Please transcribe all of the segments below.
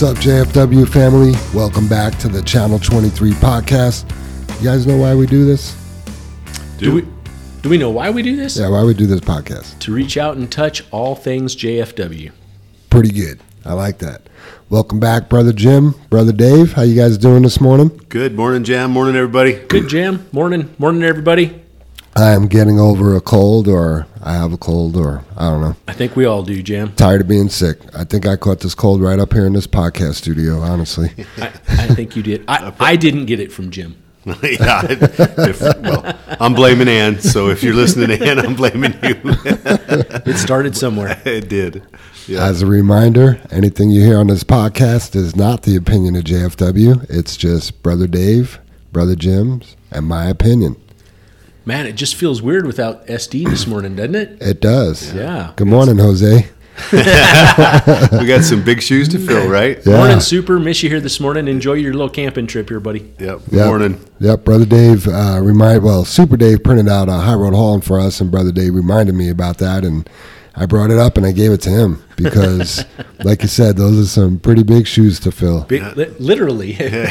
What's up, JFW family? Welcome back to the Channel 23 podcast. You guys know why we do this? Do we do we know why we do this? Yeah, why we do this podcast. To reach out and touch all things JFW. Pretty good. I like that. Welcome back, brother Jim, brother Dave. How you guys doing this morning? Good morning, Jam. Morning, everybody. Good jam. Morning, morning, everybody. I am getting over a cold, or I have a cold, or I don't know. I think we all do, Jim. Tired of being sick. I think I caught this cold right up here in this podcast studio. Honestly, I, I think you did. I, I didn't get it from Jim. yeah, if, well, I'm blaming Ann. So if you're listening to Ann, I'm blaming you. It started somewhere. it did. Yeah. as a reminder, anything you hear on this podcast is not the opinion of JFW. It's just brother Dave, brother Jim's, and my opinion. Man, it just feels weird without SD this morning, doesn't it? It does. Yeah. Good morning, Jose. we got some big shoes to fill, right? Yeah. Morning, super. Miss you here this morning. Enjoy your little camping trip here, buddy. Yep. Yep. Morning. Yep, brother Dave. Uh, remind well, Super Dave printed out a High Road Hauling for us, and brother Dave reminded me about that, and I brought it up and I gave it to him because, like you said, those are some pretty big shoes to fill. Big, li- literally. Yeah,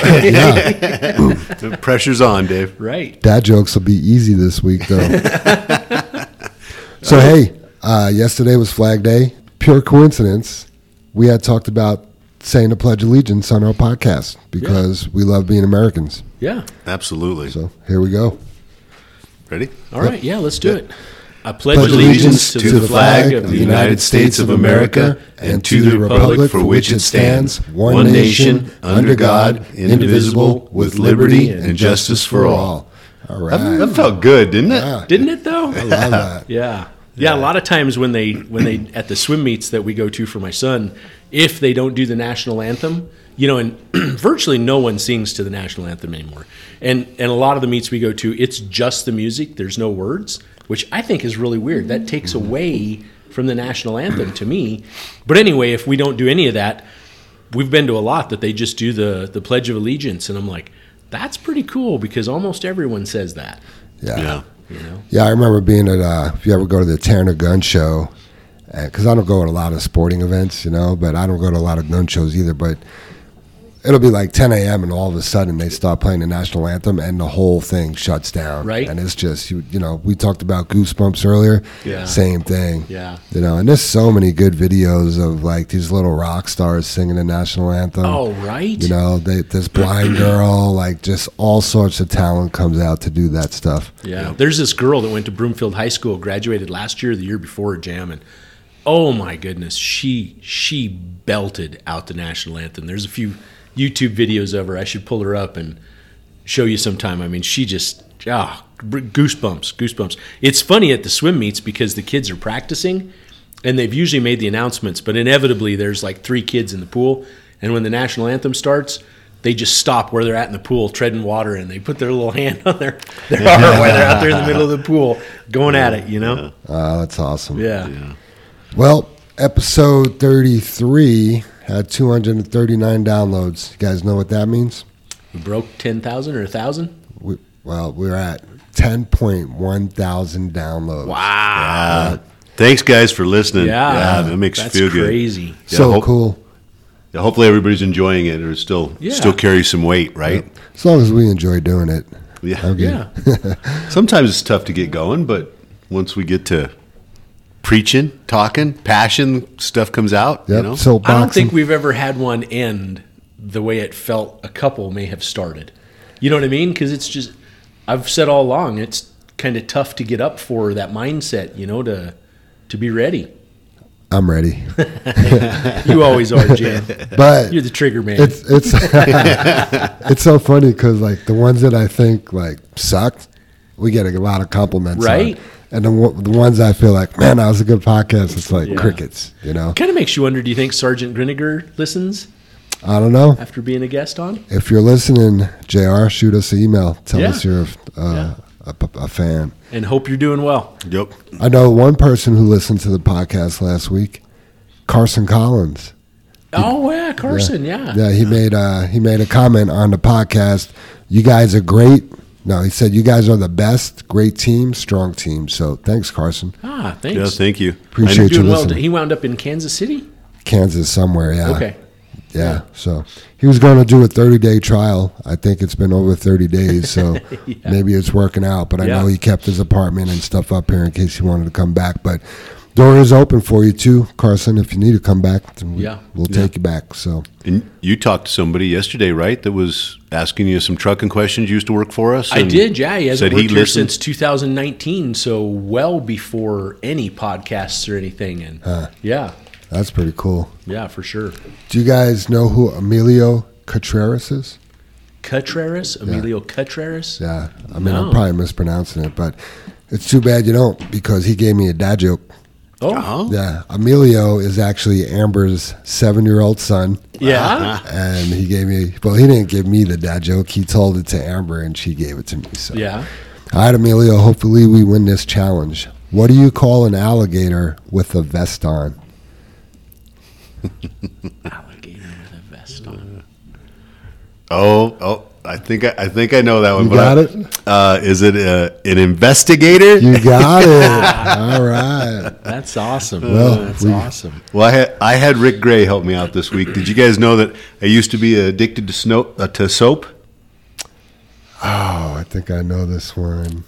The pressure's on, Dave. right. dad jokes will be easy this week though. so hey, uh, yesterday was Flag Day. Pure coincidence. We had talked about saying the Pledge of Allegiance on our podcast because we love being Americans. Yeah. Absolutely. So here we go. Ready? All right. Yeah, let's do it. I pledge, allegiance to, the flag of the United States of America and to the republic for which it stands, one nation, under God, indivisible, with liberty and justice for all. All That, that felt good, didn't it? Yeah, Didn't it though? I love that. Yeah. Yeah, a lot of times when they when they at the swim meets that we go to for my son, if they don't do the national anthem, you know, and virtually no one sings to the national anthem anymore. And and a lot of the meets we go to, it's just the music, there's no words, which I think is really weird. That takes away from the national anthem to me. But anyway, if we don't do any of that, we've been to a lot that they just do the the pledge of allegiance and I'm like, that's pretty cool because almost everyone says that, Yeah. Yeah. you know. Yeah, I remember being at, uh, if you ever go to the Tanner Gun Show, because I don't go to a lot of sporting events, you know, but I don't go to a lot of gun shows either. But it'll be like 10 a.m. and all of a sudden they start playing the national anthem and the whole thing shuts down. Right. And it's just, you, you know, we talked about Goosebumps earlier. Yeah. Same thing. Yeah. You know, and there's so many good videos of like these little rock stars singing the national anthem. Oh, right. You know, they, this blind girl, like just all sorts of talent comes out to do that stuff. Yeah. There's this girl that went to Broomfield High School, graduated last year, the year before, Jam, and oh my goodness, she she belted out the national anthem. There's a few YouTube videos of her. I should pull her up and show you sometime. I mean, she just ah goosebumps, goosebumps. It's funny at the swim meets because the kids are practicing, and they've usually made the announcements, but inevitably there's like three kids in the pool, and when the national anthem starts. They just stop where they're at in the pool, treading water, and they put their little hand on their, their arm while they're out there in the middle of the pool, going at it, you know? Uh, that's awesome. Yeah. Well, episode 33 Uh, had 239 downloads. You guys know what that means? We broke 10,000 or 1,000? We, well, we're at 10.1 thousand downloads. Wow. Thanks, guys, for listening. Yeah. that makes you feel good. crazy. Yeah, so hope- cool. Yeah, hopefully, everybody's enjoying it, or still Yeah. still carries some weight, right? As long as we enjoy doing it. Yeah. I'm. Yeah. Sometimes it's tough to get going, but once we get to preaching, talking, passion, stuff comes out. Yep. You know, So I don't think we've ever had one end the way it felt a couple may have started. You know what I mean? Because it's just, I've said all along, it's kind of tough to get up for that mindset, you know, to to be ready. I'm ready. You always are, Jim. But You're the trigger man. it's it's it's so funny because like the ones that I think like sucked, we get a lot of compliments, on. Right. And the the ones I feel like, man, that was a good podcast. It's like Yeah. crickets, you know. kind of makes you wonder do you think Sergeant Griniger listens I don't know after being a guest on? if you're listening, Jr. Shoot us an email. Tell Yeah. us you're uh, Yeah. a, a fan. And hope you're doing well. yep. I know one person who listened to the podcast last week, Carson Collins. Oh, yeah, Carson, yeah. Yeah, he made uh, he made a comment on the podcast. You guys are great. No, he said you guys are the best. Great team, strong team. So thanks, Carson. Ah, Yeah, thanks. thank you. Appreciate you Doing well. He wound up in Kansas City? Kansas somewhere. Yeah. Okay. Yeah. So he was going to do a 30 day trial. I think it's been over 30 days. So maybe it's working out. But I Yeah. know he kept his apartment and stuff up here in case he wanted to come back. But door is open for you too, Carson. If you need to come back, then we, Yeah. we'll take you back. So And you talked to somebody yesterday, right? That was asking you some trucking questions. You used to work for us. I did, yeah. He hasn't said worked he here listened. since 2019, so well before any podcasts or anything. And yeah, that's pretty cool. yeah, for sure. Do you guys know who Emilio Contreras is? Contreras, Emilio Contreras. Yeah. I mean, No. I'm probably mispronouncing it, but it's too bad you don't because he gave me a dad joke. Oh, Oh, Yeah. Emilio is actually Amber's seven year old son. yeah, uh-huh. and he gave me well he didn't give me the dad joke he told it to amber and she gave it to me so yeah. all right emilio hopefully we win this challenge what do you call an alligator with a vest on Alligator with a vest on. oh, oh! I think I, I think I know that one. You but got I- it? Uh, is it uh, an investigator? you got it all right That's awesome. Well, That's we- awesome. Well, I had I had Rick Gray help me out this week. Did you guys know that I used to be addicted to snow uh, to soap? oh i think i know this one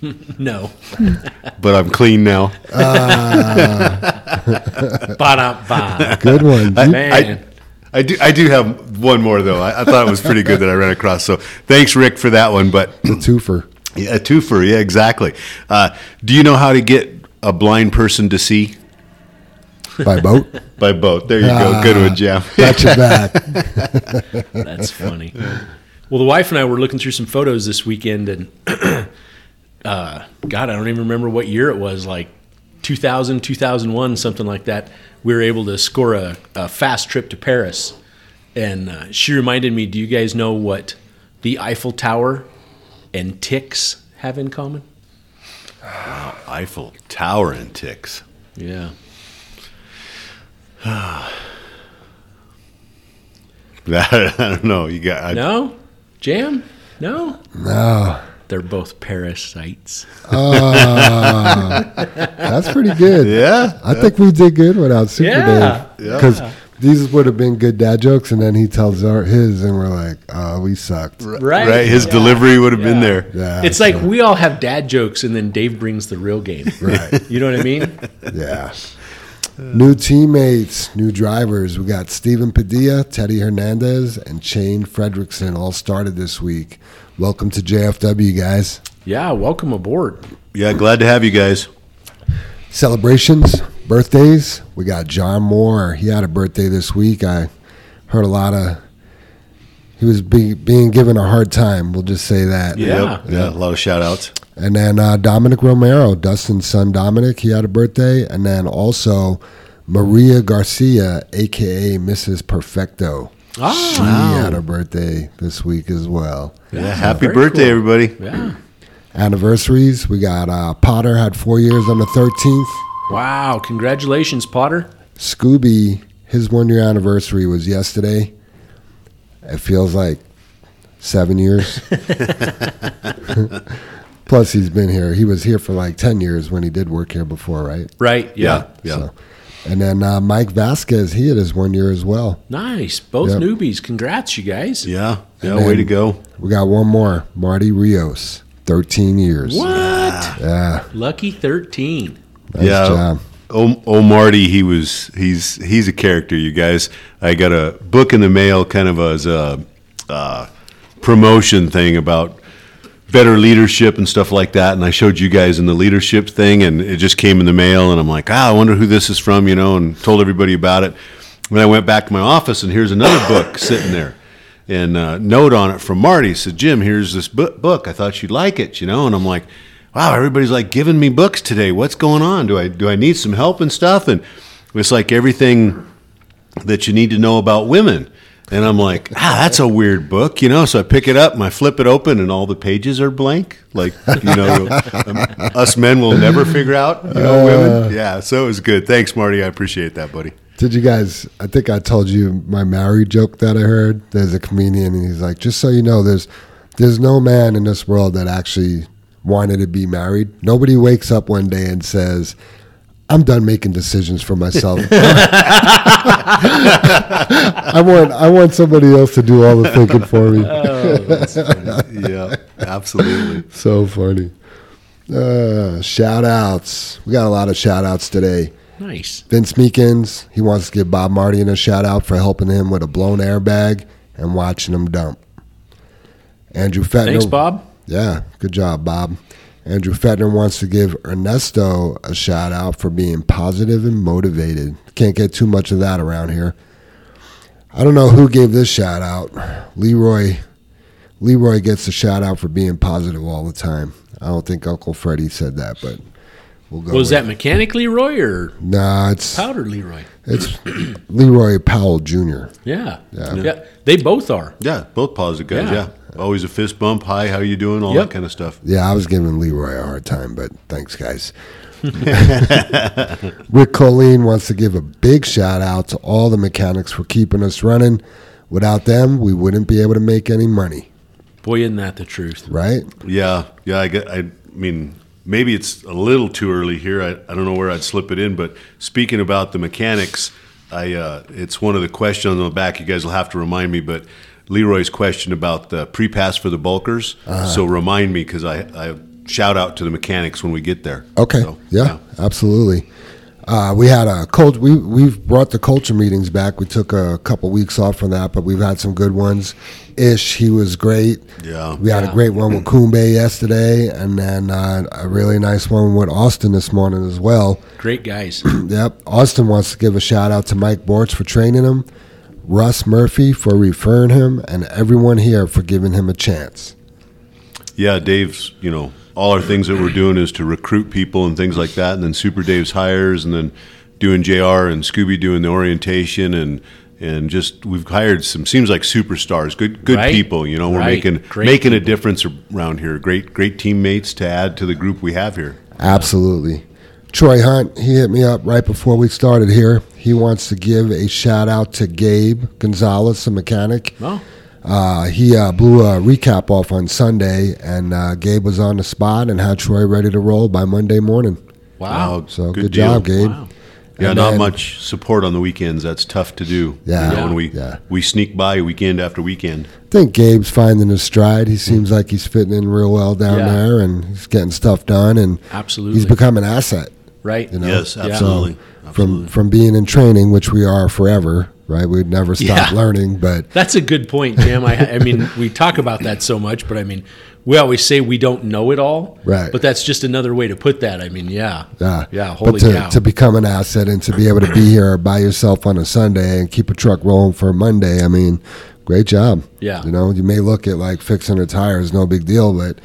No. But I'm clean now. Ba-da-ba. good one You- Man. I do I do have one more though. I, I thought it was pretty good that I ran across. So thanks, Rick, for that one. But the twofer yeah, a twofer, yeah, exactly. Uh, do you know how to get a blind person to see by boat by boat? There you go. Good one, Jeff. got your back That's funny. Well, the wife and I were looking through some photos this weekend, and uh, God, I don't even remember what year it was, like 2000, 2001, something like that. We were able to score a, a fast trip to Paris. And uh, she reminded me do you guys know what the Eiffel Tower and ticks have in common? Wow, Eiffel Tower and ticks. Yeah. That, I don't know. You got I, No? Jam? No? no They're both parasites. Ah, that's pretty good Yeah. i think we did good without super Yeah. dave because these would have been good dad jokes and then he tells our, his and we're like oh we sucked Right. Right. His Yeah. delivery would have been there. yeah It's like we all have dad jokes, and then Dave brings the real game. Right. You know what I mean? Yeah. Uh, new teammates, new drivers. We got Steven Padilla, Teddy Hernandez, and Shane Fredrickson all started this week. Welcome to JFW, guys. Yeah. Welcome aboard. Yeah. Glad to have you guys. Celebrations, birthdays. We got John Moore. He had a birthday this week. I heard a lot of. He was be, being given a hard time. We'll just say that. Yeah. Yep. Yeah. A lot of shout outs. And then uh, Dominic Romero, Dustin's son Dominic, he had a birthday. And then also Maria Garcia, aka Mrs. Perfecto. Ah. She had a birthday this week as well. Yeah. Happy birthday, cool. everybody. Yeah. Anniversaries, we got uh, Potter had four years on the 13th. Wow. Congratulations, Potter. Scooby, his one year anniversary was yesterday. It feels like seven years. Plus, he's been here. He was here for like 10 years when he did work here before, right? Right. Yeah. Yeah. So, and then uh, Mike Vasquez, he had his one year as well. Nice. Both Yep. newbies. Congrats, you guys. Yeah. Yeah. Way to go. We got one more, Marty Rios, 13 years. What? Yeah, Lucky 13. nice yeah. job. Oh, oh, Marty, he was he's he's a character. You guys, I got a book in the mail, kind of as a uh, promotion thing about better leadership and stuff like that. And I showed you guys in the leadership thing, and it just came in the mail. And I'm like, ah, I wonder who this is from, you know, and told everybody about it. When I went back to my office, and here's another book sitting there, and uh, note on it from Marty said, Jim, here's this book. I thought you'd like it, you know. And I'm like, wow, everybody's like giving me books today. What's going on? Do I do I need some help and stuff? And it's like everything that you need to know about women. And I'm like, ah, that's a weird book, you know. So I pick it up and I flip it open, and all the pages are blank. Like, you know, um, us men will never figure out, you know, women. Yeah. So it was good. Thanks, Marty. I appreciate that, buddy. Did you guys? I think I told you my married joke that I heard. There's a comedian, and he's like, "Just so you know, there's there's no man in this world that actually wanted to be married. Nobody wakes up one day and says, I'm done making decisions for myself. I want I want somebody else to do all the thinking for me. yeah, absolutely. So funny. Uh, shout outs. We got a lot of shout outs today. Nice. Vince Meekins, he wants to give Bob Martin a shout out for helping him with a blown airbag and watching him dump. Andrew Fettner. Thanks, Bob. Yeah, good job, Bob. Andrew Fetner wants to give Ernesto a shout out for being positive and motivated. Can't get too much of that around here. I don't know who gave this shout out. Leroy Leroy gets a shout out for being positive all the time. I don't think Uncle Freddie said that, but we'll go. Was with that mechanic Leroy or Nah, it's powder Leroy? it's Leroy Powell Jr. Yeah. Yeah. yeah. They both are. Yeah, both positive guys. Yeah. Yeah. Always a fist bump. Hi, how you doing? All Yep. that kind of stuff. Yeah, I was giving Leroy a hard time, but thanks, guys. Rick Colleen wants to give a big shout out to all the mechanics for keeping us running. Without them, we wouldn't be able to make any money, Boy, isn't that the truth? right? Yeah, yeah. I get. I mean, maybe it's a little too early here. I, I don't know where I'd slip it in. But speaking about the mechanics, I uh, it's one of the questions on the back. You guys will have to remind me. But Leroy's question about the pre-pass for the bulkers. Uh-huh. So remind me because I, I shout out to the mechanics when we get there. Okay. So, yeah, absolutely. Uh, we had a cult. We we've brought the culture meetings back. We took a couple weeks off from that, but we've had some good ones. Ish, he was great. Yeah. we had a great one with Kumbe yesterday, and then uh, a really nice one with Austin this morning as well. Great guys. Yep. Austin wants to give a shout out to Mike Bortz for training him, Russ Murphy for referring him, and everyone here for giving him a chance. Yeah, Dave's, you know, all our things that we're doing is to recruit people and things like that. And then Super Dave's hires and then doing JR and Scooby doing the orientation and and just we've hired some seems like superstars, good good Right. people, you know, we're Right. making Great making a difference around here. Great great teammates to add to the group we have here. Absolutely. Troy Hunt, he hit me up right before we started here. He wants to give a shout out to Gabe Gonzalez, a mechanic. Oh, Uh, he uh, blew a recap off on Sunday, and uh, Gabe was on the spot and had Troy ready to roll by Monday morning. wow. Wow, So good, deal. job, Gabe. Wow. Yeah, And not then- much support on the weekends. That's tough to do. Yeah. you know, when we Yeah. we sneak by weekend after weekend. I think Gabe's finding his stride. He seems like he's fitting in real well down Yeah. there, and he's getting stuff done, and Absolutely. he's become an asset. Right. You know? Yes, Yeah. absolutely. From absolutely. from being in training, which we are forever, right? We'd never stop Yeah. learning, but That's a good point, Jim. I, I mean, we talk about that so much, but I mean, we always say we don't know it all. Right. But that's just another way to put that. I mean, yeah. Yeah, Yeah. Holy but to, cow. to become an asset and to be able to be here by yourself on a Sunday and keep a truck rolling for Monday, I mean, great job. Yeah. You know, you may look at like fixing a tire is no big deal, but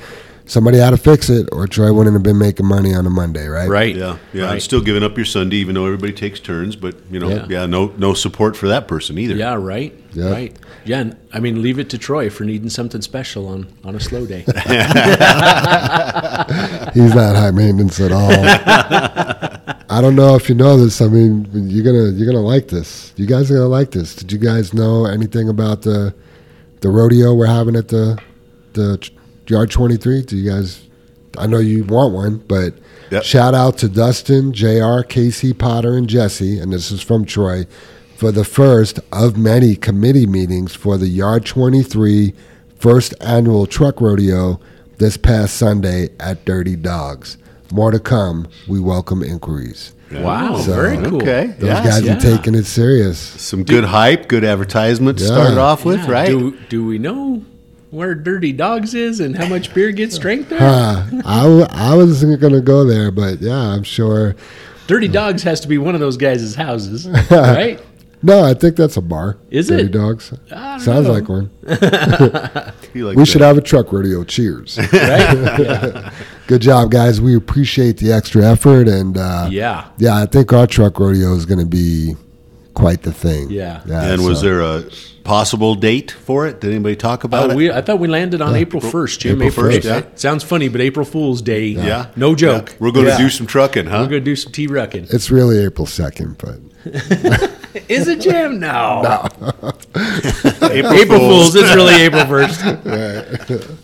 somebody had to fix it, or Troy wouldn't have been making money on a Monday, right? right. Yeah, yeah. Right. And still giving up your Sunday, even though everybody takes turns. But you know, Yeah. yeah, no, no support for that person either. Yeah, right. Yeah. Right. Yeah, and, I mean, leave it to Troy for needing something special on, on a slow day. He's not high maintenance at all. I don't know if you know this. I mean, you're gonna you're gonna like this. You guys are gonna like this. Did you guys know anything about the the rodeo we're having at the the ch- yard 23? Do you guys? I know you want one, but Yep. shout out to Dustin, Jr., Casey, Potter, and Jesse, and this is from Troy for the first of many committee meetings for the Yard 23 first annual truck rodeo this past Sunday at Dirty Dogs. More to come. We welcome inquiries. wow. So- very cool. Okay. Those Yeah. guys yeah. are taking it serious. Some good hype, good advertisement to Yeah. start it off with, Yeah, right? Do, do we know where Dirty Dogs is and how much beer gets drank there? Uh, I, w- I wasn't going to go there, but yeah, I'm sure. Dirty Dogs has to be one of those guys' houses, right? No, I think that's a bar. Is Dirty it? Dirty Dogs. I don't Sounds know. like one. We that. should have a truck rodeo. Cheers. Right? Yeah. Good job, guys. We appreciate the extra effort. And uh, Yeah. yeah, I think our truck rodeo is going to be quite the thing. Yeah. And was there a possible date for it? Did anybody talk about Oh, it? we, I thought we landed on uh, April 1st, Jim. April April 1st, 1st. yeah. Sounds funny, but April Fool's Day. yeah. No joke. Yeah. We're going to do some trucking, huh? We're going to do some T-rucking. It's really April 2nd, but Is it, Jim? No. April, April Fool's. It's really April 1st.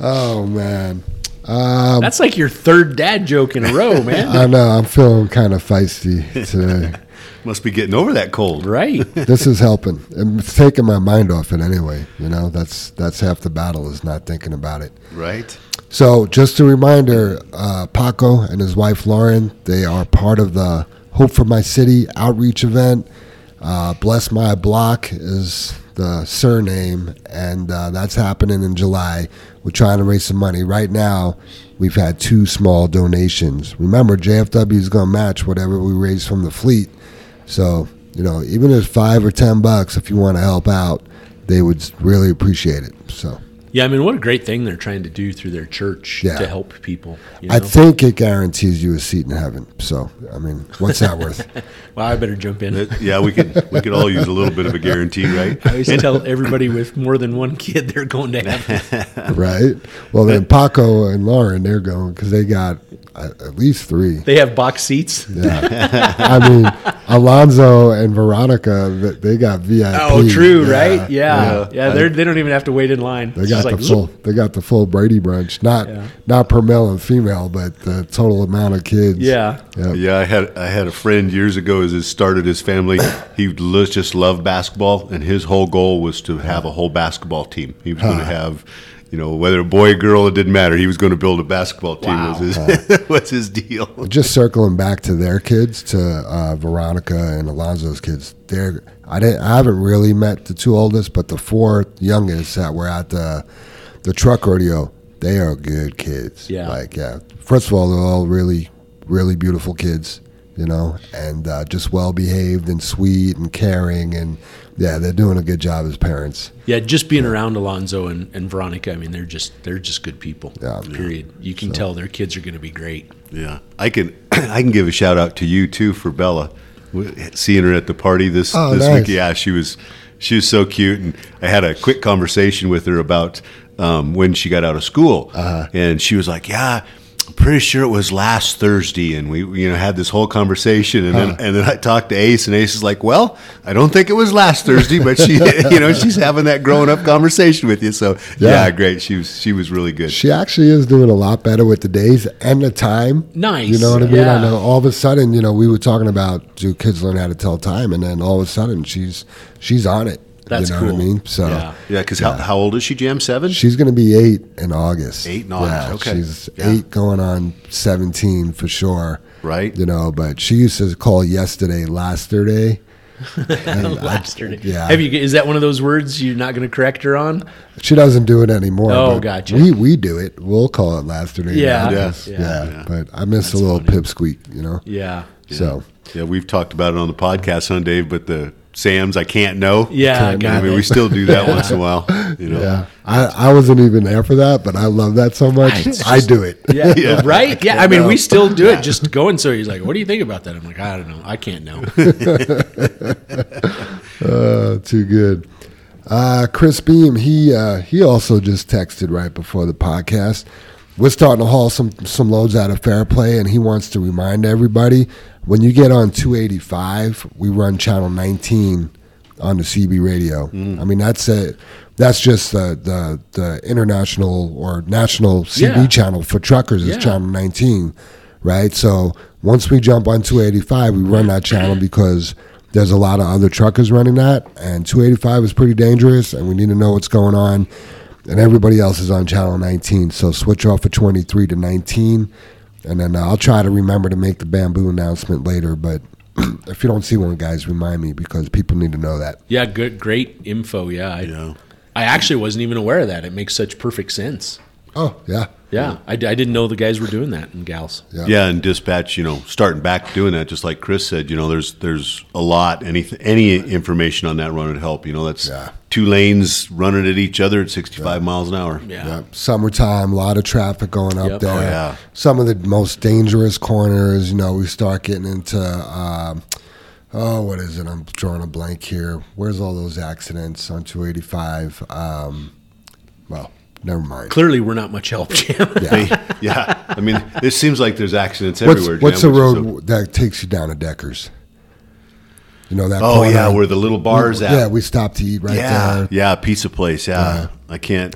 oh, man. Um, That's like your third dad joke in a row, man. I know I'm feeling kind of feisty today. Must be getting over that cold. right. this is helping. It's taking my mind off it anyway. You know, that's that's half the battle is not thinking about it. Right. So, just a reminder uh, Paco and his wife Lauren, they are part of the Hope for My City outreach event. Uh, Bless My Block is the surname, and uh, that's happening in July. We're trying to raise some money. Right now, we've had two small donations. Remember, JFW is going to match whatever we raise from the fleet. So, you know, even if five or ten bucks, if you want to help out, they would really appreciate it. So. Yeah, I mean, what a great thing they're trying to do through their church Yeah. to help people. You know? I think it guarantees you a seat in heaven. So, I mean, what's that worth? well, I better jump in. That- yeah, we could we could all use a little bit of a guarantee, right? I always tell everybody with more than one kid they're going to heaven. right? Well, then Paco and Lauren, they're going because they got uh, at least three. They have box seats. Yeah. I mean, Alonzo and Veronica, th- they got VIP. Oh, true, Yeah, right? Yeah, yeah. They're, they don't even have to wait in line. They It's got the like, full. They got the full Brady Bunch. Not Yeah. not per male and female, but the total amount of kids. Yeah. Yeah. Yeah, I had I had a friend years ago as he started his family. He just loved basketball, and his whole goal was to have a whole basketball team. He was going to have, you know, whether a boy or girl, it didn't matter. He was going to build a basketball team. Wow. Was his was his deal. just circling back to their kids, to uh, Veronica and Alonzo's kids. They're I didn't I haven't really met the two oldest, but the four youngest that were at the the truck rodeo, they are good kids. Yeah. like yeah. First of all, they're all really really beautiful kids, you know, and uh, just well behaved and sweet and caring, and yeah, they're doing a good job as parents. Yeah, just being around Alonzo and, and Veronica, I mean, they're just they're just good people. Yeah. Period. You can tell their kids are going to be great. Yeah, I can I can give a shout out to you too for Bella. Seeing her at the party this Oh, this nice. week, yeah, she was she was so cute, and I had a quick conversation with her about um, when she got out of school, Uh-huh. and she was like, "Yeah." I'm pretty sure it was last Thursday, and we, you know, had this whole conversation, and then and then I talked to Ace, and Ace is like, "Well, I don't think it was last Thursday, but she, you know, she's having that growing up conversation with you." So Yeah. yeah, great. She was she was really good. She actually is doing a lot better with the days and the time. Nice. You know what I mean? Yeah. I know all of a sudden, you know, we were talking about do kids learn how to tell time, and then all of a sudden she's she's on it. That's you know cool. what I mean? So Yeah. Yeah, because how, how old is she, Jam? Seven? she's going to be eight in August. Eight in August, Yeah, okay. She's Yeah. eight going on seventeen for sure. Right. You know, but she used to call yesterday Lasterday. And I- Yesterday. yeah. Have you? Is that one of those words you're not going to correct her on? She doesn't do it anymore. Oh, but gotcha. We we do it. We'll call it Lasterday. Yeah. nowadays. Yeah. yeah. Yeah. But I miss a little funny. pipsqueak. You know. Yeah. So. Yeah, we've talked about it on the podcast, huh, Dave? But the Sam's, I can't know. Yeah. Can't I mean, it. we still do that once in a while. You know. Yeah, I, I wasn't even there for that, but I love that so much. It's I do it. Yeah, Yeah. right. Yeah, I mean, we still do it. Just going. So he's like, "What do you think about that?" I'm like, "I don't know. I can't know." Uh, too good. Uh, Chris Beam, he uh, he also just texted right before the podcast. We're starting to haul some some loads out of Fairplay, and he wants to remind everybody when you get on 285, we run channel 19 on the CB radio. Mm. I mean, that's it. That's just the, the the international or national CB Yeah. channel for truckers is Yeah. channel 19, right? So once we jump on 285, we run that channel because there's a lot of other truckers running that, and 285 is pretty dangerous, and we need to know what's going on. And everybody else is on channel 19, so switch off of 23 to 19, and then uh, I'll try to remember to make the bamboo announcement later. But if you don't see one, guys, remind me because people need to know that. yeah, good, great info. Yeah, I, Yeah. I actually wasn't even aware of that. It makes such perfect sense. Oh yeah, Yeah, I didn't know the guys were doing that and gals. Yeah. Yeah, and dispatch, you know, starting back doing that, just like Chris said, you know, there's there's a lot. Any any information on that run would help. You know, that's Yeah. two lanes running at each other at 65 miles an hour. Yeah. Yeah, summertime, a lot of traffic going up Yep. there. Oh, yeah. Some of the most dangerous corners, you know, we start getting into, um, oh, what is it? I'm drawing a blank here. Where's all those accidents on 285? Um, well, never mind. Clearly, we're not much help, Jim. They- yeah, I mean, it seems like there's accidents What's, everywhere. what's the Jam, which is road that takes you down to Deckers? You know that. Oh corner? yeah, where the little bars we, at. Yeah, we stopped to eat right yeah, there. yeah, pizza place. Yeah, I can't.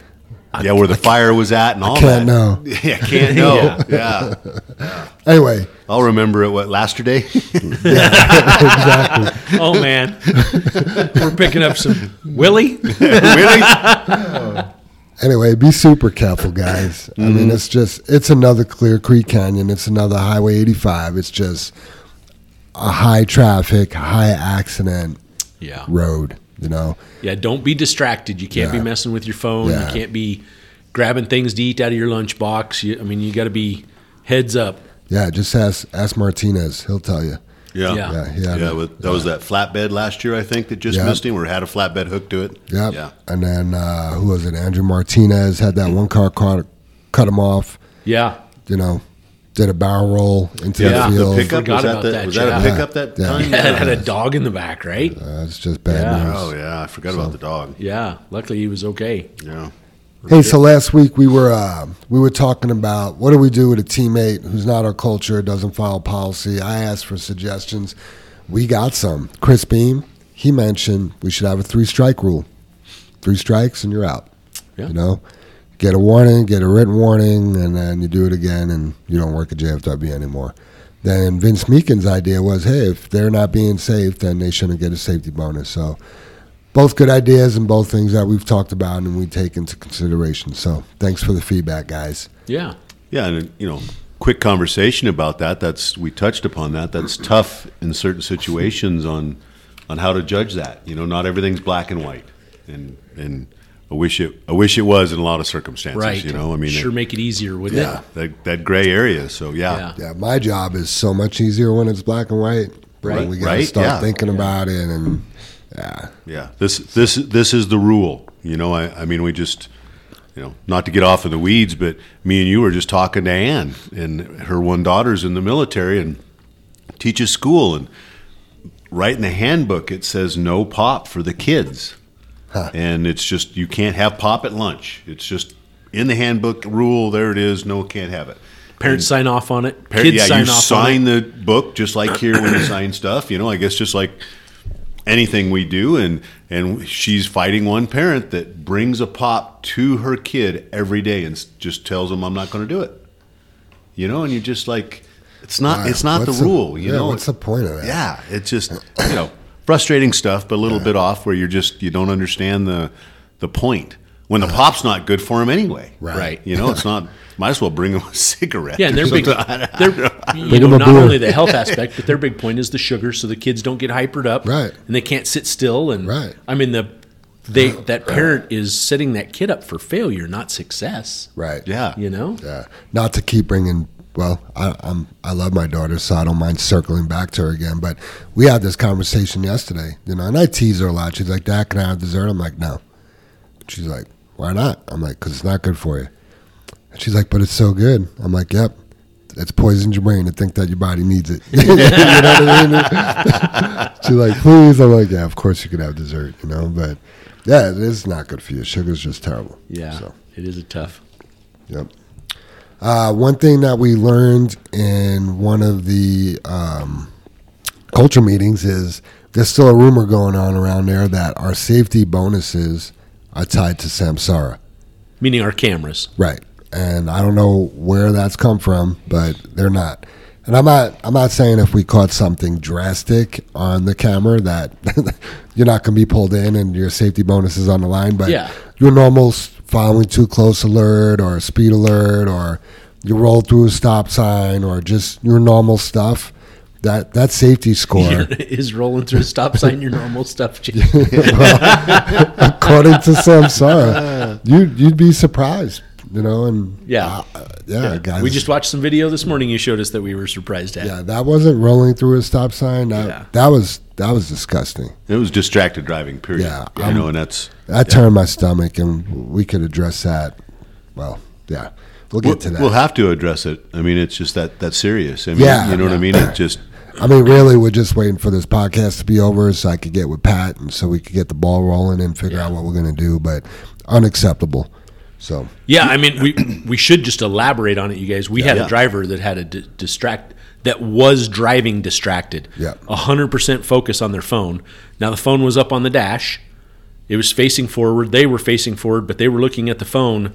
yeah, where the fire was at and all can't that. know. Yeah, can't know. yeah. Anyway, I'll remember it. What last day? Exactly. Oh man, we're picking up some Willie. really? Anyway, be super careful, guys. I Mm-hmm. mean, it's just it's another Clear Creek Canyon. It's another Highway 85. It's just a high traffic, high accident Yeah, road. You know, yeah. Don't be distracted. You can't Yeah. be messing with your phone. Yeah. You can't be grabbing things to eat out of your lunchbox. You, I mean, you got to be heads up. yeah. Just ask ask Martinez. He'll tell you. Yeah. Yeah. Yeah, he Yeah, with, that was that flatbed last year, I think, that just Yeah. missed him, or had a flatbed hooked to it. Yep. Yeah. And then uh, who was it? Andrew Martinez had that one car caught, cut him off. Yeah, You know, did a barrel roll into Yeah, the the field. pickup Forgot was that, about the, that, was that yeah. a pickup that Yeah. time? yeah. It had a dog in the back, right? Uh, it's just bad Yeah. news. Oh yeah, I forgot about the dog. Yeah. Luckily, he was okay. Yeah. Hey, so last week we were uh, we were talking about what do we do with a teammate who's not our culture, doesn't follow policy. I asked for suggestions. We got some. Chris Beam, he mentioned we should have a three strike rule. Three strikes and you're out. Yeah. You know, get a warning, get a written warning, and then you do it again, and you don't work at JFW anymore. Then Vince Meekin's idea was, hey, if they're not being safe, then they shouldn't get a safety bonus. So both good ideas and both things that we've talked about and we take into consideration. So thanks for the feedback, guys. Yeah. Yeah, and you know, quick conversation about that. That's we touched upon that. That's tough in certain situations on on how to judge that. You know, not everything's black and white, and and I wish it I wish it was in a lot of circumstances. Right. You know, I mean, sure, it- make it easier, wouldn't yeah, that that gray area. So yeah, Yeah. Yeah, my job is so much easier when it's black and white. But Right. we got to Right, start yeah. thinking about it and yeah. Yeah, this this this is the rule. You know, I, I mean, we just, you know, not to get off in the weeds, but me and you were just talking to Ann, and her one daughter's in the military and teaches school, and right in the handbook it says no pop for the kids, Huh. and it's just you can't have pop at lunch. It's just in the handbook rule. There it is. No, can't have it. Parents sign off on it. Par- Kids yeah, sign you off sign on it. the book just like here when you sign stuff. You know, I guess just like anything we do, and and she's fighting one parent that brings a pop to her kid every day and just tells them, "I'm not going to do it." You know, and you're just like, it's not, Why? it's not the What's rule. You yeah, know, what's the point of that? yeah, it's just you know frustrating stuff, but a little bit off where you're just you don't understand the the point when the pop's not good for him anyway. Right. Right. You know, it's not. Might as well bring him a cigarette. Yeah, and or they're big. something. I- I They're don't you know not only the health aspect, but their big point is the sugar, so the kids don't get hypered up, Right. And they can't sit still. And Right. I mean the they that parent is setting that kid up for failure, not success. Right. Yeah. You know. Yeah. Not to keep bringing. Well, I, I'm I love my daughter, so I don't mind circling back to her again. But we had this conversation yesterday, you know, and I tease her a lot. She's like, "Dad, can I have dessert?" I'm like, "No." She's like, "Why not?" I'm like, "Cause it's not good for you." And she's like, "But it's so good." I'm like, "Yep." It's poisoned your brain to think that your body needs it. you know what I mean? She's like, please. I'm like, yeah, of course you can have dessert, you know, but yeah, it is not good for you. Sugar's just terrible. Yeah, So. it is a tough. Yep. Uh, one thing that we learned in one of the um, culture meetings is there's still a rumor going on around there that our safety bonuses are tied to Samsara. Meaning our cameras. Right. And I don't know where that's come from, but they're not. And I'm not I'm not saying if we caught something drastic on the camera that you're not going to be pulled in and your safety bonus is on the line, but Yeah. your normal following too close alert or a speed alert or you roll through a stop sign or just your normal stuff, that that safety score is rolling through a stop sign your normal stuff. Jim. according to Samsara, you you'd be surprised, you know, and Yeah. uh, yeah, guys. we just watched some video this morning. You showed us that we were surprised at. Yeah, that wasn't rolling through a stop sign. That Yeah. that was that was disgusting. It was distracted driving. Period. Yeah, you I'm- know, and that's That turned my stomach, and we could address that. Well, yeah, we'll get we'll, to that. we'll have to address it. I mean, it's just that that serious. I mean, Yeah. you know what I mean. It just I mean, really, we're just waiting for this podcast to be over so I could get with Pat and so we could get the ball rolling and figure out what we're going to do. But unacceptable. So Yeah, I mean, we we should just elaborate on it, you guys. We had Yeah. a driver that had a di- distract that was driving distracted. Yeah. a hundred percent focus on their phone. Now the phone was up on the dash, It was facing forward. They were facing forward, but they were looking at the phone.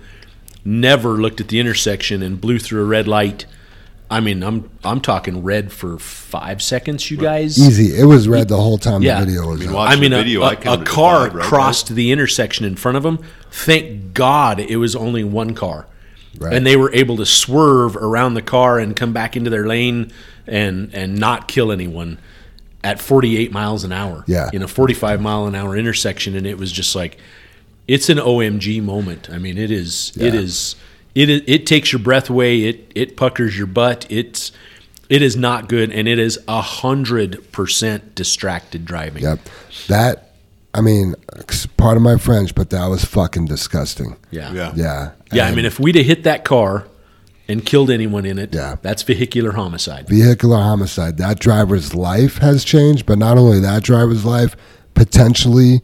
Never looked at the intersection and blew through a red light. I mean, I'm I'm talking red for five seconds. You guys, Easy. It was red the whole time Yeah. the video was I mean, up. watch- I mean, the a, video, a- I a counted to car five, right, crossed the intersection in front of them. Thank God it was only one car, Right. and they were able to swerve around the car and come back into their lane and and not kill anyone at 48 miles an hour. Yeah. in a 45 mile an hour intersection, and it was just like it's an OMG moment. I mean, it is. It Yeah. is. It is, it takes your breath away. It it puckers your butt. It's it is not good, and it is a hundred percent distracted driving. Yep. That, I mean, part of my French, but that was fucking disgusting. Yeah. Yeah. Yeah. Yeah, I mean, if we'd have hit that car and killed anyone in it, Yeah. that's vehicular homicide. vehicular homicide, that driver's life has changed, but not only that driver's life, potentially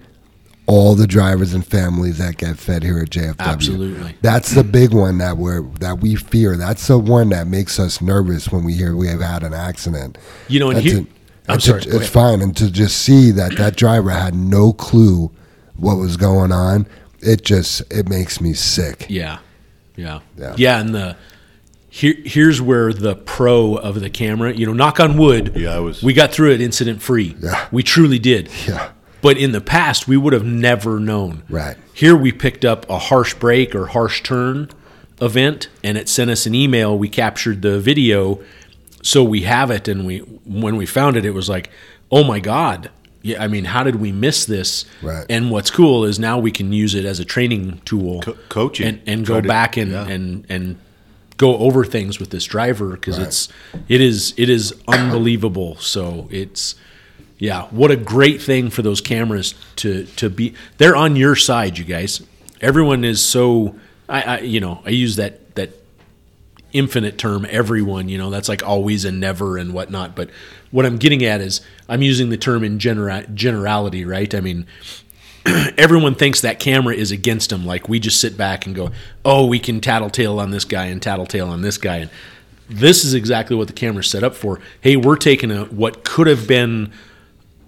all the drivers and families that get fed here at JFW. Absolutely. That's the big one that we're that we fear. That's the one that makes us nervous when we hear we have had an accident. You know, and And here, to- I'm and to- sorry. go it's fine, and to just see that that driver had no clue what was going on, it just it makes me sick. Yeah, yeah, Yeah. yeah, And the here, here's where the pro of the camera. You know, knock on wood. Yeah, I was- We got through it incident free. Yeah. we truly did. Yeah. But in the past, we would have never known. Right. Here, we picked up a harsh break or harsh turn event, and it sent us an email. We captured the video, so we have it. And we, when we found it, it was like, oh my god. Yeah, I mean, how did we miss this? Right. And what's cool is now we can use it as a training tool, Co- coaching. and, and go to- back and, yeah. and and go over things with this driver because Right. it's it is it is unbelievable. So it's yeah, what a great thing for those cameras to to be. They're on your side, you guys. Everyone is so. I, I you know I use that that infinite term everyone you know that's like always and never and whatnot but what i'm getting at is i'm using the term in genera- generality right i mean everyone thinks that camera is against them like we just sit back and go oh we can tattletale on this guy and tattletale on this guy and this is exactly what the camera's set up for hey we're taking a what could have been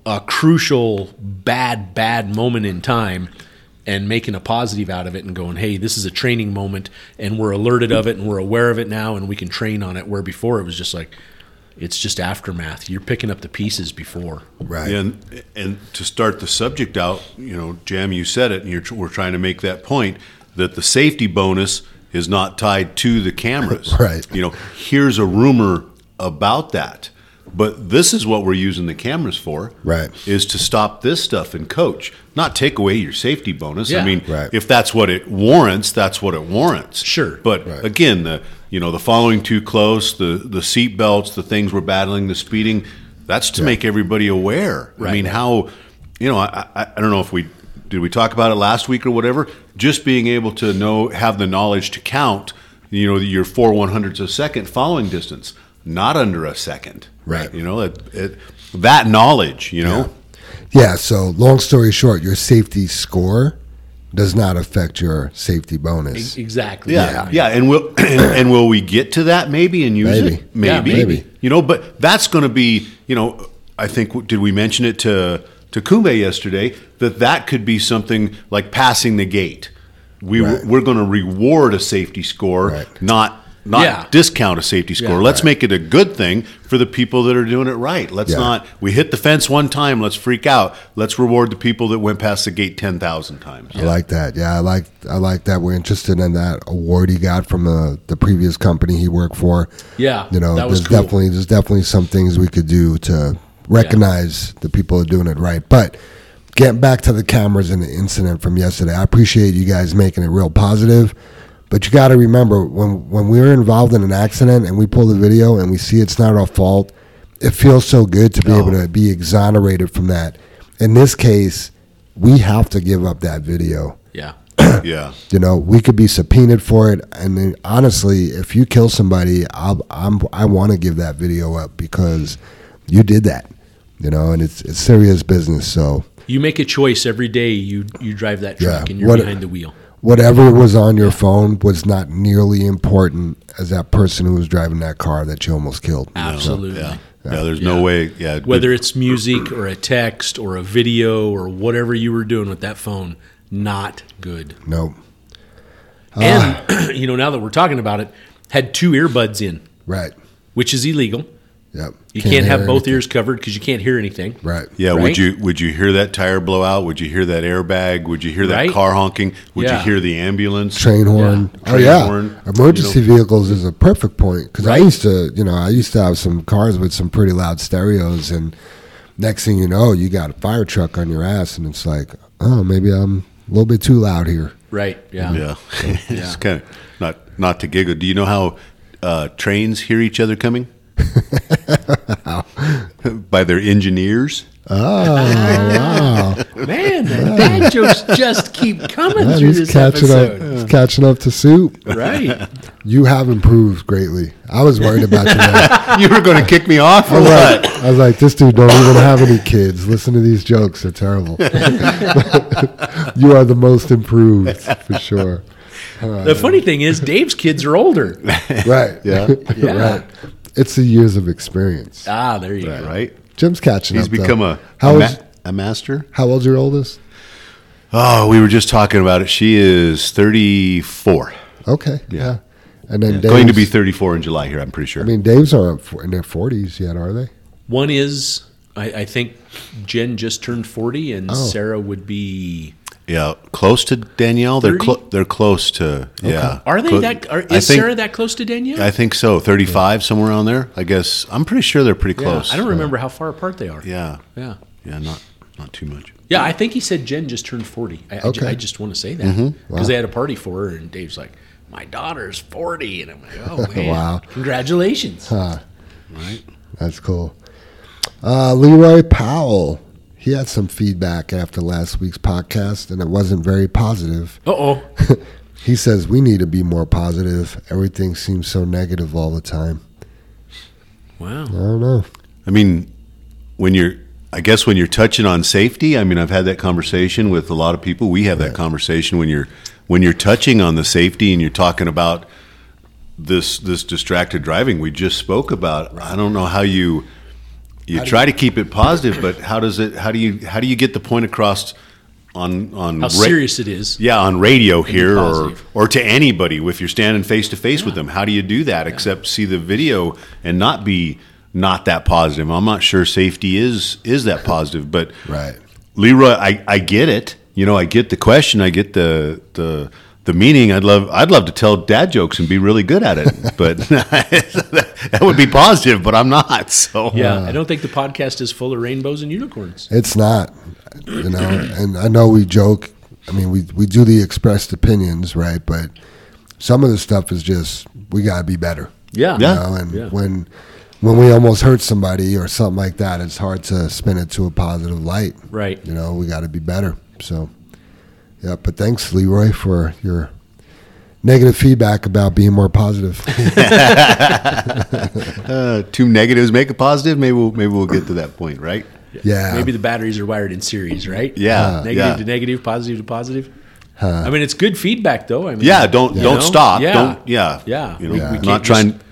a crucial bad bad moment in time and making a positive out of it and going hey this is a training moment and we're alerted of it and we're aware of it now and we can train on it where before it was just like it's just aftermath you're picking up the pieces before Right. And and to start the subject out, you know, Jam, you said it, and you're, we're trying to make that point that the safety bonus is not tied to the cameras. Right. You know, here's a rumor about that, but this is what we're using the cameras for. Right. Is to stop this stuff and coach, not take away your safety bonus. Yeah. I mean, Right. if that's what it warrants, that's what it warrants. Sure. But Right. again, the you know the following too close, the the seat belts, the things we're battling, the speeding. That's to make everybody aware. I mean, how you know? I, I I don't know if we did we talk about it last week or whatever. Just being able to know, have the knowledge to count. You know, your four one hundredths of a second following distance, not under a second. Right. You know it, it, that knowledge. You know. Yeah, so long story short, your safety score does not affect your safety bonus. exactly Yeah, yeah, and will and, and will we get to that maybe and use Maybe. it? Maybe. Yeah, maybe. You know, but that's going to be, you know, I think did we mention it to to Kumbe yesterday that that could be something like passing the gate. We Right. we're going to reward a safety score, Right. not not Yeah. discount a safety score. Yeah. Let's make it a good thing for the people that are doing it right. Let's Yeah. not we hit the fence one time, let's freak out. Let's reward the people that went past the gate 10,000 times. I like that. Yeah, I like I like that. We're interested in that award he got from the, the previous company he worked for. Yeah, you know, that was there's cool. definitely there's definitely some things we could do to recognize the people are doing it right. But getting back to the cameras and the incident from yesterday, I appreciate you guys making it real positive. But you got to remember when when we're involved in an accident and we pull the video and we see it's not our fault, it feels so good to be No. able to be exonerated from that. In this case, we have to give up that video. yeah Yeah. You know, we could be subpoenaed for it. And then, honestly, if you kill somebody, I'll, I'm, I want to give that video up because you did that. You know, and it's it's serious business. So you make a choice every day you you drive that Yeah. truck and you're What- behind the wheel whatever was on your phone was not nearly important as that person who was driving that car that you almost killed. So, absolutely yeah. Yeah, there's no way. Yeah, Whether it's music or a text or a video or whatever you were doing with that phone, not good. Nope. And ah. you know, now that we're talking about it, had two earbuds in, Right. which is illegal. Yep. You can't, have both anything. ears covered because you can't hear anything. Right. Yeah, Right? would you would you hear that tire blow out? Would you hear that airbag? Would you hear that Right? car honking? Would Yeah. you hear the ambulance? Train horn. Yeah. Oh yeah. horn, Emergency vehicles is a perfect point because I used to, you know, I used to have some cars with some pretty loud stereos, and next thing you know, you got a fire truck on your ass, and it's like, oh, maybe I'm a little bit too loud here. Right. Yeah. Yeah, it's kind of not not to giggle. Do you know how uh, trains hear each other coming? By their engineers. Oh wow! Man, the dad jokes just keep coming Man, through he's this catching episode. up. He's catching up to soup. Right. You have improved greatly. I was worried about you. Man. you were going to kick me off or I was, what? like, I was like, this dude don't even have any kids. Listen to these jokes; they're terrible. you are the most improved for sure. The funny thing is, Dave's kids are older. Right? Yeah. Yeah. right. It's the years of experience. Ah, there you go. Right. Jim's catching He's up. though. become a how a, old? ma- a master. how old's your oldest? Oh, we were just talking about it. She is 34. Okay, yeah. And then Dave's, Going to be 34 in July here, I'm pretty sure. I mean, Dave's aren't in their forties yet, are they? One is, I, I think Jen just turned 40, and Oh. Sarah would be. Yeah, close to Danielle. They're 30? clo- they're close to yeah. Are they Clo- that? Are, is think, Sarah that close to Danielle? I think so. 35 somewhere around there. I guess I'm pretty sure they're pretty Yeah, close. I don't remember how far apart they are. Yeah. Yeah. Yeah, not not too much. Yeah, I think he said Jen just turned 40. I, I ju- Okay. I just want to say that because Mm-hmm. Wow. they had a party for her, and Dave's like, "My daughter's 40," and I'm like, "Oh man, Wow. congratulations!" Huh. Right. That's cool. Uh, Leroy Powell. He had some feedback after last week's podcast, and it wasn't very positive. Uh oh. He says we need to be more positive. Everything seems so negative all the time. Wow. I don't know. I mean, when you're, I guess when you're touching on safety, I mean, I've had that conversation with a lot of people. We have that conversation when you're when you're touching on the safety and you're talking about this this distracted driving we just spoke about. I don't know how you you try to keep it positive, but how does it? How do you how do you get the point across on on How ra- serious it is. yeah, on radio here or or to anybody if you're standing face to face with them. How do you do that except see the video and not be not that positive? I'm not sure safety is is that positive, but Right. Leroy, I, I get it. You know, I get the question, I get the the the meaning. I'd love I'd love to tell dad jokes and be really good at it, but that would be positive. But I'm not. So Yeah, I don't think the podcast is full of rainbows and unicorns. It's not, you know. and I know we joke. I mean, we we do the expressed opinions, right? But some of the stuff is just we gotta be better. Yeah. Yeah. You know, and Yeah. when when we almost hurt somebody or something like that, it's hard to spin it to a positive light. Right. You know, we got to be better. So, yeah. But thanks, Leroy, for your negative feedback about being more positive. uh, two negatives make a positive. Maybe we'll maybe we'll get to that point, right? Yeah. Maybe the batteries are wired in series, right? Yeah, Negative yeah. to negative, positive to positive. I mean, it's good feedback, though. I mean, Yeah, don't you don't know? stop. Yeah. Don't yeah. Yeah. You know, We- we not can't trying just-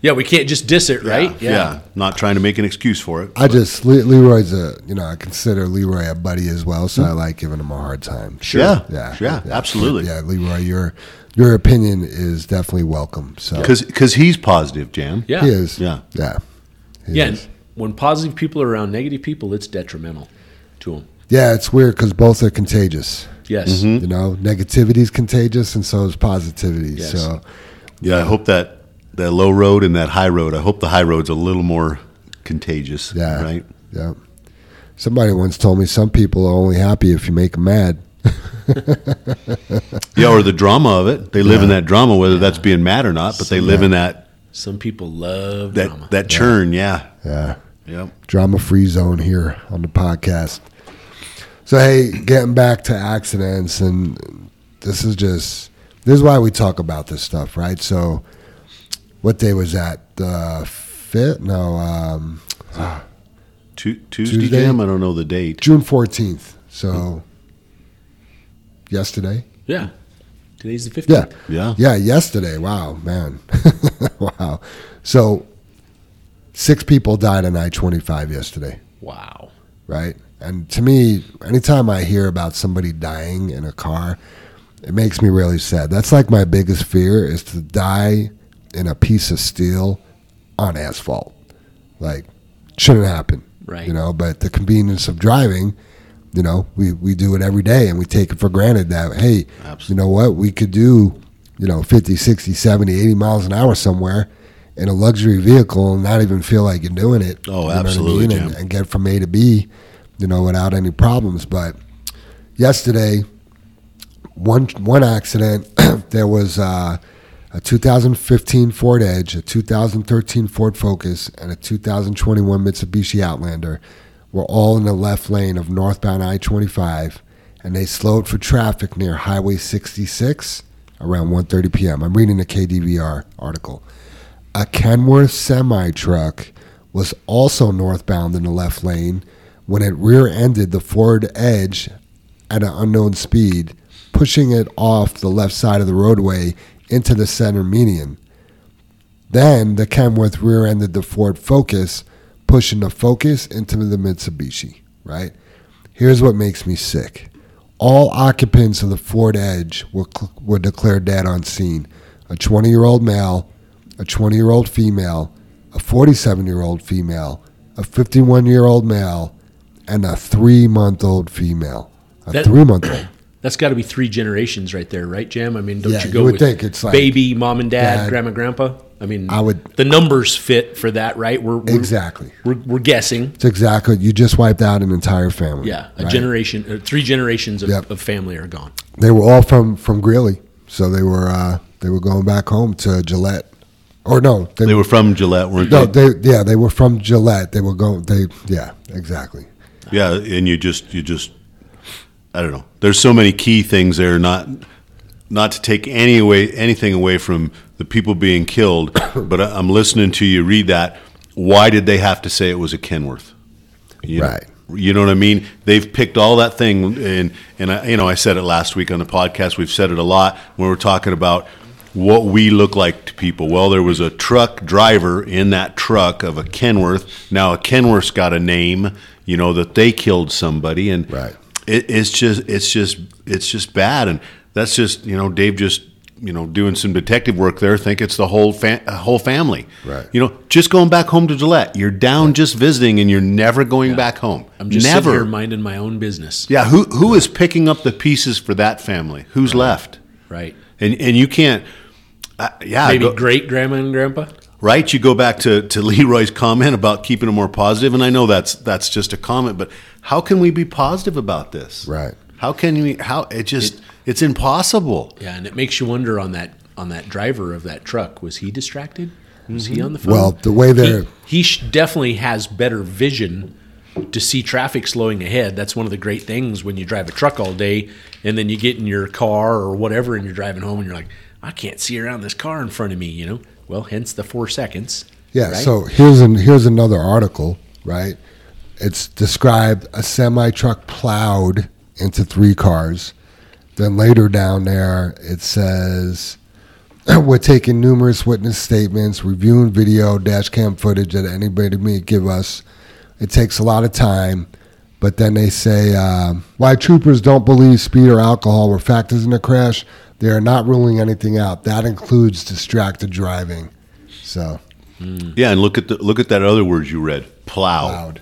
Yeah, we can't just diss it, right? Yeah, Not trying to make an excuse for it. I just Le- Leroy's a you know I consider Leroy a buddy as well, so I like giving him a hard time. Sure. Yeah. Yeah, Yeah, absolutely. Yeah, Leroy, your your opinion is definitely welcome. So Because he's positive, Jam. Yeah. he is. Yeah. yeah, He Yeah. is. when positive people are around negative people, it's detrimental to them. yeah. It's weird because both are contagious. Yes. Mm-hmm. You know, negativity is contagious, and so is positivity. Yes. So Yeah, I hope that that low road and that high road. I hope the high road's a little more contagious. yeah, Right. Yeah. Somebody once told me some people are only happy if you make them mad. Yeah, or the drama of it. They live in that drama, whether that's being mad or not. But they live in that Some people love that drama. that churn. Yeah. Yeah. Yep. drama free zone here on the podcast. So hey, getting back to accidents and this is just this is why we talk about this stuff, right? So what day was that? The fifth? No, um, Tu- Tuesday, Tuesday? Jam. I don't know the date. June fourteenth. So yesterday. yeah. Today's the 15th. Yeah. Yeah. Yeah, yesterday. Wow, man. wow. So Six people died on I 25 yesterday, Wow. right? And to me, anytime I hear about somebody dying in a car, it makes me really sad. That's like my biggest fear is to die in a piece of steel on asphalt. Like, shouldn't happen. Right. You know, but the convenience of driving, you know, we, we do it every day and we take it for granted that, hey, Absolutely. you know what, we could do, you know, 50, 60, 70, 80 miles an hour somewhere in a luxury vehicle and not even feel like you're doing it. Oh, you know what I absolutely, mean? And, and get from A to B, you know, without any problems. But yesterday, one one accident, there was uh, a 2015 Ford Edge, a 2013 Ford Focus, and a 2021 Mitsubishi Outlander were all in the left lane of northbound I-25, and they slowed for traffic near Highway 66 around 1:30 p.m. I'm reading the KDVR article. A Kenworth semi truck was also northbound in the left lane when it rear-ended the Ford Edge at an unknown speed, pushing it off the left side of the roadway into the center median. Then the Kenworth rear ended the Ford Focus, pushing the Focus into the Mitsubishi, right? Here's what makes me sick. All occupants of the Ford Edge were, were declared dead on scene. A 20 year old male, a 20 year old female, a 47 year old female, a 51 year old male, and a three month old female. A three month old. That's got to be three generations right there, right, Jam? I mean, don't Yeah, you go you would with think it's like baby, mom and dad, dad. grandma, grandpa? I mean, I would- The numbers fit for that, right? We're, we're Exactly. We're, we're guessing. It's exactly. You just wiped out an entire family. Yeah, a right? generation, uh, three generations of, Yep. of family are gone. They were all from from Greeley, so they were uh, they were going back home to Gillette, or no, they, They were from Gillette, weren't no, they? they yeah, they were from Gillette. They were going. They yeah, exactly. Yeah, and you just you just I don't know. There's so many key things there. Not not to take any away anything away from the people being killed, but I- I'm listening to you read that. Why did they have to say it was a Kenworth? You know- Right. you know what I mean? They've picked all that thing, and and I, you know I said it last week on the podcast. We've said it a lot when we're talking about what we look like to people. Well, there was a truck driver in that truck of a Kenworth. Now a Kenworth's got a name, you know, that they killed somebody, and Right. It, it's just it's just it's just bad, and that's just you know Dave just you know doing some detective work there. Think it's the whole fa- uh, whole family, Right. You know, just going back home to Gillette. You're down just visiting, and you're never going back home. I'm just never. here minding my own business. yeah, who who is picking up the pieces for that family? Who's left? Right. And and you can't. Uh, yeah, Maybe go- great grandma and grandpa. right? You go back to, to Leroy's comment about keeping it more positive, and I know that's that's just a comment, but how can we be positive about this? Right. How can we? How it just it's impossible. Yeah, and it makes you wonder on that on that driver of that truck. Was he distracted? Was he mm-hmm. on the phone? Well, the way they're- he, he definitely has better vision to see traffic slowing ahead. That's one of the great things when you drive a truck all day, and then you get in your car or whatever, and you're driving home, and you're like, I can't see around this car in front of me. You know, well, hence the four seconds. Yeah. right? So here's an here's another article. Right. It's described a semi truck plowed into three cars. Then later down there it says we're taking numerous witness statements, reviewing video, dash cam footage that anybody may give us. It takes a lot of time, but then they say um, why troopers don't believe speed or alcohol were factors in the crash. They are not ruling anything out. That includes distracted driving. So Yeah, and look at the look at that other word you read, plow. loud.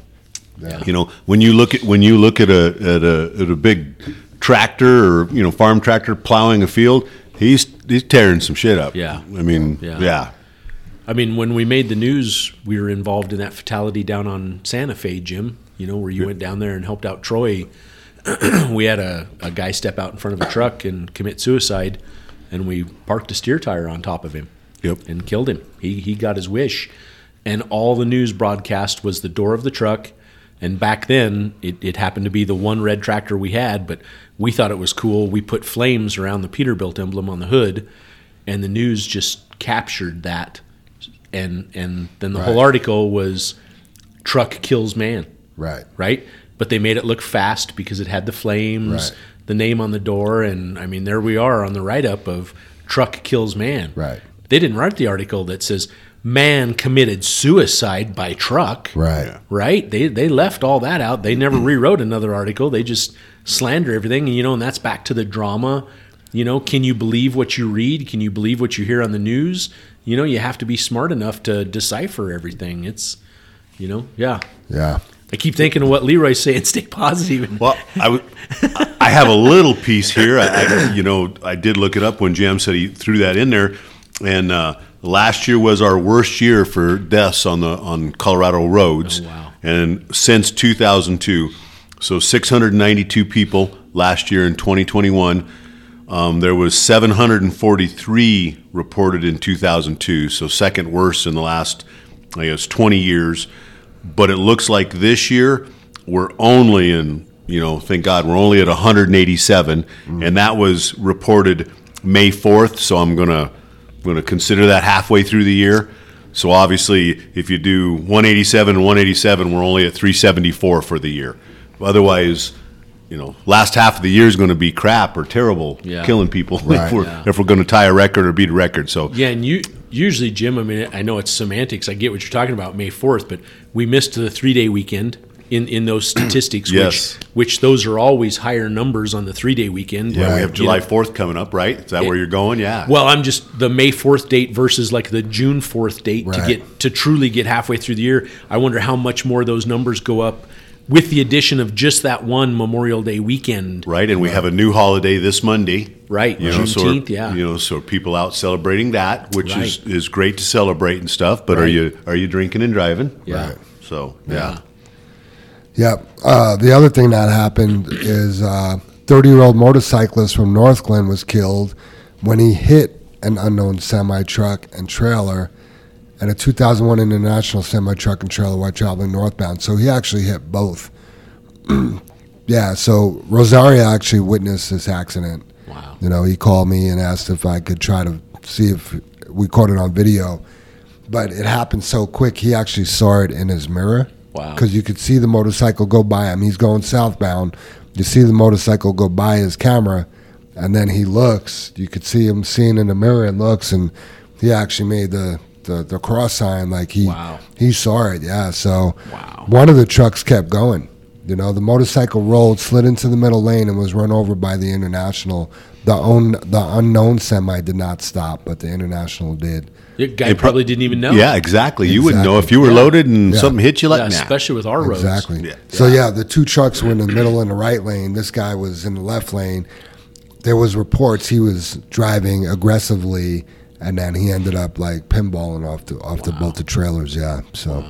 Yeah. You know, when you look at when you look at a at a at a big tractor or you know farm tractor plowing a field, he's he's tearing some shit up. Yeah. I mean, Yeah. yeah. I mean, when we made the news, we were involved in that fatality down on Santa Fe, Jim. You know, where you went down there and helped out Troy. we had a, a guy step out in front of a truck and commit suicide, and we parked a steer tire on top of him Yep. and killed him. He he got his wish, and all the news broadcast was the door of the truck. And back then, it, it happened to be the one red tractor we had, but we thought it was cool. We put flames around the Peterbilt emblem on the hood, and the news just captured that. And and then the whole article was truck kills man Right. right? But they made it look fast because it had the flames, Right. the name on the door, and I mean, there we are on the write up of truck kills man. Right. They didn't write the article that says man committed suicide by truck. Right. Right? They they left all that out. They never rewrote another article. They just slander everything, and you know, and that's back to the drama. You know, can you believe what you read? Can you believe what you hear on the news? You know, you have to be smart enough to decipher everything. It's, you know, yeah. Yeah. I keep thinking of what Leroy's saying. Stay positive. And, Well, I, w- I have a little piece here. I, I, you know, I did look it up when Jam said he threw that in there, and uh, last year was our worst year for deaths on the on Colorado roads. Oh, wow. And since 2002, so 692 people last year in 2021. Um, there was 743 reported in 2002, so second worst in the last, I guess, 20 years. But it looks like this year we're only in, you know, thank God, we're only at 187, and that was reported May 4th. So I'm gonna gonna consider that halfway through the year. So obviously, if you do 187 and 187, we're only at 374 for the year. Otherwise, you know, last half of the year is going to be crap or terrible, Yeah. killing people Right. if we're Yeah. if we're going to tie a record or beat a record. So yeah, and you usually, Jim. I mean, I know it's semantics. I get what you're talking about, May fourth, but we missed the three day weekend in in those statistics. Yes. which, which those are always higher numbers on the three day weekend. yeah, we Right. have July know, 4th coming up, right? Is that where you're going? Yeah. Well, I'm just the May 4th date versus like the June 4th date to get to truly get halfway through the year. I wonder how much more those numbers go up with the addition of just that one Memorial Day weekend. right, and we have a new holiday this Monday. Right, You know, so Juneteenth, are- yeah. You know, so people out celebrating that, which is Right. is great to celebrate and stuff. But are you are you drinking and driving? Yeah. Right. So yeah. Yep. Uh, the other thing that happened is a 30 year old motorcyclist from Northglenn was killed when he hit an unknown semi truck and trailer and a 2001 International semi truck and trailer while traveling northbound. So he actually hit both. yeah, so Rosario actually witnessed this accident. Wow. You know, he called me and asked if I could try to see if we caught it on video. But it happened so quick, he actually saw it in his mirror. Wow. Because you could see the motorcycle go by him. He's going southbound. You see the motorcycle go by his camera, and then he looks. You could see him seeing in the mirror and looks, and he actually made the, the, the cross sign like he Wow. he saw it. Yeah. So Wow. one of the trucks kept going. You know, the motorcycle rolled, slid into the middle lane, and was run over by the international. The own the unknown semi did not stop, but the international did. The guy It pro- probably didn't even know. Yeah, exactly. You wouldn't know if you were Yeah. loaded and Yeah. something hit you like Yeah, nah. especially with our roads. Exactly. Yeah. So yeah, the two trucks were in the middle and the right lane. This guy was in the left lane. There was reports he was driving aggressively, and then he ended up like pinballing off the off the both the trailers. Yeah. So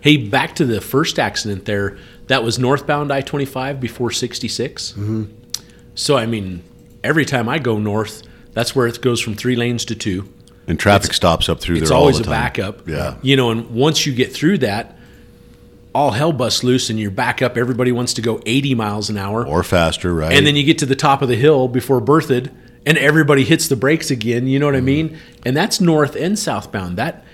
Hey, back to the first accident there. That was northbound I 25 before 66. Mm-hmm. So, I mean, every time I go north, that's where it goes from three lanes to two. And traffic stops up through there always all a the time. backup. Yeah. You know, and once you get through that, all hell busts loose and you're back up. Everybody wants to go 80 miles an hour. Or faster, right? and then you get to the top of the hill before Berthoud, and everybody hits the brakes again. You know what I mm-hmm. mean? And that's north and southbound. That,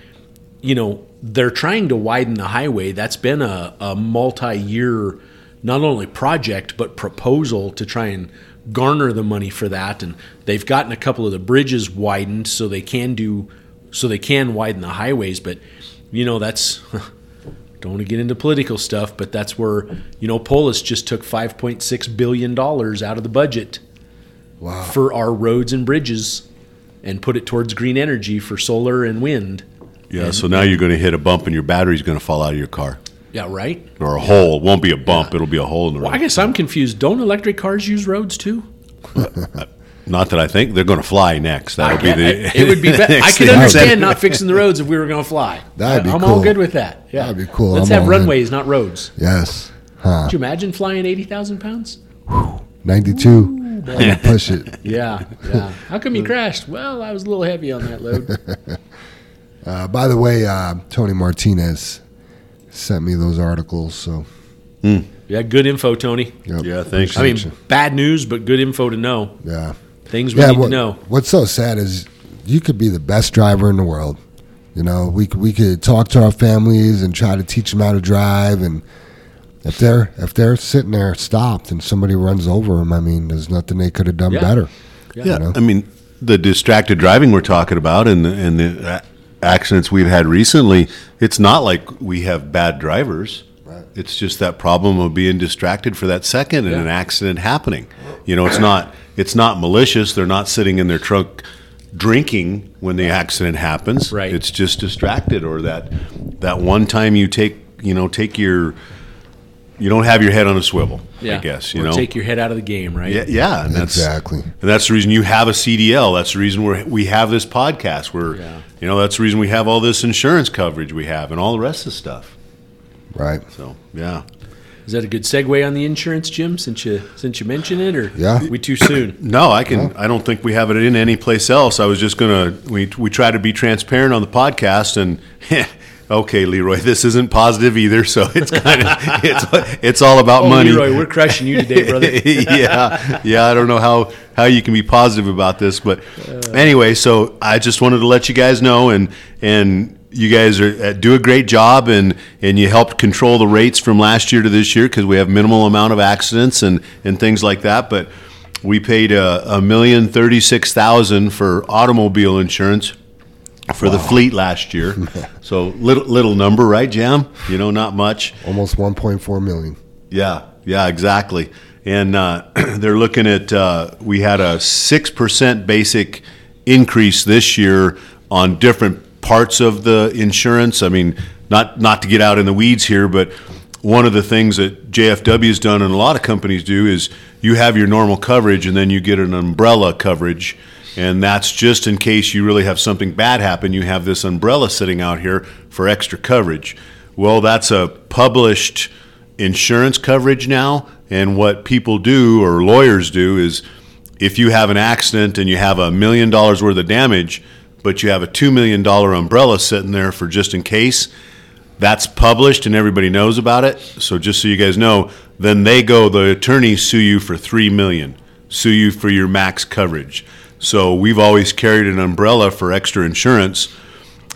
you know, they're trying to widen the highway. That's been a, a multi-year, not only project but proposal to try and garner the money for that. And they've gotten a couple of the bridges widened so they can do, so they can widen the highways. But, you know, that's. Don't want to get into political stuff, but that's where you know Polis just took 5.6 billion dollars out of the budget wow. for our roads and bridges, and put it towards green energy for solar and wind. yeah. So now you're going to hit a bump and your battery's going to fall out of your car. Yeah, right. Or a hole. It won't be a bump. It'll be a hole in the road. Well, I guess I'm confused. Don't electric cars use roads too? Not that I think they're going to fly next. That I would be get- the. it would be. Be- I next could thing. understand not fixing the roads if we were going to fly. That'd be I'm cool. all good with that. Yeah, That'd be cool. Let's I'm have all in. runways, not roads. Yes. Huh. Could you imagine flying 80,000 pounds? Ninety-two. I'm gonna push it. Yeah, yeah. How come you crashed? Well, I was a little heavy on that load. Uh, by the way, uh, Tony Martinez sent me those articles. So Yeah, good info, Tony. yep. Yeah, thanks. I mean, you. bad news, but good info to know. yeah. Things we yeah, need what, to know. What's so sad is you could be the best driver in the world. You know, we could, we could talk to our families and try to teach them how to drive, and if they're if they're sitting there stopped and somebody runs over them, I mean, there's nothing they could have done Yeah. better. Yeah, you know? I mean the distracted driving we're talking about, and the, and the, uh, accidents we've had recently, it's not like we have bad drivers. Right. It's just that problem of being distracted for that second and an accident happening. You know, it's not it's not malicious. They're not sitting in their truck drinking when the accident happens. Right. It's just distracted or that that one time you take you know take your you don't have your head on a swivel. Yeah. I guess you Or know. take your head out of the game, right? Yeah, yeah, and that's Exactly. and that's the reason you have a CDL. That's the reason we we have this podcast. We're, Yeah. you know, that's the reason we have all this insurance coverage we have and all the rest of the stuff. Right. So yeah, Is that a good segue on the insurance, Jim? Since you since you mentioned it, or Yeah. we too soon? no, I can. I don't think we have it in any place else. I was just gonna. We we try to be transparent on the podcast, and okay, Leroy, this isn't positive either. So it's kind of it's it's all about Oh, money. Leroy, we're crushing you today, brother. yeah, yeah. I don't know how how you can be positive about this, but anyway, so I just wanted to let you guys know, and and you guys are uh, do a great job, and and you helped control the rates from last year to this year because we have minimal amount of accidents and and things like that, but. We paid a, a million thirty six thousand for automobile insurance for the fleet last year. so little little number, right, Jam? You know, not much. Almost 1.4 million. Yeah, yeah, exactly. And uh, they're looking at uh, we had a six percent basic increase this year on different parts of the insurance. I mean, not not to get out in the weeds here, but one of the things that JFW has done and a lot of companies do is you have your normal coverage and then you get an umbrella coverage. And that's just in case you really have something bad happen, you have this umbrella sitting out here for extra coverage. Well, that's a published insurance coverage now. And what people do or lawyers do is if you have an accident and you have a million dollars worth of damage, but you have a $2 million umbrella sitting there for just in case, that's published and everybody knows about it. So just so you guys know, then they go, the attorneys sue you for 3 million, sue you for your max coverage. So we've always carried an umbrella for extra insurance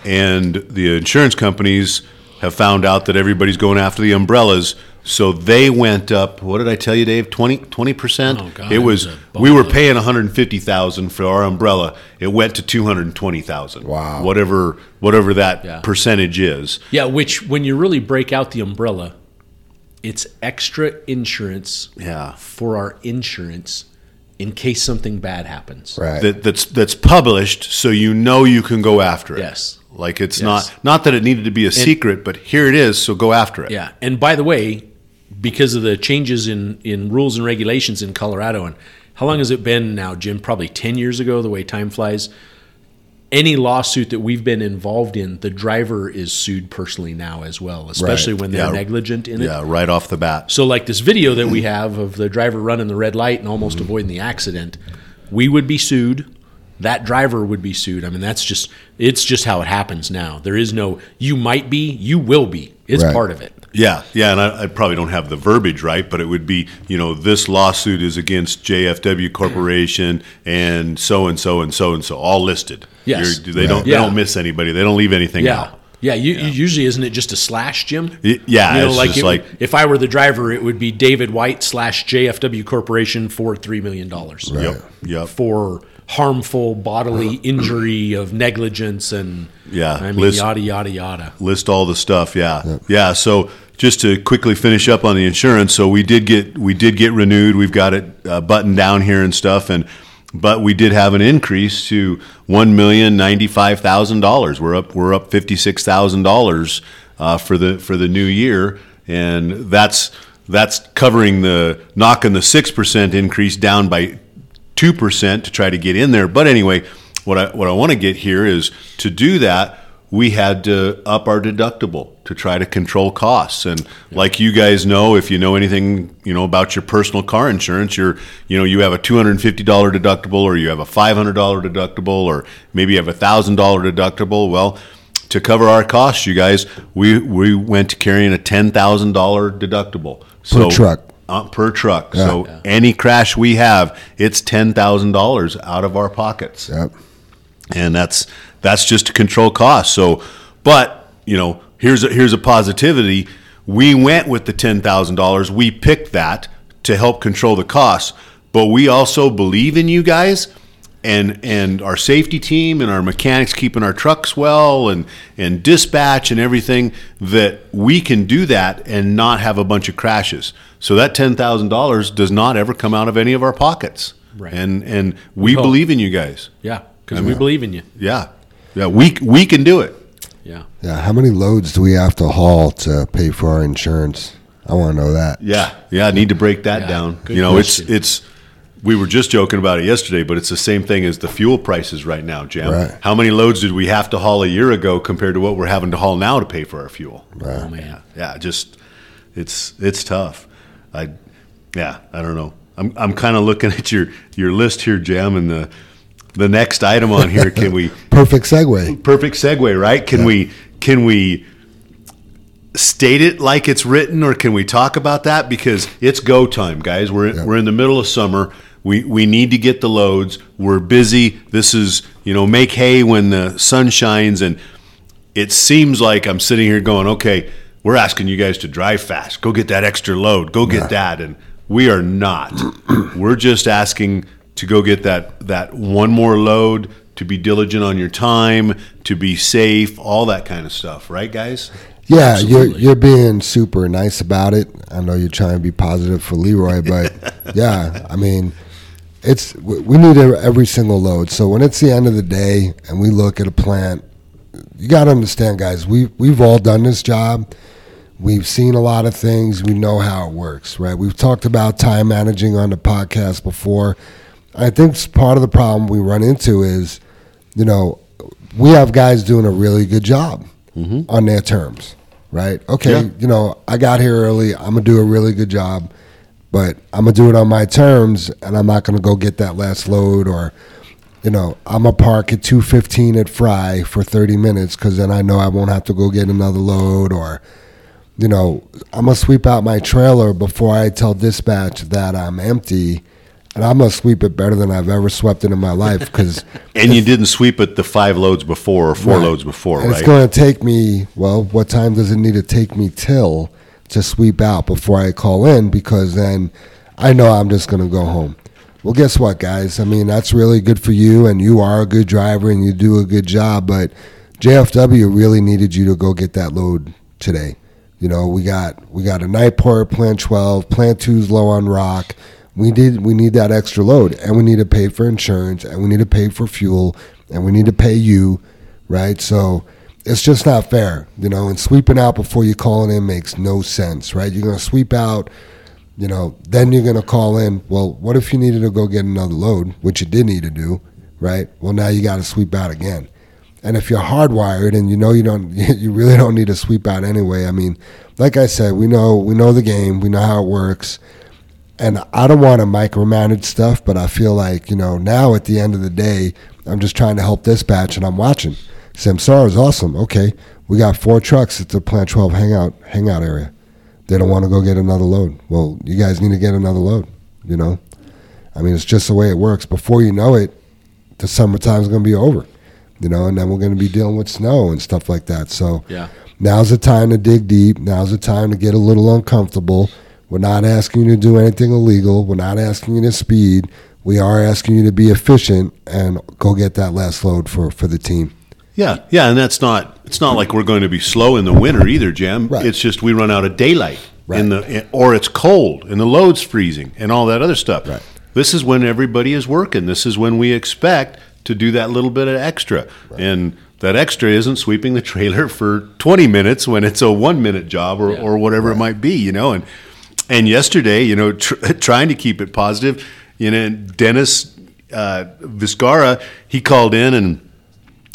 and the insurance companies have found out that everybody's going after the umbrellas. So they went up. What did I tell you, Dave? 20 percent. Oh, God, it was. it was a we were paying one hundred fifty thousand for our umbrella. It went to two hundred twenty thousand. Wow. Whatever, whatever that Yeah. percentage is. Yeah, which when you really break out the umbrella, it's extra insurance Yeah. for our insurance in case something bad happens. Right. That, that's that's published, so you know you can go after it. Yes. Like it's Yes. not not that it needed to be a secret, but here it is. So go after it. Yeah, and by the way, because of the changes in in rules and regulations in Colorado, and how long has it been now, Jim? Probably ten years ago. The way time flies. Any lawsuit that we've been involved in, the driver is sued personally now as well, especially when they're Yeah. negligent in it. Yeah. Right off the bat. So, like this video that we have of the driver running the red light and almost Mm-hmm. avoiding the accident, we would be sued. That driver would be sued. I mean, that's just it's just how it happens now. There is no you might be, you will be. It's Right. part of it. Yeah, yeah, and I, I probably don't have the verbiage right, but it would be, you know, this lawsuit is against JFW Corporation and so and so and so and so, all listed. Yes. You're- they don't they don't miss anybody. They don't leave anything Yeah. out. Yeah, you, you- usually isn't it just a slash, Jim? Y- yeah, you know, it's like, just it- like- if I were the driver, it would be David White slash JFW Corporation for three million dollars Yep, yep. for harmful bodily injury of negligence and Yeah, I mean list- yada yada yada. list all the stuff. Yeah, yeah. So just to quickly finish up on the insurance, so we did get we did get renewed. We've got it uh, buttoned down here and stuff, and but we did have an increase to one million ninety five thousand dollars. We're up we're up fifty six thousand uh, dollars for the for the new year, and that's that's covering the knocking the six percent increase down by two percent to try to get in there. But anyway, what I what I want to get here is to do that. We had to up our deductible to try to control costs, and like you guys know, if you know anything, you know about your personal car insurance, you're you know you have a two hundred and fifty dollar deductible, or you have a five hundred dollar deductible, or maybe you have a thousand dollar deductible. Well, to cover our costs, you guys, we we went to carrying a ten thousand dollar deductible Per truck. Uh, per truck. So any crash we have, it's ten thousand dollars out of our pockets, Yep. and that's that's just to control costs. So, but you know, here's a, here's a positivity. We went with the ten thousand dollars. We picked that to help control the costs, but we also believe in you guys. and and our safety team and our mechanics keeping our trucks well and and dispatch and everything that we can do that and not have a bunch of crashes. So that ten thousand dollars does not ever come out of any of our pockets. Right. And and we hope. believe in you guys. Yeah, because we believe in you. Yeah. Yeah, we we can do it. Yeah. Yeah, how many loads do we have to haul to pay for our insurance? I want to know that. Yeah, yeah. I need to break that Yeah, down. good you know, question. it's it's. We were just joking about it yesterday, but it's the same thing as the fuel prices right now, Jim. Right. How many loads did we have to haul a year ago compared to what we're having to haul now to pay for our fuel? Oh man. Yeah, just it's it's tough. I yeah, I don't know. I'm I'm kind of looking at your your list here, Jim, and the the next item on here. Can we Perfect segue. perfect segue, right? Can we can we state it like it's written, or can we talk about that because it's go time, guys? We're Yeah. we're in the middle of summer. We we need to get the loads. We're busy. This is you know make hay when the sun shines, and it seems like I'm sitting here going, okay, we're asking you guys to drive fast. Go get that extra load. Go get that, and we are not. we're just asking to go get that that one more load. To be diligent on your time, to be safe, all that kind of stuff, right, guys? Yeah, you're you're being super nice about it. I know you're trying to be positive for Leroy, but yeah, I mean, it's we we need every single load. So when it's the end of the day and we look at a plant, you got to understand, guys. We we've all done this job. We've seen a lot of things. We know how it works, right? We've talked about time managing on the podcast before. I think part of the problem we run into is, you know, we have guys doing a really good job mm-hmm. on their terms, right? Okay, Yeah. you know, I got here early. I'm gonna do a really good job, but I'm gonna do it on my terms, and I'm not gonna go get that last load or. You know, I'm gonna park at 2:15 at Fry for 30 minutes because then I know I won't have to go get another load, or you know, I'm gonna sweep out my trailer before I tell dispatch that I'm empty, and I'm gonna sweep it better than I've ever swept it in my life because And you didn't sweep it the five loads before or four loads before, and right? It's going to take me, well, what time does it need to take me till to sweep out before I call in? Because then I know I'm just going to go home. Well, guess what, guys? I mean, that's really good for you, and you are a good driver and you do a good job, but JFW really needed you to go get that load today. You know, we got we got a night port, plant twelve, plant two's low on rock. We did we need that extra load, and we need to pay for insurance, and we need to pay for fuel, and we need to pay you, right? So it's just not fair, you know. And sweeping out before you calling in makes no sense, right? You're gonna sweep out, you know, then you're gonna call in. Well, what if you needed to go get another load, which you did need to do, right? Well, now you got to sweep out again. And if you're hardwired and you know you don't, you really don't need to sweep out anyway. I mean, like I said, we know we know the game, we know how it works, and I don't want to micromanage stuff, but I feel like you know now at the end of the day, I'm just trying to help dispatch and I'm watching. Samsara is awesome. Okay, we got four trucks at the Plant 12 hangout hangout area. They don't want to go get another load. Well, you guys need to get another load. You know, I mean, it's just the way it works. Before you know it, the summertime's going to be over you know, and then we're going to be dealing with snow and stuff like that. So Yeah. now's the time to dig deep. Now's the time to get a little uncomfortable. We're not asking you to do anything illegal. We're not asking you to speed. We are asking you to be efficient and go get that last load for, for the team. Yeah, yeah, and that's not. It's not like we're going to be slow in the winter either, Jim. Right. It's just we run out of daylight in the, or it's cold and the load's freezing and all that other stuff. Right. This is when everybody is working. This is when we expect to do that little bit of extra, and that extra isn't sweeping the trailer for 20 minutes when it's a one minute job or, Yeah. or whatever it might be, you know. And and yesterday, you know, tr- trying to keep it positive, you know, Dennis uh, Viscara, he called in and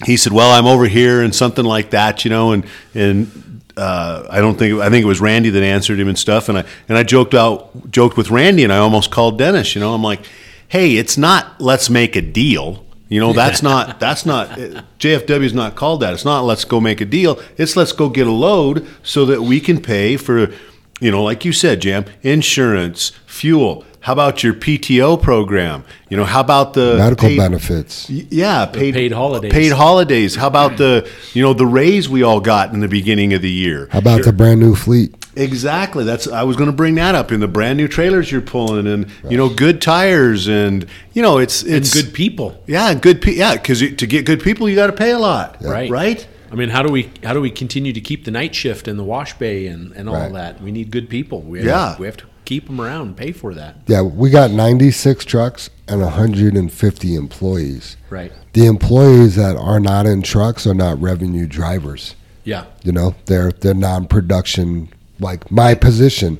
he said, "Well, I'm over here and something like that, you know." And and uh, I don't think I think it was Randy that answered him and stuff. And I and I joked out joked with Randy, and I almost called Dennis. You know, I'm like, "Hey, it's not let's make a deal." You know, that's not that's not JFW's not called that. It's not let's go make a deal. It's let's go get a load so that we can pay for, you know, like you said, Jam, insurance, fuel. How about your PTO program? You know, how about the Medical paid- benefits. Yeah, paid, paid holidays. Paid holidays. How about the you know the raise we all got in the beginning of the year? How about the brand new fleet? Exactly. That's I was going to bring that up in the brand new trailers you're pulling, and you know, good tires, and you know, it's And it's good people, Yeah, good. people. yeah, because to get good people, you got to pay a lot. right? Right. I mean, how do we how do we continue to keep the night shift and the wash bay and, and all Right. that? We need good people. We Yeah. we have to keep them around and pay for that. Yeah, we got 96 trucks and 150 employees. Right. The employees that are not in trucks are not revenue drivers. Yeah. You know, they're they're non-production. Like my position,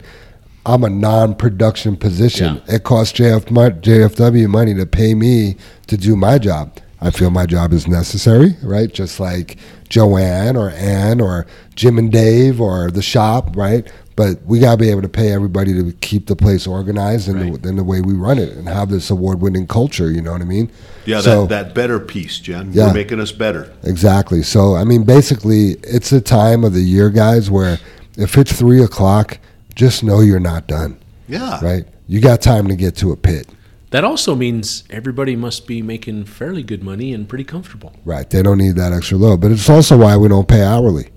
I'm a non-production position. Yeah. It costs JF, JFW money to pay me to do my job. I feel my job is necessary, right? Just like Joanne or Ann or Jim and Dave or the shop, right? But we gotta be able to pay everybody to keep the place organized and Right. the, and the way we run it and have this award-winning culture. You know what I mean? Yeah, So- that, that better piece, Jen. Yeah. You're making us better. Exactly. So, I mean, basically, it's a time of the year, guys, where if it's three o'clock, just know you're not done, Yeah. right? You got time to get to a pit, That also means everybody must be making fairly good money and pretty comfortable. right? They don't need that extra load. But it's also why we don't pay hourly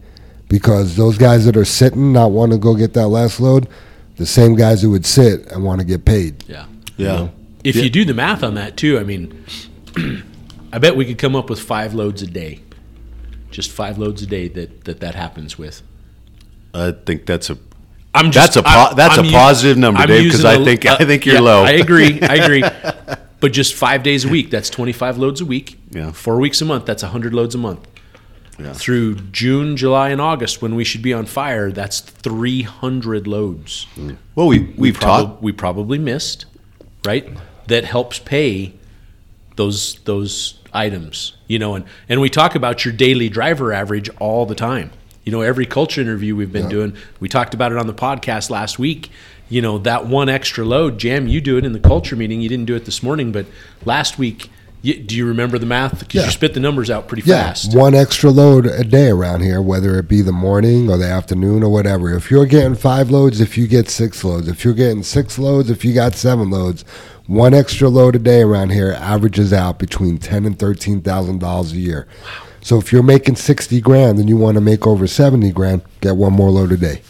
because those guys that are sitting, not want to go get that last load, the same guys who would sit and want to get paid. Yeah. Yeah. If Yeah. you do the math on that too, I mean, I bet we could come up with five loads a day, just five loads a day that that, that happens with. I think that's a I'm just, That's a po- that's a u- positive number, I'm Dave, 'cause using I a- think- I uh, think you're yeah, low. I agree. I agree. But just five days a week, that's 25 loads a week. Yeah. Four weeks a month, that's 100 loads a month. Yeah. Through June, July, and August, when we should be on fire, that's 300 loads. Mm. well. We we've Prob- talked. we probably missed, right? That helps pay those those items, you know, and and we talk about your daily driver average all the time. You know, every culture interview we've been doing, we talked about it on the podcast last week. You know, that one extra load, Jam, you do it in the culture meeting. You didn't do it this morning, but last week, you, do you remember the math? Because Yeah. you spit the numbers out pretty Yeah, fast. one extra load a day around here, whether it be the morning or the afternoon or whatever. If you're getting five loads, if you get six loads, if you're getting six loads, if you got seven loads, one extra load a day around here averages out between ten and thirteen thousand dollars a year. Wow. So if you're making sixty grand and you want to make over seventy grand, get one more load a day.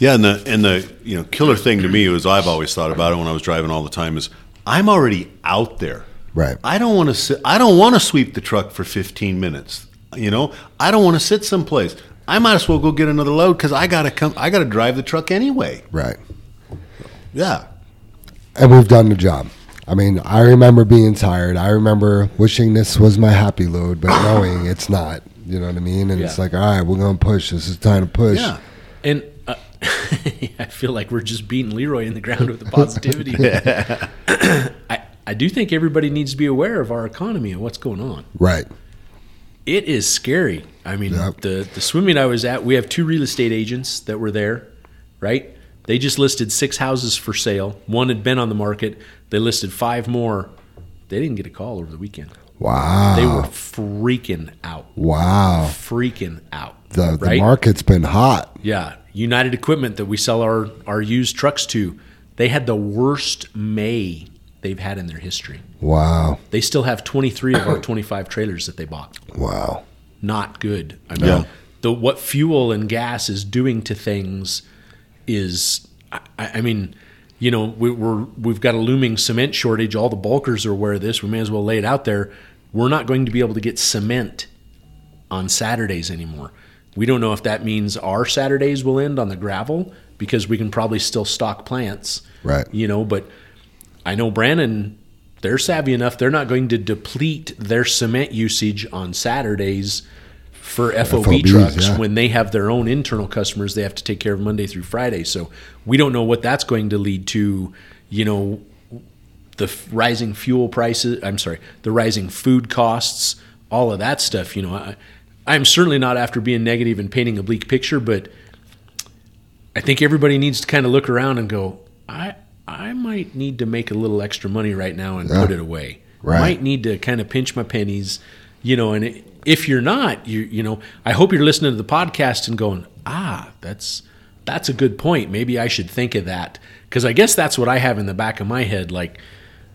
Yeah, and the and the you know killer thing to me was I've always thought about it when I was driving all the time is I'm already out there. Right. I don't want to sit. I don't want to sweep the truck for 15 minutes. You know, I don't want to sit someplace. I might as well go get another load because I gotta come. I gotta drive the truck anyway. Right. Yeah. and we've done the job. I mean, I remember being tired. I remember wishing this was my happy load, but knowing it's not. You know what I mean? And it's like, all right, we're gonna push. This is time to push. Yeah. And uh, I feel like we're just beating Leroy in the ground with the positivity. I, do think everybody needs to be aware of our economy and what's going on. Right. It is scary. I mean, Yep. the the swimming I was at, we have two real estate agents that were there, right? They just listed six houses for sale. One had been on the market. They listed five more. They didn't get a call over the weekend. Wow. They were freaking out, wow. freaking out. The the right? market's been hot. Yeah, United Equipment that we sell our our used trucks to, they had the worst May they've had in their history. Wow. They still have 23 of our 25 trailers that they bought. Wow. Not good. I mean, Yeah. the what fuel and gas is doing to things is, I, I mean, you know, we, we're we've got a looming cement shortage. All the bulkers are aware of this. We may as well lay it out there. We're not going to be able to get cement on Saturdays anymore. We don't know if that means our Saturdays will end on the gravel because we can probably still stock plants. Right. You know, but I know Brandon, they're savvy enough. They're not going to deplete their cement usage on Saturdays for FOB FOBs, trucks yeah. when they have their own internal customers they have to take care of Monday through Friday. So we don't know what that's going to lead to, you know, the f- rising fuel prices, I'm sorry, the rising food costs, all of that stuff, you know. I, I'm certainly not after being negative and painting a bleak picture, but I think everybody needs to kind of look around and go, I I might need to make a little extra money right now and Yeah. put it away. Right. Might need to kind of pinch my pennies, you know. And if you're not, you you know, I hope you're listening to the podcast and going, ah, that's that's a good point. Maybe I should think of that because I guess that's what I have in the back of my head. Like,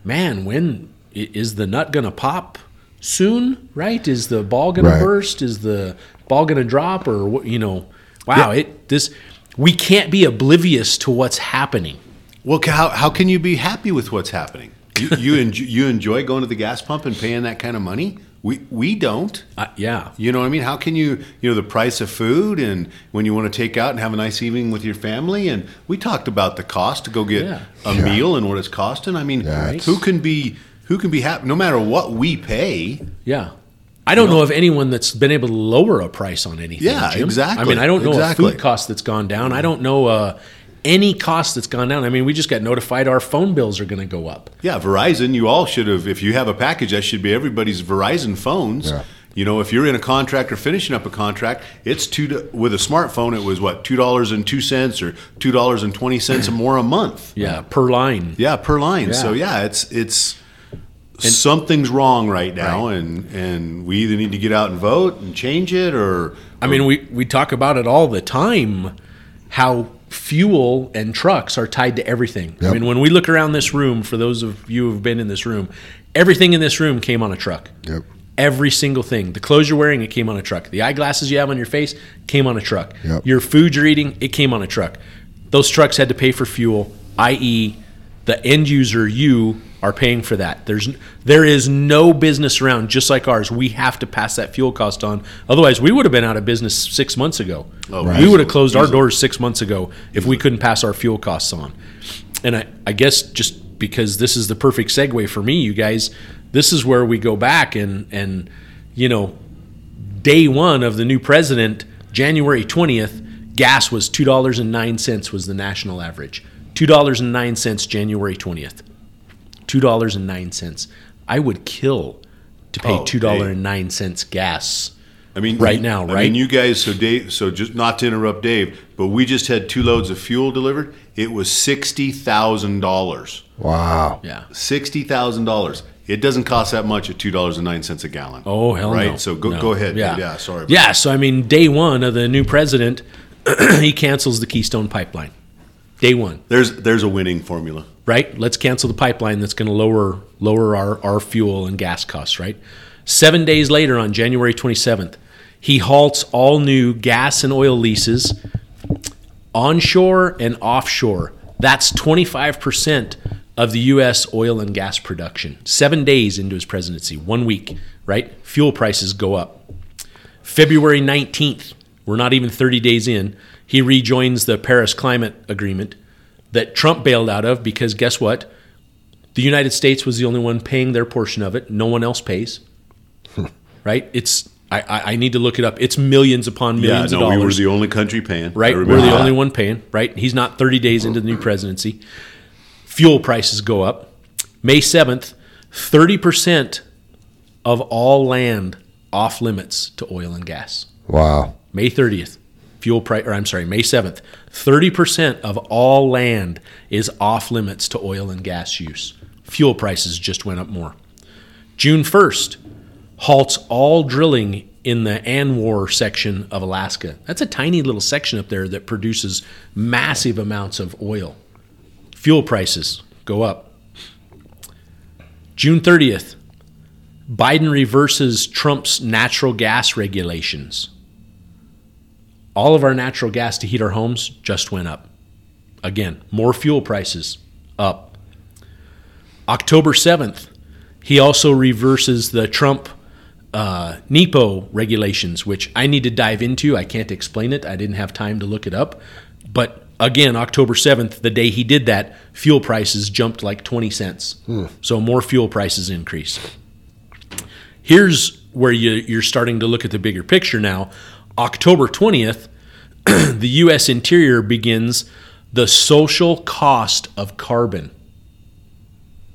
man, when is the nut gonna pop soon? Right? Is the ball gonna Right. burst? Is the ball gonna drop? Or what? You know, wow, it this. we can't be oblivious to what's happening. Well, how, how can you be happy with what's happening? You you, enjoy, you enjoy going to the gas pump and paying that kind of money? We we don't. Uh, yeah. You know what I mean? How can you, you know, the price of food and when you want to take out and have a nice evening with your family? And we talked about the cost to go get Yeah. a meal and what it's costing. I mean, Yeah, it's- who can be who can be happy no matter what we pay? Yeah. I don't know of anyone that's been able to lower a price on anything. Yeah, Jim. exactly, I mean, I don't know exactly. a food cost that's gone down. I don't know uh, any cost that's gone down. I mean, we just got notified our phone bills are going to go up. Yeah, Verizon, you all should have if you have a package that should be everybody's Verizon phones. Yeah. You know, if you're in a contract or finishing up a contract, it's two to, with a smartphone. It was what two dollars and two cents or two dollars and twenty cents more a month. Yeah, per line. Yeah, per line. So Yeah. yeah, it's it's something's wrong right now, and and we either need to get out and vote and change it, or I mean, we, we talk about it all the time how fuel and trucks are tied to everything. I mean, when we look around this room, for those of you who've been in this room, everything in this room came on a truck. Yep. Every single thing. The clothes you're wearing, it came on a truck. The eyeglasses you have on your face came on a truck. Yep. Your food you're eating, it came on a truck. Those trucks had to pay for fuel, i.e., the end user, you, are paying for that. There's there is no business around just like ours. We have to pass that fuel cost on. Otherwise, we would have been out of business six months ago. Oh, We would have closed our doors six months ago if we couldn't pass our fuel costs on. And I, I guess just because this is the perfect segue for me, you guys, this is where we go back and and you know, day one of the new president, January twentieth, gas was two dollars and nine cents was the national average. Two dollars and nine cents January twentieth. Two dollars and nine cents. I would kill to pay oh, two dollar and nine cents gas. I mean, Right now, right? I right? mean, you guys. So Dave. So just not to interrupt Dave, but we just had two loads of fuel delivered. It was sixty thousand dollars. Wow. Yeah. Sixty thousand dollars. It doesn't cost that much at two dollars and nine cents a gallon. Oh hell right. no! So go No. go ahead. Yeah, Yeah. Sorry. Yeah. So I mean, day one of the new president, he cancels the Keystone Pipeline. Day one, There's there's a winning formula. right? Let's cancel the pipeline that's going to lower lower our, our fuel and gas costs, right? Seven days later, on January 27th, he halts all new gas and oil leases onshore and offshore. That's 25% of the U.S. oil and gas production. Seven days into his presidency, one week, right? Fuel prices go up. February 19th, we're not even 30 days in, he rejoins the Paris Climate Agreement that Trump bailed out of because guess what? The United States was the only one paying their portion of it. No one else pays. right? It's I, I, need to look it up. It's millions upon millions Yeah. No, of we were the only country paying. right? We're the only one paying, right? He's not 30 days into the new presidency. Fuel prices go up. May 7th, 30% of all land off limits to oil and gas. Wow. May 30th, fuel price, or I'm sorry, May 7th, 30% of all land is off limits to oil and gas use. Fuel prices just went up more. June 1st, halts all drilling in the ANWR section of Alaska. That's a tiny little section up there that produces massive amounts of oil. Fuel prices go up. June 30th, Biden reverses Trump's natural gas regulations. All of our natural gas to heat our homes just went up. Again, more fuel prices up. October 7th, he also reverses the Trump uh, NEPA regulations, which I need to dive into. I can't explain it. I didn't have time to look it up. But again, October 7th, the day he did that, fuel prices jumped like 20 cents. So more fuel prices increase. Here's where you, you're starting to look at the bigger picture now. October 20th, the U.S. Interior begins the social cost of carbon.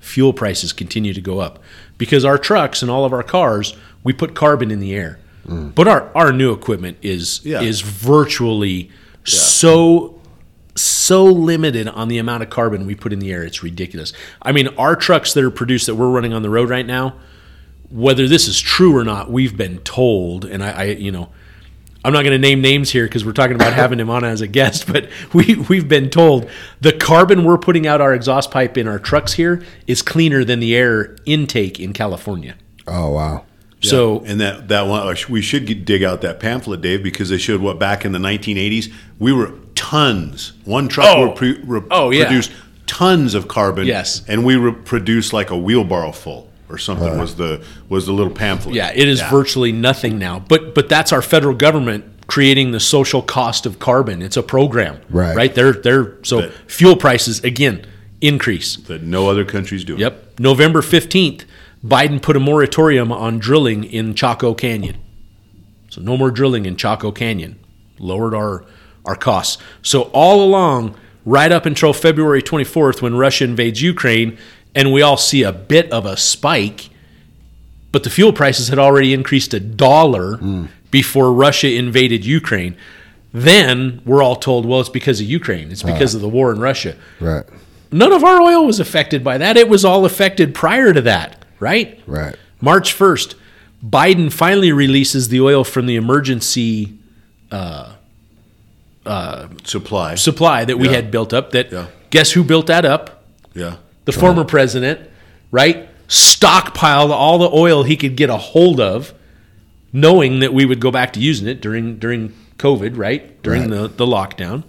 Fuel prices continue to go up because our trucks and all of our cars, we put carbon in the air. Mm. But our, our new equipment is Yeah. is virtually so so limited on the amount of carbon we put in the air. It's ridiculous. I mean, our trucks that are produced that we're running on the road right now, whether this is true or not, we've been told, and I, I you know, I'm not going to name names here because we're talking about having him on as a guest, but we we've been told the carbon we're putting out our exhaust pipe in our trucks here is cleaner than the air intake in California. Oh wow. So And that that one, uh, we should get, dig out that pamphlet, Dave, because they showed what back in the 1980s we were tons. One truck Oh. would pre- re- Oh, yeah. produce tons of carbon. Yes. and we re- produce like a wheelbarrow full or something. was the was the little pamphlet? Yeah, it is virtually nothing now. But but that's our federal government creating the social cost of carbon. It's a program, Right. Right. They're they're so But- fuel prices again increase. that no other countries do. Yep. November 15th, Biden put a moratorium on drilling in Chaco Canyon. So no more drilling in Chaco Canyon. Lowered our our costs. So all along, right up until February 24th when Russia invades Ukraine and we all see a bit of a spike, but the fuel prices had already increased a dollar before Russia invaded Ukraine. Then we're all told, well, it's because of Ukraine. It's because of the war in Russia Right. none of our oil was affected by that. It was all affected prior to that, right? Right. March 1st, Biden finally releases the oil from the emergency uh, uh, Supply. supply that we Yeah. had built up. That Yeah. guess who built that up? yeah. The former uh-huh. president, right? Stockpiled all the oil he could get a hold of, knowing that we would go back to using it during during COVID, right? During Right. the, the lockdown.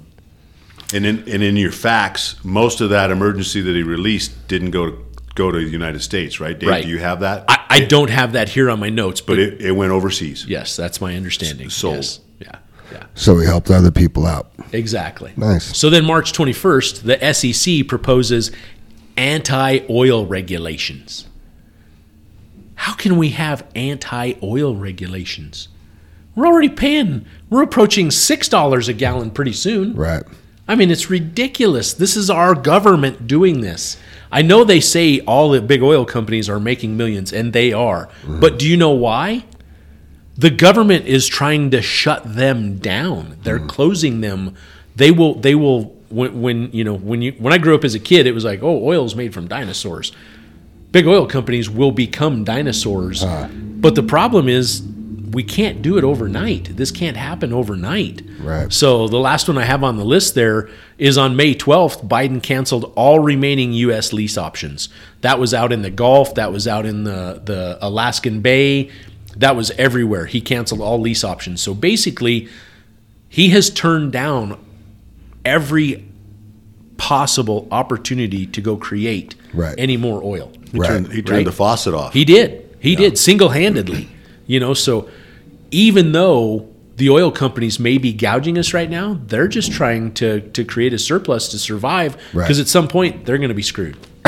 And in and in your facts, most of that emergency that he released didn't go to go to the United States, right? Dave, Right. do you have that? I, I don't have that here on my notes, but, but it, it went overseas. yes, that's my understanding. sold. Yes. Yeah. Yeah. So we helped other people out. Exactly. Nice. So then, March 21st, the SEC proposes anti oil regulations. How can we have anti oil regulations? We're already paying, we're approaching $6 a gallon pretty soon. Right. I mean, it's ridiculous. This is our government doing this. I know they say all the big oil companies are making millions, and they are. Mm-hmm. But do you know why? The government is trying to shut them down. They're mm. closing them. They will. They will. When, when you know when you when I grew up as a kid, it was like, oh, oil is made from dinosaurs. Big oil companies will become dinosaurs. But the problem is, we can't do it overnight. This can't happen overnight. Right. So the last one I have on the list there is on May 12th, Biden canceled all remaining U.S. lease options. That was out in the Gulf, that was out in the, the Alaskan Bay, that was everywhere. He canceled all lease options. So basically, he has turned down every possible opportunity to go create Right. any more oil. He Right. turned, he turned Right. the faucet off. He did. He did single handedly. You know, so even though the oil companies may be gouging us right now, they're just trying to to create a surplus to survive Right. because at some point they're going to be screwed.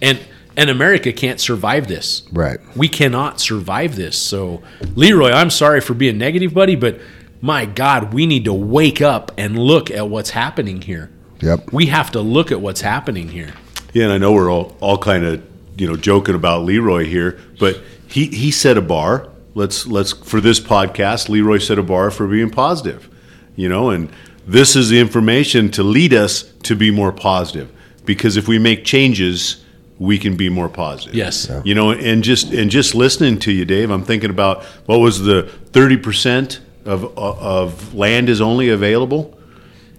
and and America can't survive this. Right. We cannot survive this. So, Leroy, I'm sorry for being negative, buddy, but my God, we need to wake up and look at what's happening here. Yep. We have to look at what's happening here. Yeah, and I know we're all, all kind of you know joking about Leroy here, but he he set a bar. Let's let's for this podcast, Leroy set a bar for being positive. You know, and this is the information to lead us to be more positive. Because if we make changes, we can be more positive. Yes. Yeah. You know, and just and just listening to you, Dave, I'm thinking about what was the 30 percent of of land is only available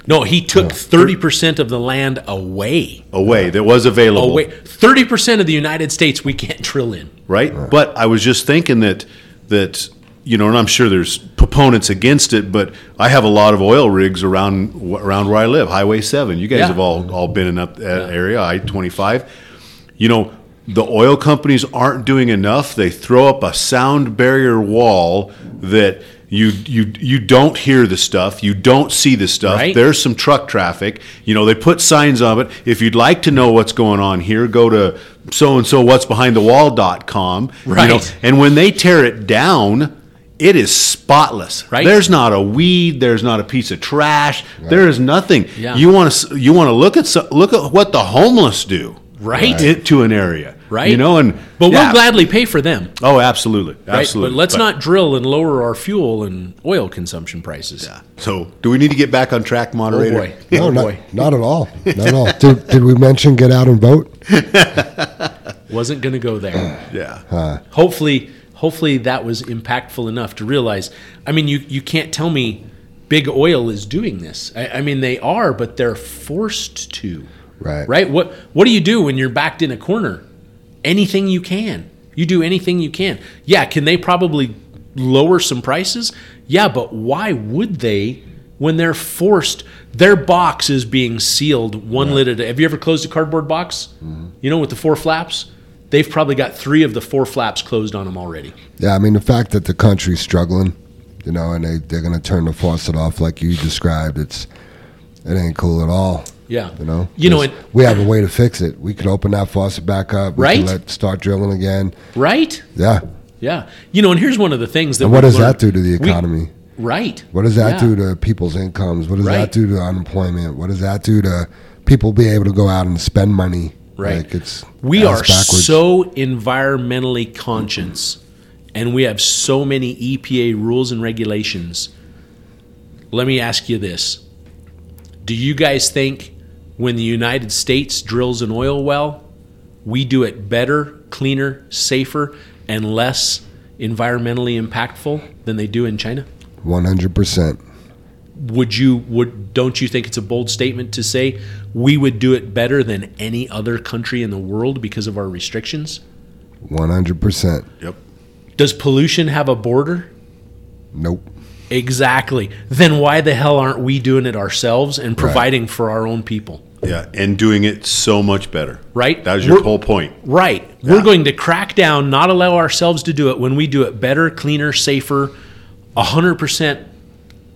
No, he took 30% of the land away. away that was available. Away. 30% of the United States we can't drill in. right? But I was just thinking that that you know, and I'm sure there's proponents against it, but I have a lot of oil rigs around around where I live, Highway Seven. You guys Yeah. have all all been in that area, I-25. You know, the oil companies aren't doing enough. They throw up a sound barrier wall that. You, you you don't hear the stuff. You don't see the stuff. Right. There's some truck traffic. You know, they put signs on it. If you'd like to know what's going on here, go to so and so what's behind the wall.com. You know, Right. and when they tear it down, it is spotless. Right. There's not a weed, there's not a piece of trash. There is nothing. Yeah. You want to you want to look at so- look at what the homeless do. Right. It, to an area. Right. You know, and But yeah. we'll gladly pay for them. Oh, absolutely. Right? Absolutely. But let's not drill and lower our fuel and oil consumption prices. Yeah. So, do we need to get back on track, moderator? Oh moderator? boy. No, oh not, boy. not at all. Not at all. Did, did we mention get out and vote? Wasn't going to go there. Yeah. hopefully hopefully that was impactful enough to realize i mean you, you can't tell me big oil is doing this I, I mean they are but they're forced to Right. right what what do you do when you're backed in a corner anything you can you do anything you can yeah can they probably lower some prices yeah but why would they when they're forced, their box is being sealed one lid at a Have you ever closed a cardboard box? Mm-hmm. You know, with the four flaps? They've probably got three of the four flaps closed on them already. Yeah, I mean the fact that the country's struggling, you know, and they they're gonna turn the faucet off like you described. It's it ain't cool at all. Yeah. You know, You know, and- we have a way to fix it. We could open that faucet back up. We Right? Let start drilling again. Right? Yeah. Yeah. You know, and here's one of the things that And what does that do to the We- economy? right. what does that Yeah. do to people's incomes? What does Right. that do to unemployment? What does that do to people being able to go out and spend money? Right. Like it's We are backwards. so environmentally conscious and we have so many EPA rules and regulations. Let me ask you this. Do you guys think when the United States drills an oil well, we do it better, cleaner, safer, and less environmentally impactful than they do in China? one hundred percent. Would you would don't you think it's a bold statement to say we would do it better than any other country in the world because of our restrictions? One hundred percent. Yep. Does pollution have a border? Nope. Exactly. Then why the hell aren't we doing it ourselves and providing for our own people? Yeah, and doing it so much better. Right? That was your We're- whole point. Right. We're going to crack down, not allow ourselves to do it when we do it better, cleaner, safer, 100%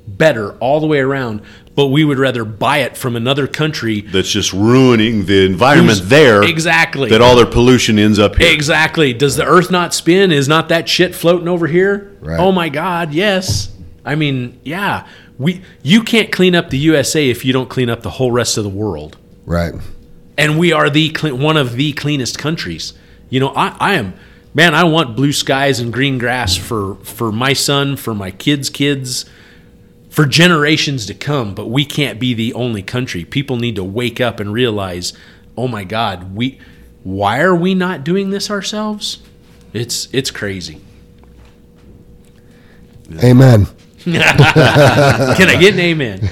better all the way around. But we would rather buy it from another country. That's just ruining the environment there. Exactly. That all their pollution ends up here. Exactly. Does the earth not spin? Is not that shit floating over here? Right. Oh my God, yes. I mean, yeah. We you can't clean up the USA if you don't clean up the whole rest of the world. Right. And we are the one of the cleanest countries. You know, I, I am man, I want blue skies and green grass for for my son, for my kids' kids, for generations to come, but we can't be the only country. People need to wake up and realize, "Oh my god, we why are we not doing this ourselves?" It's it's crazy. Amen. Can I get an amen?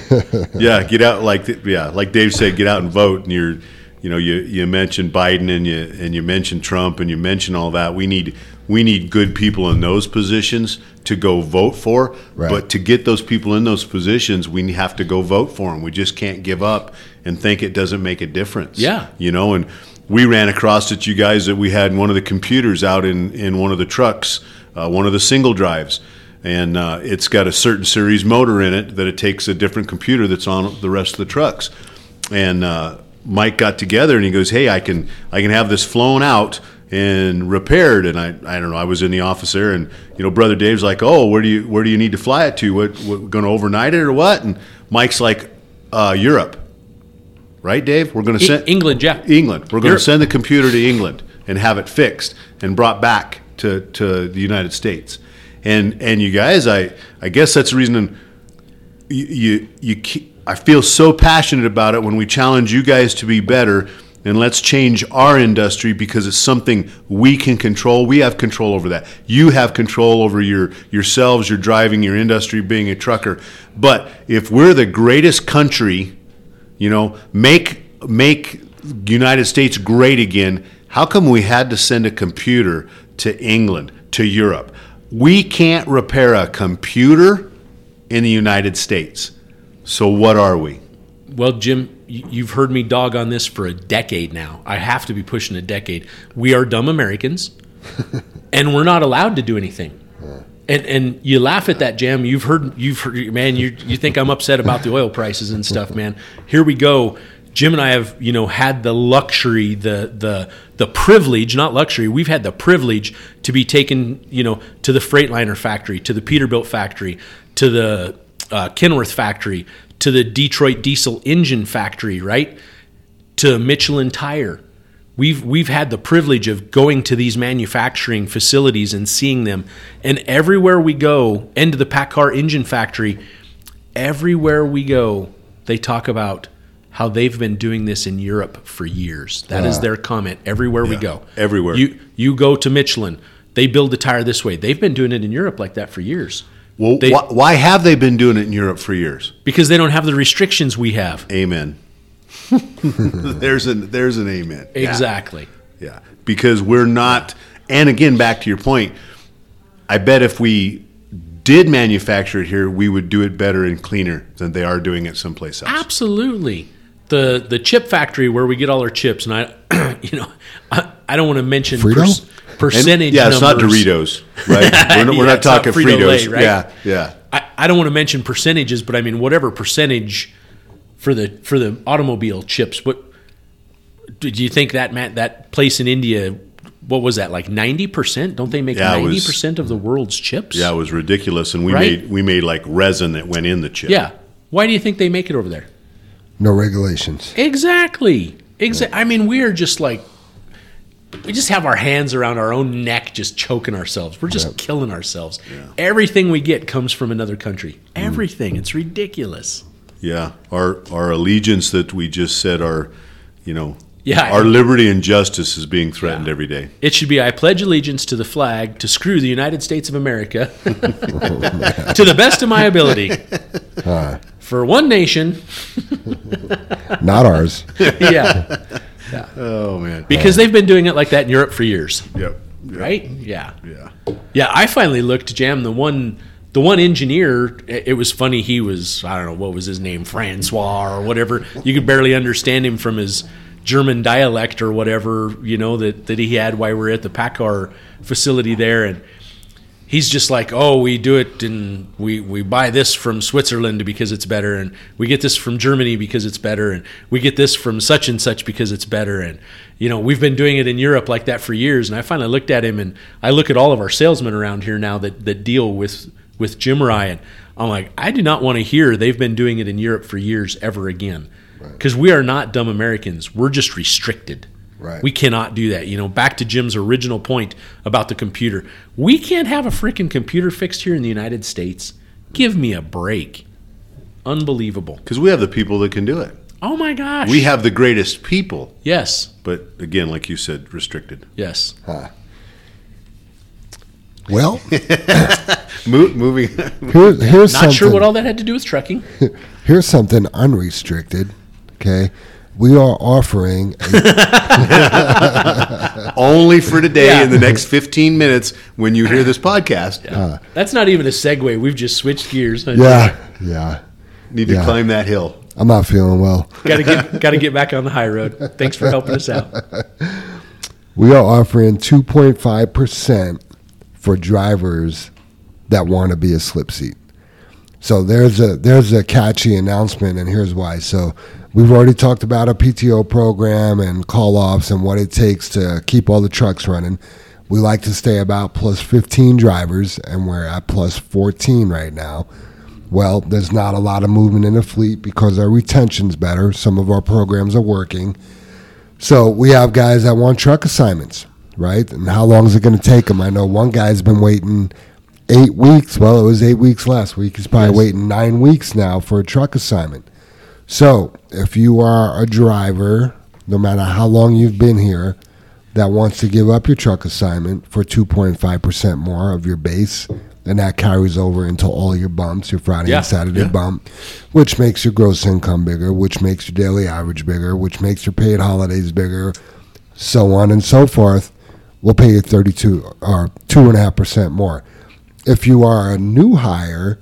Yeah, get out like yeah, like Dave said, get out and vote. And you're, you know, you you mentioned Biden and you and you mentioned Trump and you mentioned all that. We need we need good people in those positions to go vote for. Right. But to get those people in those positions, we have to go vote for them. We just can't give up and think it doesn't make a difference. Yeah. you know, and we ran across it, you guys, that we had one of the computers out in in one of the trucks, uh, one of the single drives and uh, it's got a certain series motor in it that it takes a different computer that's on the rest of the trucks. And uh, Mike got together and he goes, "Hey, I can I can have this flown out and repaired." And I I don't know. I was in the office there, and you know, brother Dave's like, "Oh, where do you where do you need to fly it to? What, what going to overnight it or what?" And Mike's like, uh, "Europe." Right, Dave? We're going to send England, yeah. England. We're going to send the computer to England and have it fixed and brought back to, to the United States. And and you guys, I I guess that's the reason you you, you I feel so passionate about it when we challenge you guys to be better and let's change our industry because it's something we can control. We have control over that. You have control over your yourselves, your driving, your industry, being a trucker. But if we're the greatest country you know, make make United States great again. How come we had to send a computer to England, to Europe? We can't repair a computer in the United States. So what are we? Well, Jim, you've heard me dog on this for a decade now. I have to be pushing a decade. We are dumb Americans, and we're not allowed to do anything. And and you laugh at that, Jim. You've heard, you've heard, man. You you think I'm upset about the oil prices and stuff, man? Here we go. Jim and I have, you know, had the luxury, the the the privilege, not luxury. We've had the privilege to be taken, you know, to the Freightliner factory, to the Peterbilt factory, to the uh, Kenworth factory, to the Detroit diesel engine factory, right? To Michelin Tire. We've we've had the privilege of going to these manufacturing facilities and seeing them. And everywhere we go, and to the PACCAR engine factory, everywhere we go, they talk about how they've been doing this in Europe for years. That is their comment everywhere we go. everywhere. You you go to Michelin, they build the tire this way. They've been doing it in Europe like that for years. Well, They- why, why have they been doing it in Europe for years? Because they don't have the restrictions we have. Amen. there's an there's an amen. Yeah. Exactly. Yeah, because we're not. And again, back to your point, I bet if we did manufacture it here, we would do it better and cleaner than they are doing it someplace else. Absolutely. The the chip factory where we get all our chips, and I, you know, I, I don't want to mention Frito? pers- And- percentage. yeah, it's not. Doritos, right? We're not, we're not it's not talking Frito-Lay, Fritos. right? Yeah, yeah. I, I don't want to mention percentages, but I mean whatever percentage for the for the automobile chips. What do you think that Matt, that place in India? What was that like ninety percent? Don't they make Yeah, ninety percent of the world's chips? Yeah, it was ridiculous, and we Right? made we made like resin that went in the chip. Yeah. Why do you think they make it over there? No regulations. Exactly. Exactly. I mean, we are just like we just have our hands around our own neck, just choking ourselves. We're just killing ourselves. Everything we get comes from another country. Mm. Everything. It's ridiculous. yeah. Our our allegiance that we just said our, you know, Yeah. our liberty and justice is being threatened Yeah. every day. It should be I pledge allegiance to the flag to screw the United States of America to the best of my ability. For one nation, Not ours. yeah, Oh man. because they've been doing it like that in Europe for years, Yep. right? Yeah, Yeah. Yeah, I finally looked Jam the one the one engineer. It it was funny. He was I don't know what was his name, Francois or whatever. You could barely understand him from his German dialect or whatever you know that that he had while we were at the PACCAR facility there, and he's just like, oh, we do it and we we buy this from Switzerland because it's better, and we get this from Germany because it's better, and we get this from such and such because it's better, and you know we've been doing it in Europe like that for years. And I finally looked at him, and I look at all of our salesmen around here now that that deal with with Jim Ryan. I'm like, I do not want to hear they've been doing it in Europe for years ever again. Because we are not dumb Americans. We're just restricted. Right. We cannot do that. You know, back to Jim's original point about the computer. We can't have a freaking computer fixed here in the United States. Give me a break. Unbelievable. Because we have the people that can do it. Oh my gosh. We have the greatest people, Yes. but again, like you said, restricted. Yes. Well, Mo- moving. here, here's Not something. sure what all that had to do with trucking. here's something unrestricted. Okay, we are offering. Only for today Yeah. in the next 15 minutes when you hear this podcast. That's not even a segue. We've just switched gears. yeah, yeah. Need to climb that hill. I'm not feeling well. Got to get got to get back on the high road. Thanks for helping us out. We are offering 2.5 percent for drivers that want to be a slip seat. So there's a there's a catchy announcement, and here's why. So we've already talked about a PTO program and call offs and what it takes to keep all the trucks running. We like to stay about plus 15 drivers, and we're at plus 14 right now. Well, there's not a lot of movement in the fleet because our retention's better. Some of our programs are working. So we have guys that want truck assignments, right? And how long is it going to take them? I know one guy's been waiting eight weeks. Well, it was eight weeks last week. He's probably waiting nine weeks now for a truck assignment. So if you are a driver, no matter how long you've been here, that wants to give up your truck assignment for 2.5% more of your base, and that carries over into all your bumps, your Friday Yeah, and Saturday yeah. bump, which makes your gross income bigger, which makes your daily average bigger, which makes your paid holidays bigger, so on and so forth. We'll pay you 32 or 2.5% more. If you are a new hire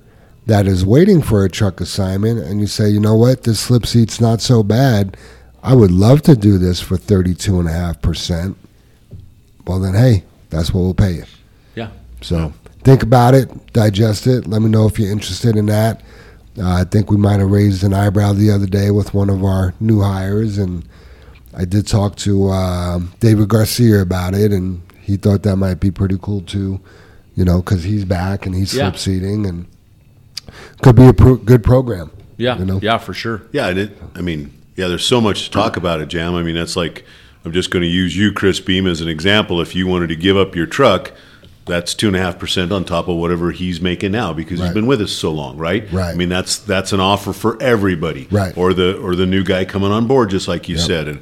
that is waiting for a truck assignment and you say, you know what, this slip seat's not so bad, I would love to do this for 32.5%, well, then, hey, that's what we'll pay you. Yeah. So think about it, digest it. Let me know if you're interested in that. Uh, I think we might have raised an eyebrow the other day with one of our new hires, and I did talk to uh, David Garcia about it, and he thought that might be pretty cool too. You know, because he's back and he's Yeah. slip seating, and could be a pro- good program. Yeah. You know? Yeah, for sure. Yeah, and it, I mean, yeah, there's so much to talk about it, Jam. I mean, that's like, I'm just going to use you, Chris Beam, as an example. If you wanted to give up your truck, that's two and a half percent on top of whatever he's making now because he's been with us so long, right? Right. I mean, that's that's an offer for everybody, Right. Or the or the new guy coming on board, just like you said, and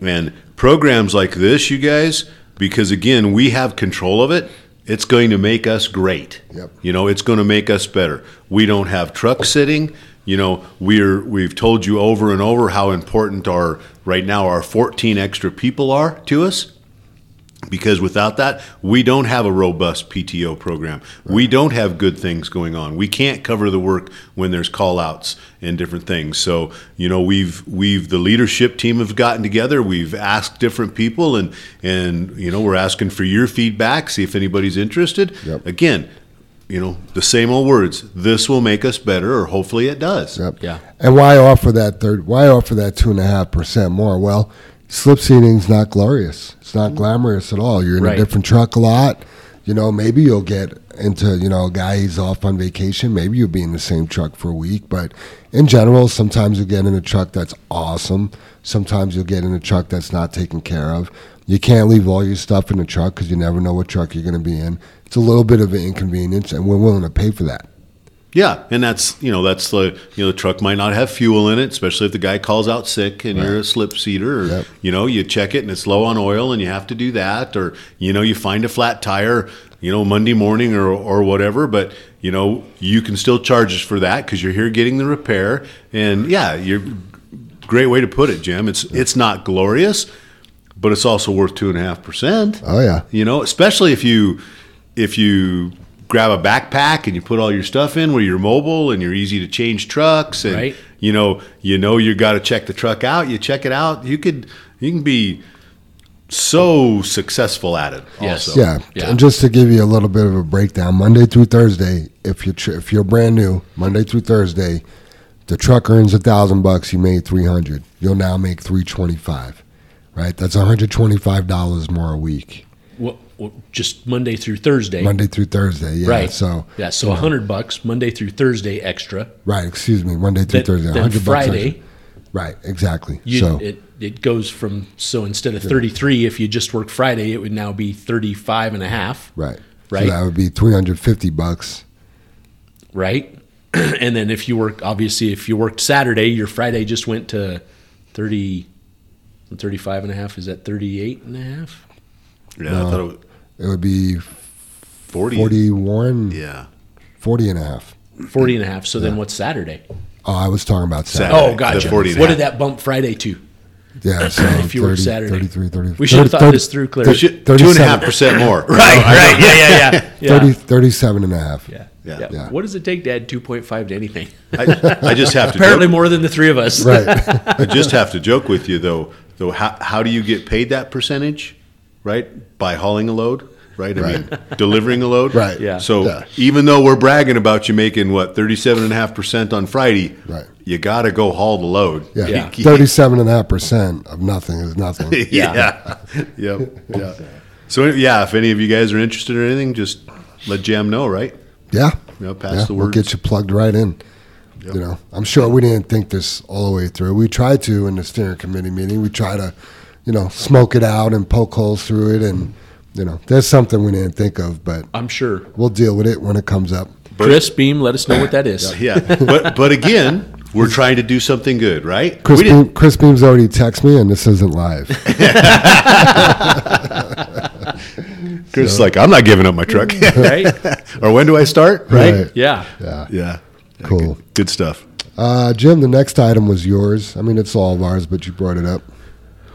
and programs like this, you guys, because again, we have control of it. It's going to make us great. Yep. You know, it's going to make us better. We don't have truck sitting. You know, we're we've told you over and over how important our right now our 14 extra people are to us. Because without that, we don't have a robust PTO program. We don't have good things going on. We can't cover the work when there's call outs and different things. So, you know, we've we've the leadership team have gotten together. We've asked different people and and you know, we're asking for your feedback, see if anybody's interested. Yep. Again, you know, the same old words. This will make us better or hopefully it does. Yep. Yeah. And why offer that third? Why offer that two and a half percent more? Well, slip seating's not glorious. It's not glamorous at all. You're in Right. a different truck a lot. You know, maybe you'll get into you know a guy he's off on vacation. Maybe you'll be in the same truck for a week. But in general, sometimes you'll get in a truck that's awesome. Sometimes you'll get in a truck that's not taken care of. You can't leave all your stuff in the truck because you never know what truck you're going to be in. It's a little bit of an inconvenience, and we're willing to pay for that. Yeah, and that's you know that's the you know the truck might not have fuel in it, especially if the guy calls out sick and you're a slip seater, or Yep. you know you check it and it's low on oil and you have to do that, or you know you find a flat tire, you know Monday morning or or whatever, but you know you can still charge us for that because you're here getting the repair, and yeah, you're great way to put it, Jim. It's it's not glorious, but it's also worth two and a half percent. Oh yeah. You know, especially if you if you grab a backpack and you put all your stuff in where you're mobile and you're easy to change trucks and Right. you know you know you got to check the truck out. You check it out. You could you can be so successful at it. Yes. Also. Yeah. Yeah. and just to give you a little bit of a breakdown, Monday through Thursday, if you tr- if you're brand new, Monday through Thursday, the truck earns a thousand bucks. You made three hundred. You'll now make three twenty five. Right, that's one hundred twenty five dollars more a week. Well, well, just Monday through Thursday. Monday through Thursday. Yeah. Right. So yeah, so a hundred bucks Monday through Thursday extra. right. Excuse me. Monday through Then, Thursday. then 100 bucks Friday, extra. Right. Exactly. you, so it it goes from so instead of thirty three, if you just work Friday, it would now be 35 and a half, right. Right. So that would be three hundred fifty bucks. right? and then if you work, obviously, if you worked Saturday, your Friday just went to 30, 35 and a half. Is that 38 and a half? Yeah, I thought it was It would be 40. 41, Yeah. 40 and a half. 40 and a half. So then what's Saturday? Oh, I was talking about Saturday. Saturday. Oh, gotcha. The 40 and what half. did that bump Friday to? Yeah, so If you work 30, Saturday. 33, 30, We should have thought this through, Claire. We should- Two and a half percent more. Right, right. Yeah, yeah, yeah. yeah. 30, 37 and a half. Yeah. Yeah. Yeah. Yeah. What does it take to add 2.5 to anything? I, I just have to Apparently joke, more than the three of us. Right. I just have to joke with you though. Though how, how do you get paid that percentage? Right by hauling a load. Right. I mean, delivering a load. Right. Yeah. So Yeah. even though we're bragging about you making what thirty-seven and a half percent on Friday, Right. You got to go haul the load. Yeah. Yeah. 37 and a half percent of nothing is nothing. yeah. yep. Yeah. So yeah, if any of you guys are interested in anything, just let Jam know. Right. Yeah. You know, pass yeah, the we'll get you plugged right in. Yep. You know, I'm sure we didn't think this all the way through. We tried to in the steering committee meeting. We try to, you know, smoke it out and poke holes through it, and you know, there's something we didn't think of, but I'm sure. we'll deal with it when it comes up. Chris Beam, let us know what that is. Yeah. But but again, we're trying to do something good, right? Chris, Beam, Chris Beam's already texted me, and this isn't live. Chris is like, I'm not giving up my truck. Right? or when do I start? Right. Right. Yeah. Yeah. Yeah. Cool. Good, good stuff. Uh, Jim, the next item was yours. I mean, it's all of ours, but you brought it up.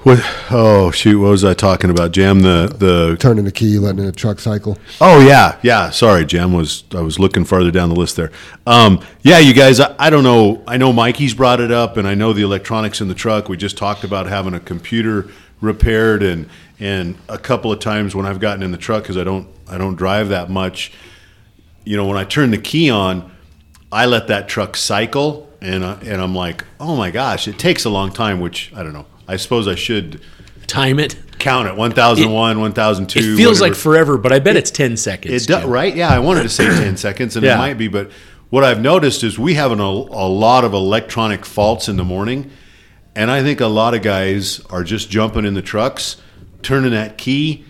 What? Oh shoot! What was I talking about? Jam the the. Turning the key, letting the truck cycle. Oh yeah, yeah. Sorry, Jam was I was looking farther down the list there. Um, yeah, you guys. I, I don't know. I know Mikey's brought it up, and I know the electronics in the truck. We just talked about having a computer repaired, and and a couple of times when I've gotten in the truck because I don't I don't drive that much. You know, when I turn the key on, I let that truck cycle, and I, and I'm like, oh my gosh, it takes a long time. Which I don't know. I suppose I should Time it. count it 1001 1002 It feels whatever. like forever, but I bet it's 10 seconds. it Jim. right yeah i wanted to say 10 seconds and Yeah. it might be but what i've noticed is we have an, a, a lot of electronic faults in the morning and i think a lot of guys are just jumping in the trucks turning that key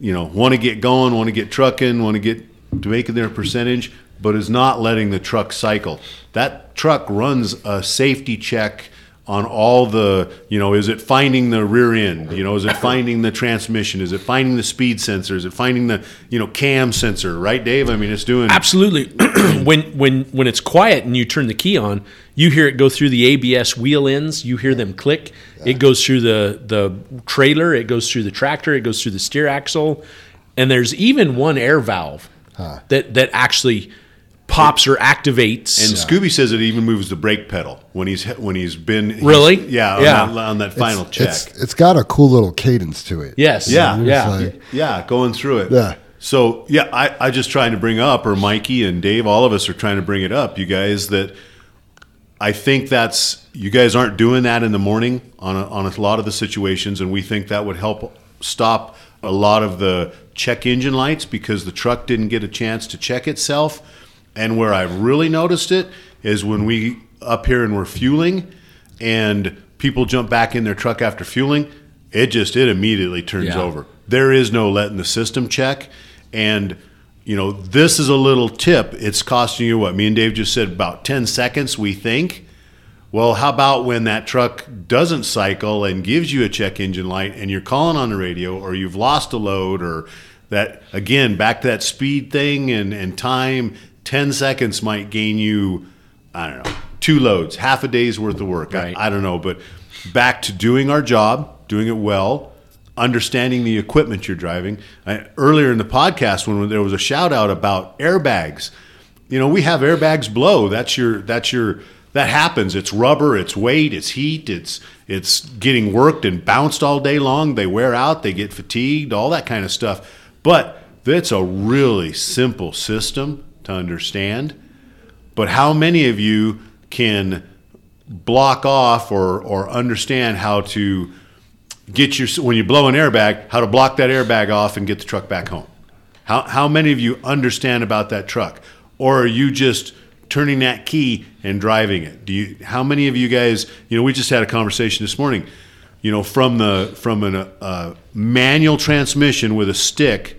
you know want to get going want to get trucking want to get to making their percentage but is not letting the truck cycle that truck runs a safety check on all the you know is it finding the rear end you know is it finding the transmission is it finding the speed sensor is it finding the you know cam sensor right dave i mean it's doing Absolutely. when when when it's quiet and you turn the key on, you hear it go through the ABS wheel ends. You hear them click. It goes through the the trailer. It goes through the tractor. It goes through the steer axle. And there's even one air valve that that actually pops or activates. and Scooby says it even moves the brake pedal when he's when he's been he's- Really? yeah on, Yeah. That, on that final check It's, it's got a cool little cadence to it. yes. Yeah. Yeah. Like- yeah going through it Yeah. so yeah I, I just trying to bring up or mikey and dave all of us are trying to bring it up you guys that i think that's you guys aren't doing that in the morning on a, on a lot of the situations and we think that would help stop a lot of the check engine lights because the truck didn't get a chance to check itself and where i've really noticed it is when we up here and we're fueling and people jump back in their truck after fueling it just it immediately turns Yeah. over. There is no letting the system check. And you know this is a little tip. It's costing you what? Me and dave just said about 10 seconds we think. Well how about when that truck doesn't cycle and gives you a check engine light and you're calling on the radio or you've lost a load or that again back to that speed thing and, and time 10 seconds might gain you i don't know two loads half a day's worth of work Right. I, I don't know but back to doing our job doing it well understanding the equipment you're driving. I, earlier in the podcast, when there was a shout out about airbags, you know, we have airbags blow. That's your that's your that happens. It's rubber, it's weight, it's heat, it's it's getting worked and bounced all day long. They wear out, they get fatigued, all that kind of stuff. But it's a really simple system to understand. But how many of you can block off or or understand how to get your when you blow an airbag, how to block that airbag off and get the truck back home. How how many of you understand about that truck, or are you just turning that key and driving it? Do you? How many of you guys? You know, we just had a conversation this morning. You know, from the from an uh, manual transmission with a stick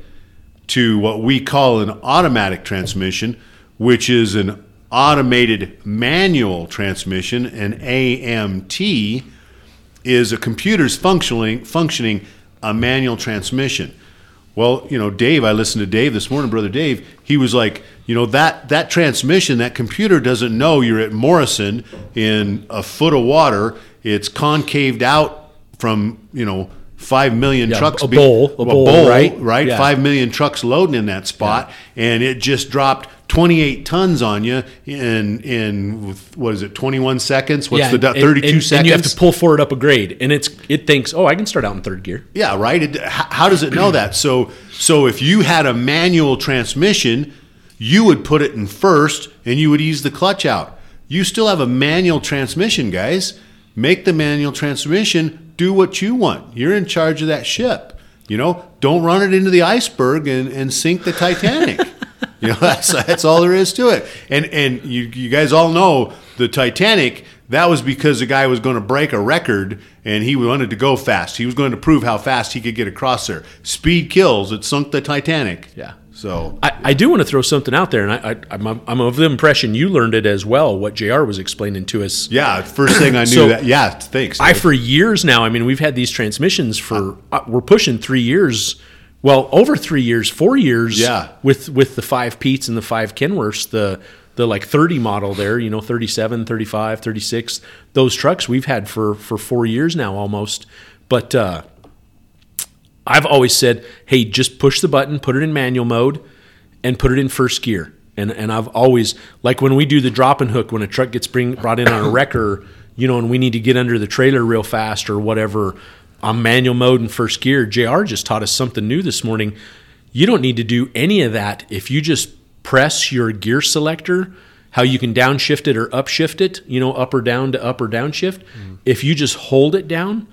to what we call an automatic transmission, which is an automated manual transmission, an AMT is a computer's functioning functioning a manual transmission. Well, you know, Dave, I listened to Dave this morning, brother Dave. He was like, you know, that that transmission, that computer doesn't know you're at Morrison in a foot of water. It's concaved out from, you know, five million Yeah, trucks. a bowl, a bowl, right? Right, Yeah. five million trucks loading in that spot, and it just dropped 28 tons on you in in what is it, 21 seconds? What's yeah, the 32 and, seconds? And you have to pull forward up a grade, and it's it thinks, oh, I can start out in third gear. Yeah, right. It, how does it know that? So, so if you had a manual transmission, you would put it in first, and you would ease the clutch out. You still have a manual transmission, guys. Make the manual transmission do what you want. You're in charge of that ship. You know, don't run it into the iceberg and, and sink the Titanic. you know, that's that's all there is to it. And and you you guys all know the Titanic. That was because the guy was going to break a record and he wanted to go fast. He was going to prove how fast he could get across there. Speed kills. It sunk the Titanic. Yeah. So I, I do want to throw something out there, and I, I, I'm, I'm of the impression you learned it as well. What Jr. was explaining to us. yeah, first thing I knew So, that. Yeah, thanks. I for years now. I mean, we've had these transmissions for uh, we're pushing three years. Well, over three years, four years. Yeah. With with the five Pete's and the five Kenworths, the the like 30 model there, you know, 37, 35, 36. Those trucks we've had for for four years now almost. But uh, I've always said, hey, just push the button, put it in manual mode, and put it in first gear. And and I've always like when we do the drop and hook when a truck gets bring brought in on a wrecker, you know, and we need to get under the trailer real fast or whatever. On manual mode and first gear, Jr. just taught us something new this morning. You don't need to do any of that if you just press your gear selector. How you can downshift it or upshift it, you know, up or down to up or downshift. Mm-hmm. If you just hold it down,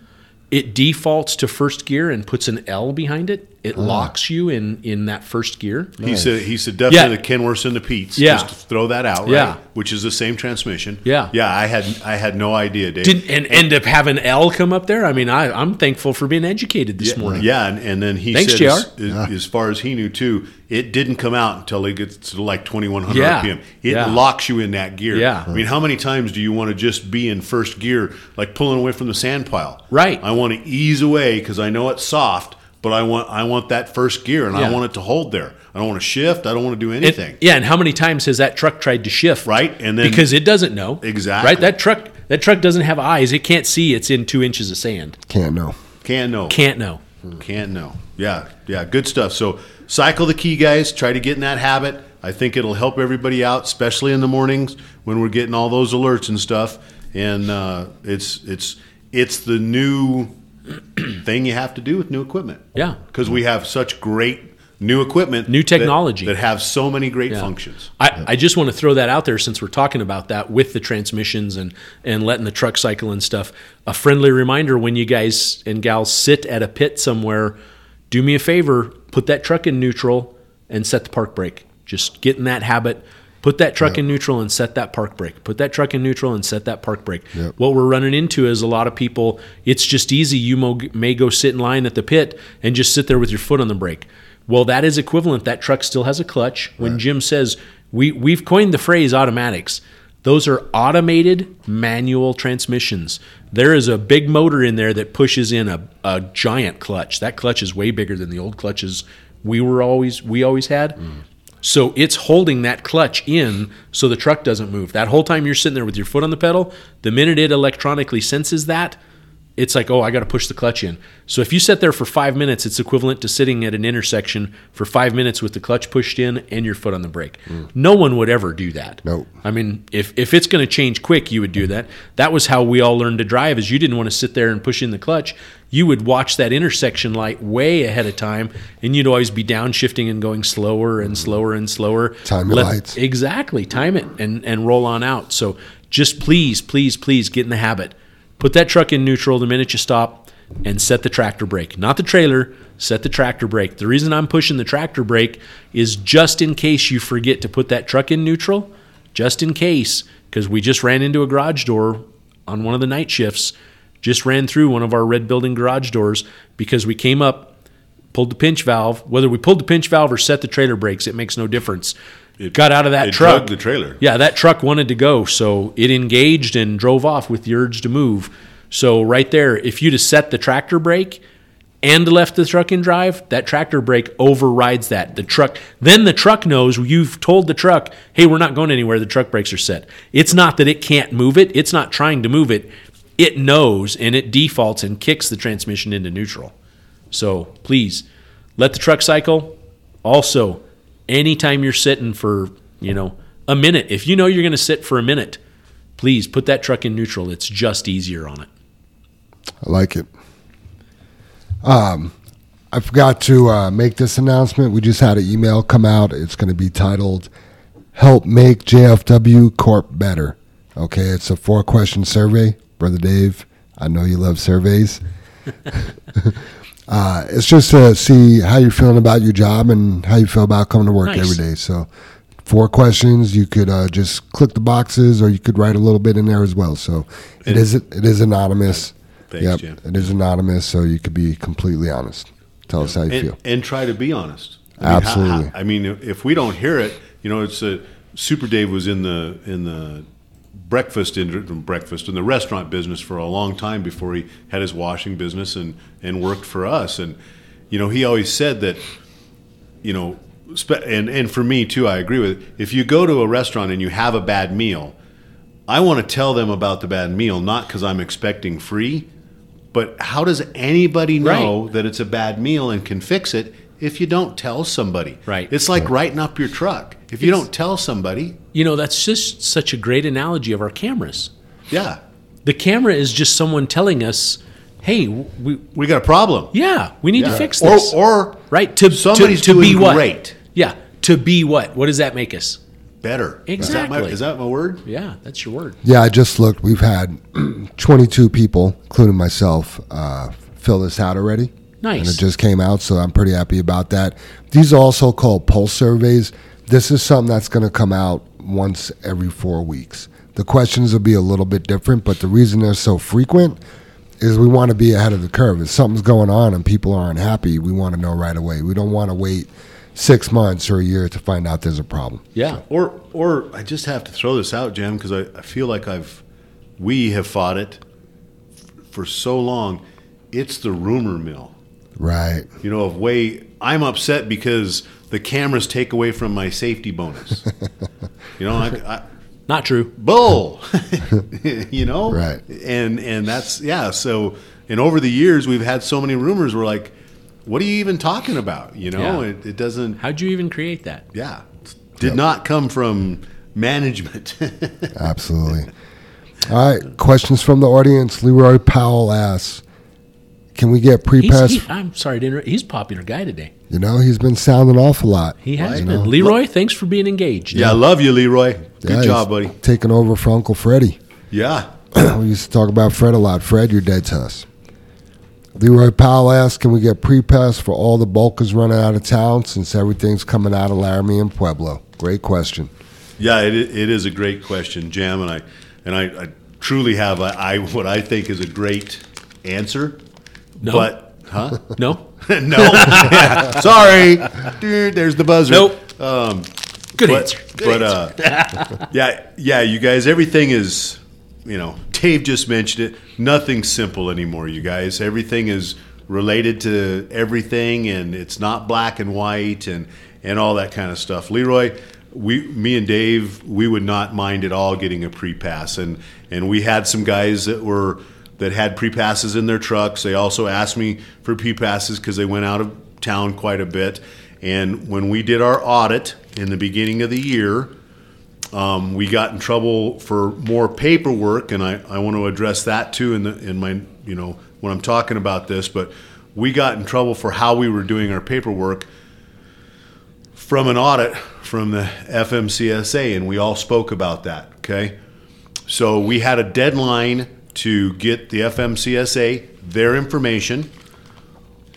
it defaults to first gear and puts an L behind it it ah. locks you in in that first gear. He said he said definitely Yeah. the Kenworth and the Pete's. Yeah. Just throw that out, right? Yeah. Which is the same transmission. Yeah. Yeah, I had I had no idea, Dave. Didn't and end up having L come up there. I mean, I I'm thankful for being educated this morning. Yeah, and, and then he Thanks, said, JR. as, as, as far as he knew too, it didn't come out until it gets to like 2100 Yeah. RPM. It Yeah. locks you in that gear. Yeah. I mean, how many times do you want to just be in first gear, like pulling away from the sand pile? Right. I want to ease away because I know it's soft, but I want I want that first gear and I Yeah. want it to hold there. I don't want to shift. I don't want to do And- anything. yeah, and how many times has that truck tried to shift? Right, and then- because it doesn't know Exactly. right. That truck that truck doesn't have eyes. It can't see. It's in two inches of sand. Can't know. Can't know. Can't know. Can't know. Yeah, yeah, good stuff. So cycle the key, guys. Try to get in that habit. I think it'll help everybody out, especially in the mornings when we're getting all those alerts and stuff. And uh, it's it's it's the new thing you have to do with new equipment. Yeah. because we have such great new equipment, New that- technology. that, have so many great Yeah. functions. I, I just want to throw that out there since we're talking about that with the transmissions and, and letting the truck cycle and stuff. A friendly reminder when you guys and gals sit at a pit somewhere, do me a favor, put that truck in neutral and set the park brake. Just get in that habit. Put that truck in neutral and set that park brake. Put that truck in neutral and set that park brake. Yep. What we're running into is a lot of people, it's just easy. You mo- may go sit in line at the pit and just sit there with your foot on the brake. Well, that is equivalent. That truck still has a clutch. When Jim says, we, we've coined the phrase automatics, those are automated manual transmissions. There is a big motor in there that pushes in a, a giant clutch. That clutch is way bigger than the old clutches we were always we always had. Mm. So it's holding that clutch in so the truck doesn't move. That whole time you're sitting there with your foot on the pedal, the minute it electronically senses that, it's like, oh, I got to push the clutch in. So if you sit there for five minutes, it's equivalent to sitting at an intersection for five minutes with the clutch pushed in and your foot on the brake. Mm. No one would ever do that. Nope. I mean, if, if it's going to change quick, you would do that. That was how we all learned to drive. Is you didn't want to sit there and push in the clutch. You would watch that intersection light way ahead of time, and you'd always be downshifting and going slower and mm. slower and slower. Time your lights. Exactly. Time it and, and roll on out. So just please, please, please get in the habit. Put that truck in neutral the minute you stop and set the tractor brake. Not the trailer, set the tractor brake. The reason I'm pushing the tractor brake is just in case you forget to put that truck in neutral, just in case, because we just ran into a garage door on one of the night shifts, just ran through one of our red building garage doors because we came up pulled the pinch valve. Whether we pulled the pinch valve or set the trailer brakes, it makes no difference. It- Got out of that it truck. the trailer. Yeah, that truck wanted to go, so it engaged and drove off with the urge to move. So right there, if you'd have set the tractor brake and left the truck in drive, that tractor brake overrides that. The truck then the truck knows you've told the truck, "Hey, we're not going anywhere. The truck brakes are set." It's not that it can't move it. It's not trying to move it. It knows and it defaults and kicks the transmission into neutral. So please let the truck cycle. Also, anytime you're sitting for, you know, a minute, if you know you're going to sit for a minute, please put that truck in neutral. It's just easier on it. I like it. Um, I forgot to uh, make this announcement. We just had an email come out. It's going to be titled "Help Make JFW Corp Better." Okay, it's a four-question survey, brother Dave. I know you love surveys. uh, it's just to see how you're feeling about your job and how you feel about coming to work Nice. every day. So, four questions. You could uh, just click the boxes, or you could write a little bit in there as well. So, it And- is it is anonymous. Thanks, yep, Jim. it is anonymous, so you could be completely honest. Tell us how you and, feel. and try to be honest. I mean, how- Absolutely. how- I mean, if if we don't hear it, you know, it's a Super Dave was in the in the breakfast in breakfast in the restaurant business for a long time before he had his washing business and and worked for us. And you know, he always said that, you know, and and for me too, I agree with. It. If you go to a restaurant and you have a bad meal, I want to tell them about the bad meal, not because I'm expecting free, but how does anybody know that it's a bad meal and can fix it if you don't tell somebody? Right. It's like writing up your truck. If you don't tell somebody, You know, that's just such a great analogy of our cameras. yeah, The camera is just someone telling us, hey, we, we got a problem. yeah, we need to fix or, this. or right? To, somebody's to, to be what? great. Yeah. To be what? What does that make us? better. Is that, my, Exactly. is that my word? Yeah, that's your word. Yeah, I just looked. We've had 22 people, including myself, uh, fill this out already. Nice. And it just came out, so I'm pretty happy about that. These are also called pulse surveys. This is something that's going to come out once every four weeks. The questions will be a little bit different, but the reason they're so frequent is we want to be ahead of the curve. If something's going on and people aren't happy, we want to know right away. We don't want to wait six months or a year to find out there's a problem. yeah. Or, or I just have to throw this out, Jim, because I, I feel like I've, we have fought it for so long. It's the rumor mill. Right. You know, of way I'm upset because the cameras take away from my safety bonus. you know, I, I, Not true. bull. you know, Right. And and that's yeah. So and over the years, we've had so many rumors. We're like, what are you even talking about? You know, Yeah. it, it doesn't. How'd you even create that? Yeah, did not come from management. Absolutely. All right. Questions from the audience. Leroy Powell asks, "Can we get He's, pre-pass?" he, I'm sorry to interrupt. He's a popular guy today. you know, he's been sounding off a lot. He has You been. know? Leroy, thanks for being engaged. yeah, I love you, Leroy. Good Yeah, job, buddy. Taking over for Uncle Freddie. Yeah. we used to talk about Fred a lot. Fred, you're dead to us. Leroy Powell asks, "Can we get pre-pass for all the bulkers running out of town since everything's coming out of Laramie and Pueblo?" Great question. Yeah, it, it is a great question, Jam, and I and I, I truly have a, I what I think is a great answer. No. But huh? No? no. Yeah, Sorry. Dude, there's the buzzer. Nope. Um, Good but, answer. Good but uh, yeah, yeah, you guys, everything is, you know, Dave just mentioned it. Nothing's simple anymore, you guys. Everything is related to everything, and it's not black and white, and and all that kind of stuff. Leroy, we, me and Dave, we would not mind at all getting a pre pass, and and we had some guys that were that had pre passes in their trucks. They also asked me for pre passes because they went out of town quite a bit. And when we did our audit in the beginning of the year, um, we got in trouble for more paperwork, and I, I want to address that too in the in my you know when I'm talking about this. But we got in trouble for how we were doing our paperwork from an audit from the FMCSA, and we all spoke about that. Okay, so we had a deadline to get the FMCSA their information.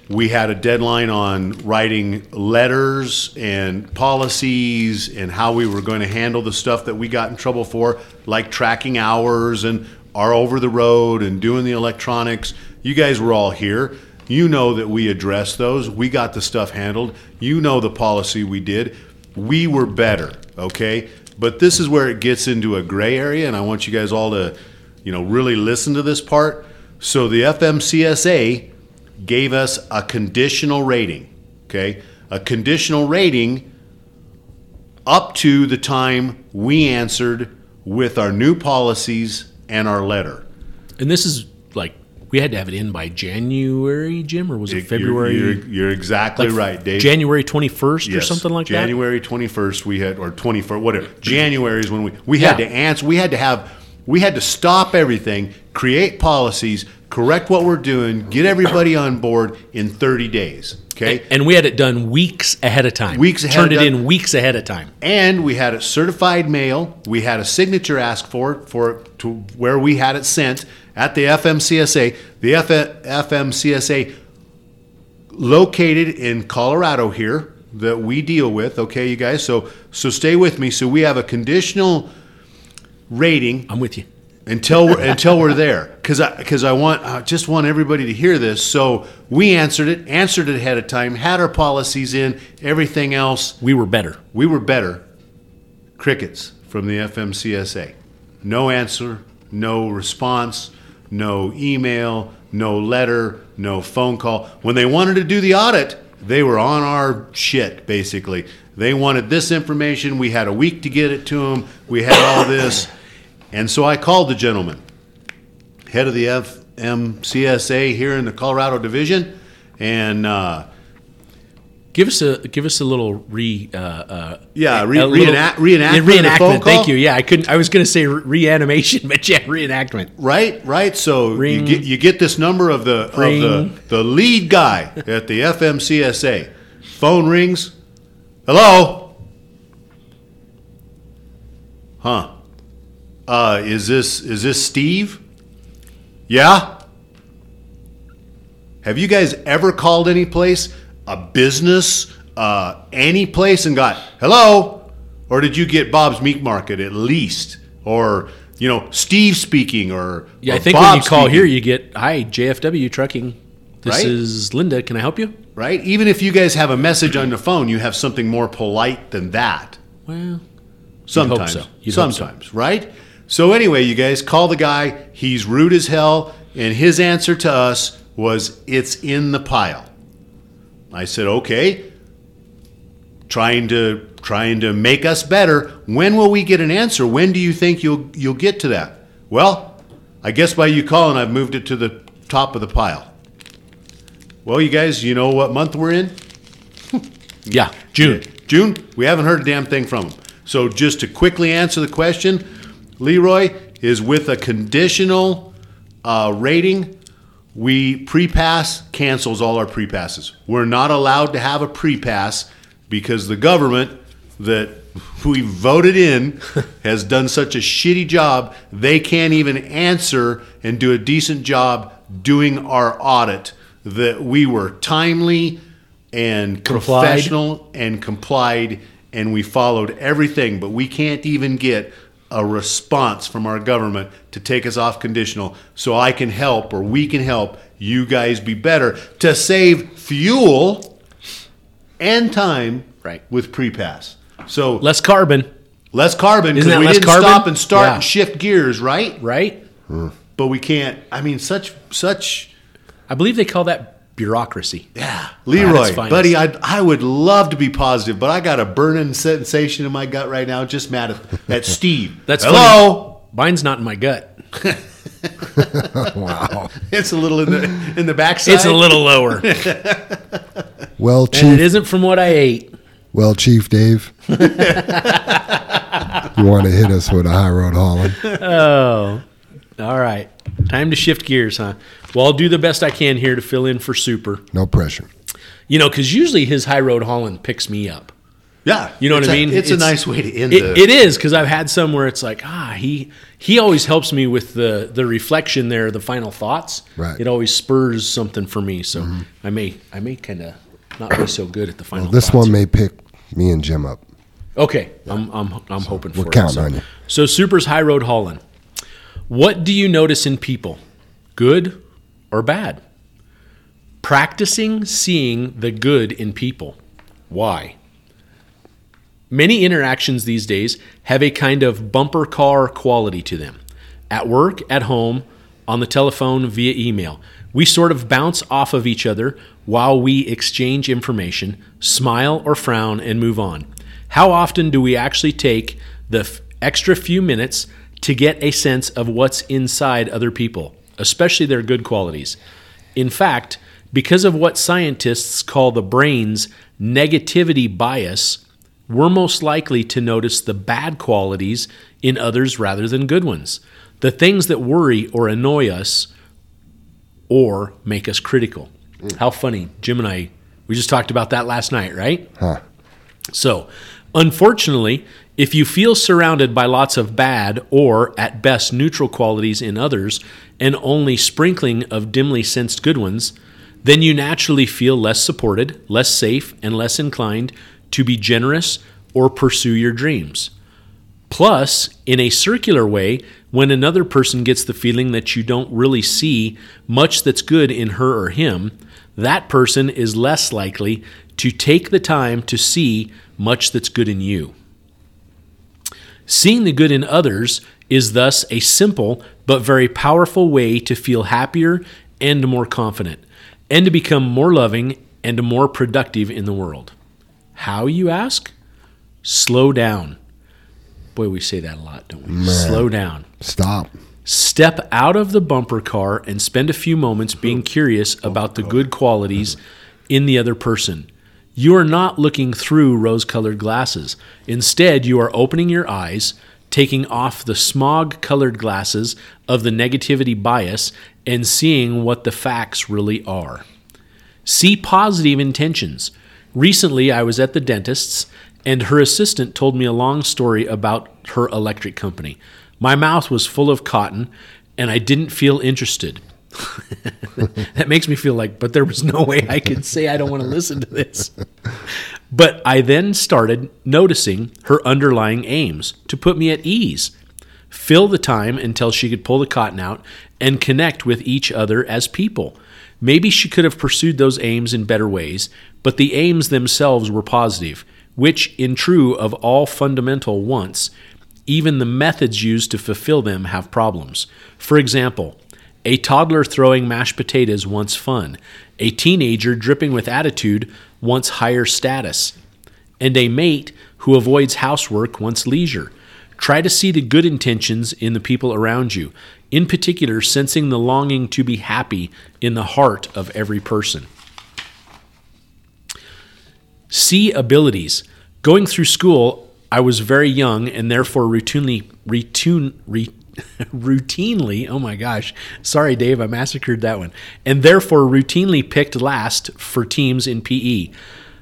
We had a deadline on writing letters and policies and how we were going to handle the stuff that we got in trouble for, like tracking hours and are over the road and doing the electronics. You guys were all here. You know that we addressed those. We got the stuff handled. You know the policy we did. We were better, okay? But this is where it gets into a gray area, and I want you guys all to, you know, really listen to this part. So the FMCSA gave us a conditional rating, okay? A conditional rating up to the time we answered with our new policies and our letter. And this is like, we had to have it in by January, Jim, or was it You're- February? You're, you're exactly Like right, Dave. January 21st or something like that? January 21st we had or 21st whatever. January is when we we had to answer we had to have we had to stop everything, create policies, correct what we're doing, get everybody on board in 30 days, okay? And we had it done weeks ahead of time. Weeks ahead Turned it in weeks ahead of time. and we had it certified mail. We had a signature asked for for to where we had it sent at the FMCSA. The F- FMCSA located in Colorado here that we deal with. Okay, you guys. So so stay with me. So we have a conditional rating I'm with you. until we're, until we're there because I because I want I just want everybody to hear this. So we answered it, answered it ahead of time, had our policies in, everything else We were better. we were better. Crickets from the FMCSA. No answer, no response, no email, no letter, no phone call. When they wanted to do the audit, they were on our shit, basically. They wanted this information. We had a week to get it to them. We had all this. And so I called the gentleman, head of the FMCSA here in the Colorado Division, and uh, Give us a give us a little re uh, uh, Yeah, re- a little- reenact- reenactment reenactment. Thank you. Yeah, I couldn't. I was going to say re- reanimation, but yeah, reenactment. Right, right. So you get you get this number of the Ring. of the the lead guy at the FMCSA. Phone rings. Hello. Huh. Uh, is this is this Steve? Yeah. Have you guys ever called any place, a business, uh, any place, and got hello? Or did you get Bob's Meat Market at least? Or, you know, Steve speaking or. Yeah, or I think Bob when you call speaking, here, you get, "Hi, JFW Trucking. This Right? is Linda. Can I help you?" Right? Even if you guys have a message on the phone, you have something more polite than that. Well, Sometimes. so. Hope so. Sometimes, right? So anyway, you guys call the guy. He's rude as hell, and his answer to us was, "It's in the pile." I said, "Okay." Trying to trying to make us better. When will we get an answer? When do you think you'll you'll get to that? Well, I guess by you calling, I've moved it to the top of the pile. Well, you guys, you know what month we're in? yeah, June. June, we haven't heard a damn thing from him. So just to quickly answer the question, Leroy is with a conditional uh, rating. We pre-pass cancels all our pre-passes. We're not allowed to have a pre-pass because the government that we voted in has done such a shitty job. They can't even answer and do a decent job doing our audit. That we were timely and Complied. professional and complied and we followed everything but we can't even get a response from our government to take us off conditional so i can help or we can help you guys be better to save fuel and time Right. with pre-pass so Less carbon, less carbon because we less didn't carbon? stop and start Yeah. and shift gears right right? but we can't i mean such such I believe they call that bureaucracy. Yeah, Leroy, buddy, I I would love to be positive, but I got a burning sensation in my gut right now. Just mad at, at Steve. That's hello. Mine's not in my gut. Wow. It's a little in the in the backside. It's a little lower, Well, and it Chief. isn't from what I ate. Well, Chief Dave. you want to hit us with a high road hauling? Oh, all right. Time to shift gears, huh? Well, I'll do the best I can here to fill in for Super. No pressure. You know, because usually his high road hauling picks me up. Yeah, You know what it's I a- mean? It's, a nice way to end It, it is because I've had some where it's like, ah, he he always helps me with the the reflection there, the final thoughts. Right. It always spurs something for me. So I may I may kind of not be so good at the final. This thoughts. one may pick me and Jim up. Okay, I'm I'm I'm hoping for we're it. counting So- on you. So Super's high road hauling. What do you notice in people, good or bad? Practicing seeing the good in people. Why? Many interactions these days have a kind of bumper car quality to them. At work, at home, on the telephone, via email. We sort of bounce off of each other while we exchange information, smile or frown, and move on. How often do we actually take the f- extra few minutes to get a sense of what's inside other people, especially their good qualities? In fact, because of what scientists call the brain's negativity bias, we're most likely to notice the bad qualities in others rather than good ones, the things that worry or annoy us or make us critical. How funny. Jim and I, we just talked about that last night, right? Huh. So, unfortunately, if you feel surrounded by lots of bad or, at best, neutral qualities in others and only sprinkling of dimly sensed good ones, then you naturally feel less supported, less safe, and less inclined to be generous or pursue your dreams. Plus, in a circular way, when another person gets the feeling that you don't really see much that's good in her or him, that person is less likely to take the time to see much that's good in you. Seeing the good in others is thus a simple but very powerful way to feel happier and more confident, and to become more loving and more productive in the world. How, you ask? Slow down. Boy, we say that a lot, don't we? Slow down. Stop. Step out of the bumper car and spend a few moments being curious about the good qualities in the other person. You are not looking through rose colored glasses. Instead, you are opening your eyes, taking off the smog colored glasses of the negativity bias, and seeing what the facts really are. See positive intentions. Recently, I was at the dentist's, and her assistant told me a long story about her electric company. My mouth was full of cotton, and I didn't feel interested. that makes me feel like, but there was no way I could say I don't want to listen to this. But I then started noticing her underlying aims to put me at ease, fill the time until she could pull the cotton out and connect with each other as people. Maybe she could have pursued those aims in better ways, but the aims themselves were positive, which, in true of all fundamental wants, even the methods used to fulfill them have problems. For example, a toddler throwing mashed potatoes wants fun. A teenager dripping with attitude wants higher status. And a mate who avoids housework wants leisure. Try to see the good intentions in the people around you, in particular, sensing the longing to be happy in the heart of every person. See abilities. Going through school, I was very young and therefore routinely, retune, re, routinely, oh my gosh, sorry, Dave, I massacred that one, and therefore routinely picked last for teams in PE.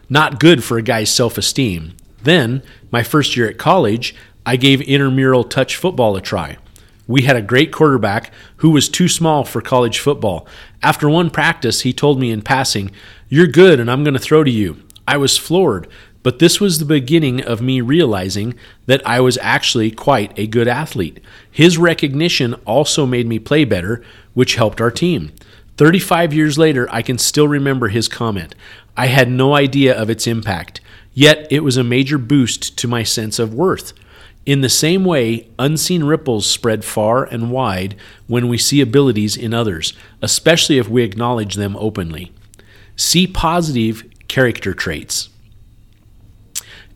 Not good for a guy's self esteem. Then, my first year at college, I gave intramural touch football a try. We had a great quarterback who was too small for college football. After one practice, he told me in passing, You're good, and I'm going to throw to you. I was floored, but this was the beginning of me realizing that I was actually quite a good athlete. His recognition also made me play better, which helped our team. 35 years later, I can still remember his comment. I had no idea of its impact, yet it was a major boost to my sense of worth. In the same way, unseen ripples spread far and wide when we see abilities in others, especially if we acknowledge them openly. See positive character traits.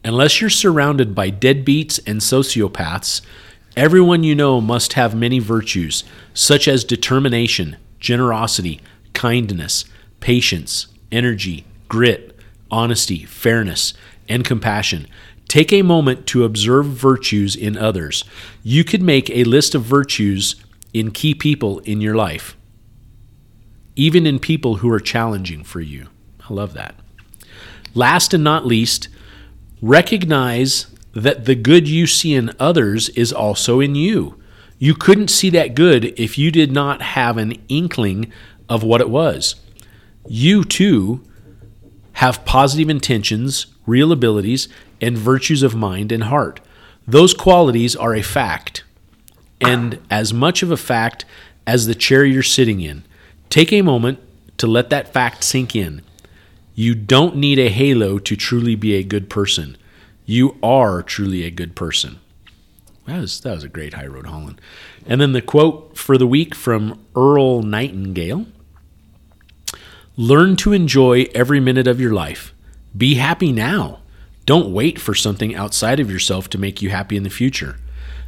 Unless you're surrounded by deadbeats and sociopaths, everyone you know must have many virtues, such as determination, generosity, kindness, patience, energy, grit, honesty, fairness, and compassion. Take a moment to observe virtues in others. You could make a list of virtues in key people in your life, even in people who are challenging for you. I love that. Last and not least, recognize that the good you see in others is also in you. You couldn't see that good if you did not have an inkling of what it was. You too have positive intentions, real abilities, and virtues of mind and heart. Those qualities are a fact, and as much of a fact as the chair you're sitting in. Take a moment to let that fact sink in. You don't need a halo to truly be a good person. You are truly a good person. That was, that was a great High Road Hauling. And then the quote for the week from Earl Nightingale Learn to enjoy every minute of your life. Be happy now. Don't wait for something outside of yourself to make you happy in the future.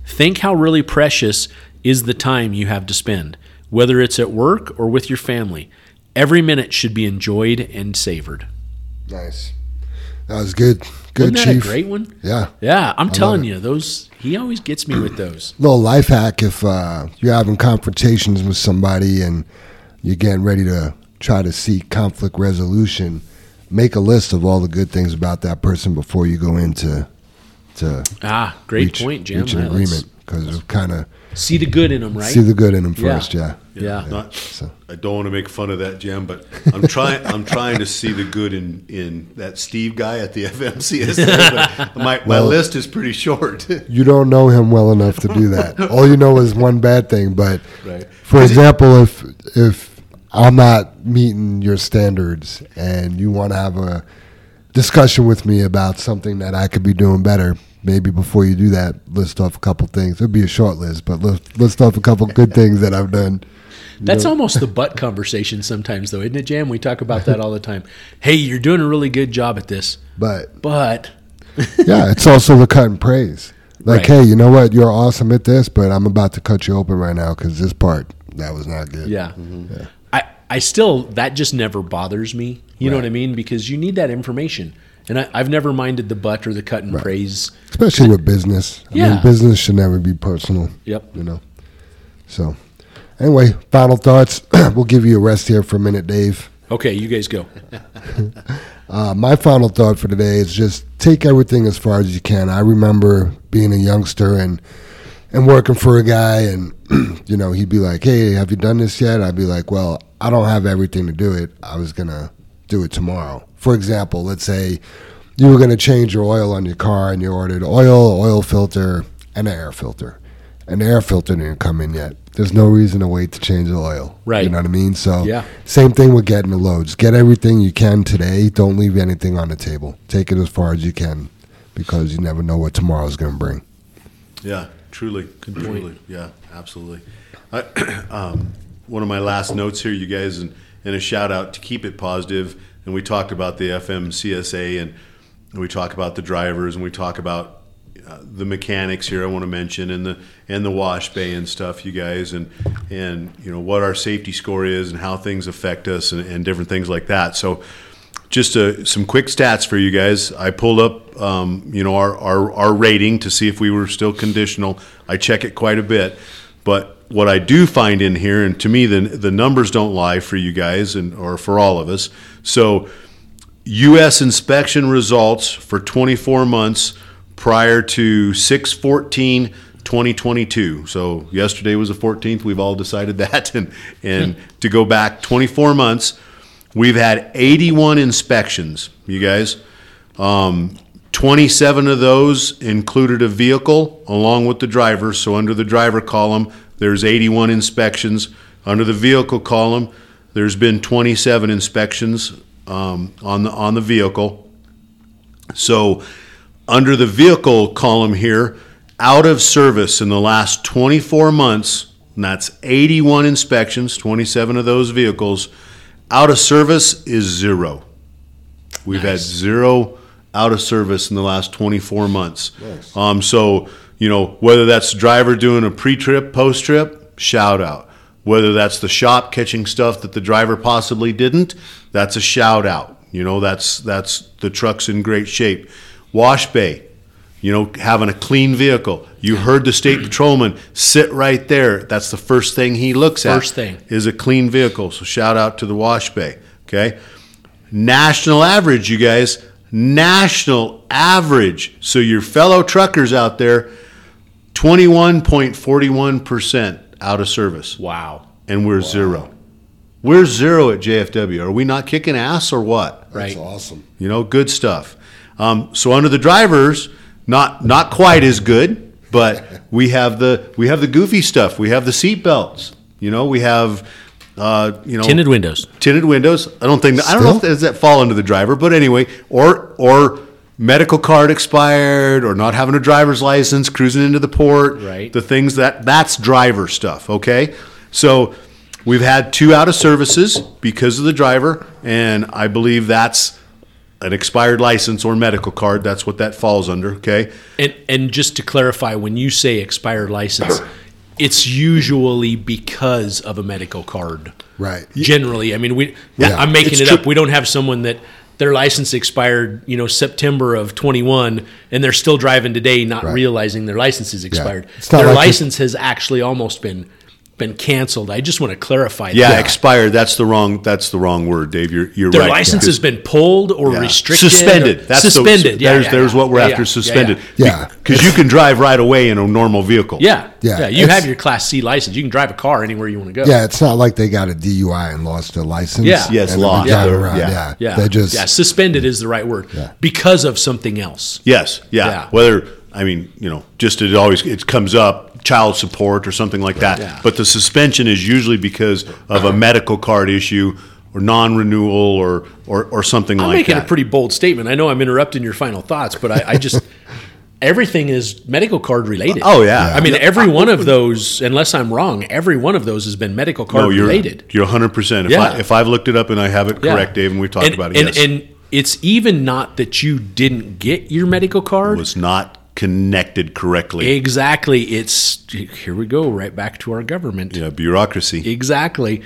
Think how really precious is the time you have to spend, whether it's at work or with your family. Every minute should be enjoyed and savored. Nice. That was good. Good, Wasn't that Chief. a great one? Yeah. Yeah, I'm love telling you, those he always gets me with those. Little life hack if uh, you're having confrontations with somebody and you're getting ready to try to seek conflict resolution, make a list of all the good things about that person before you go into to Ah, great reach, point, Jim. reach an agreement because kind of See the good in them, right? see the good in them Yeah. first. Yeah. yeah. Not, So- I don't want to make fun of that, Jim, but I'm trying. I'm trying to see the good in in that Steve guy at the FMCSA. But my my Well- list is pretty short. You don't know him well enough to do that. All you know is one bad thing. But Right. for example, if if I'm not meeting your standards and you want to have a discussion with me about something that I could be doing better, maybe before you do that, list off a couple things. It'll be a short list, but list, list off a couple good things that I've done. That's almost the butt conversation sometimes, though, isn't it, Jam? We talk about that all the time. Hey, you're doing a really good job at this, But but yeah, it's also the cut and praise. Like, Right. hey, you know what? You're awesome at this, but I'm about to cut you open right now because this part that was not good. yeah. Mm-hmm. I, I still, that just never bothers me. You know what I mean? Because you need that information. And I, I've never minded the butt or the cut and praise. especially with business. I Yeah. mean, business should never be personal. Yep. You know. So, anyway, final thoughts. we'll give you a rest here for a minute, Dave. Okay, you guys go. Uh, my final thought for today is just take everything as far as you can. I remember being a youngster and and working for a guy, and you know, he'd be like, "Hey, have you done this yet?" I'd be like, "Well, I don't have everything to do it. I was gonna do it tomorrow." For example, let's say you were gonna change your oil on your car, and you ordered oil, oil filter, and an air filter, and the air filter didn't come in yet. There's no reason to wait to change the oil. Right. You know what I mean? So Yeah. same thing with getting the loads. Get everything you can today. Don't leave anything on the table. Take it as far as you can, because you never know what tomorrow's gonna bring. Yeah, truly. Truly. Yeah, absolutely. I, um, one of my last notes here, you guys, and, and a shout out to keep it positive. And we talked about the FMCSA and we talk about the drivers and we talk about uh, the mechanics here I want to mention and the and the wash bay and stuff you guys and and you know what our safety score is and how things affect us and, and different things like that so just uh, some quick stats for you guys. I pulled up, um, you know, our, our, our rating to see if we were still conditional. I check it quite a bit, but what I do find in here, and to me, the the numbers don't lie for you guys and or for all of us. So, U.S. inspection results for 24 months prior to 614 2022. So yesterday was the 14th. We've all decided that, and and to go back 24 months. We've had 81 inspections, you guys. Um, 27 of those included a vehicle along with the driver. So under the driver column, there's 81 inspections. Under the vehicle column, there's been 27 inspections um, on the on the vehicle. So under the vehicle column here, out of service in the last 24 months, and that's 81 inspections, 27 of those vehicles. Out of service is zero. We've had zero out of service in the last 24 months. Um, so, you know, whether that's the driver doing a pre-trip, post-trip, shout out. Whether that's the shop catching stuff that the driver possibly didn't, that's a shout out. You know, that's that's the truck's in great shape. Wash bay, you know, having a clean vehicle. You heard the state patrolman sit right there. That's the first thing he looks at. First thing. is a clean vehicle. So shout out to the wash bay. Okay. National average, you guys. National average. So your fellow truckers out there, 21.41% out of service. Wow. And we're zero. We're zero at JFW. Are we not kicking ass or what? That's Right. awesome. You know, good stuff. Um, so under the drivers, not not quite as good, but we have the we have the goofy stuff. We have the seat belts. You know, we have uh, you know Tinted windows. tinted windows. I don't think I don't know if Still? does that fall under the driver, but anyway, or or medical card expired, or not having a driver's license, cruising into the port. Right. The things that that's driver stuff. Okay, so we've had two out of services because of the driver, and I believe that's an expired license or medical card. That's what that falls under. Okay. And and just to clarify, when you say expired license, it's usually because of a medical card. Right. Generally, I mean, we. Yeah. I'm making It's it up. We don't have someone that their license expired, you know, September of 21, and they're still driving today, not Right. realizing their license is expired. Not Their like license has actually almost been been canceled. I just want to clarify. Yeah, that. expired. That's the wrong. That's the wrong word, Dave. You're you're their right. license has been pulled or Yeah. restricted, suspended. or- That's suspended. The, yeah, there's yeah, there's yeah. what we're Yeah, after. yeah, Suspended. Yeah. Because you can drive right away in a normal vehicle. Yeah, Yeah, yeah. You it's- have your Class C license. You can drive a car anywhere you want to go. Yeah, it's not like they got a DUI and lost their license. Yeah. Yeah, it's and they'll be lost. Yeah. Yeah. Yeah. yeah. They just yeah. Suspended is the right word Yeah. because of something else. Yes. Yeah. Yeah. Whether I mean, you know, just it always it comes up child support or something like that. Yeah. But the suspension is usually because of a medical card issue or non-renewal or or, or something like that. I'm like making that. a pretty bold statement. I know I'm interrupting your final thoughts, but I, I just everything is medical card related. Oh, yeah. I mean, every one of those, unless I'm wrong, every one of those has been medical card no, you're related. you're 100. percent If Yeah. I if I've looked it up and I have it Yeah. correct, Dave, and we've talked And- about it, and, yes, and it's even not that you didn't get your medical card. was not connected correctly. Exactly. It's here we go right back to our government. yeah, bureaucracy. Exactly.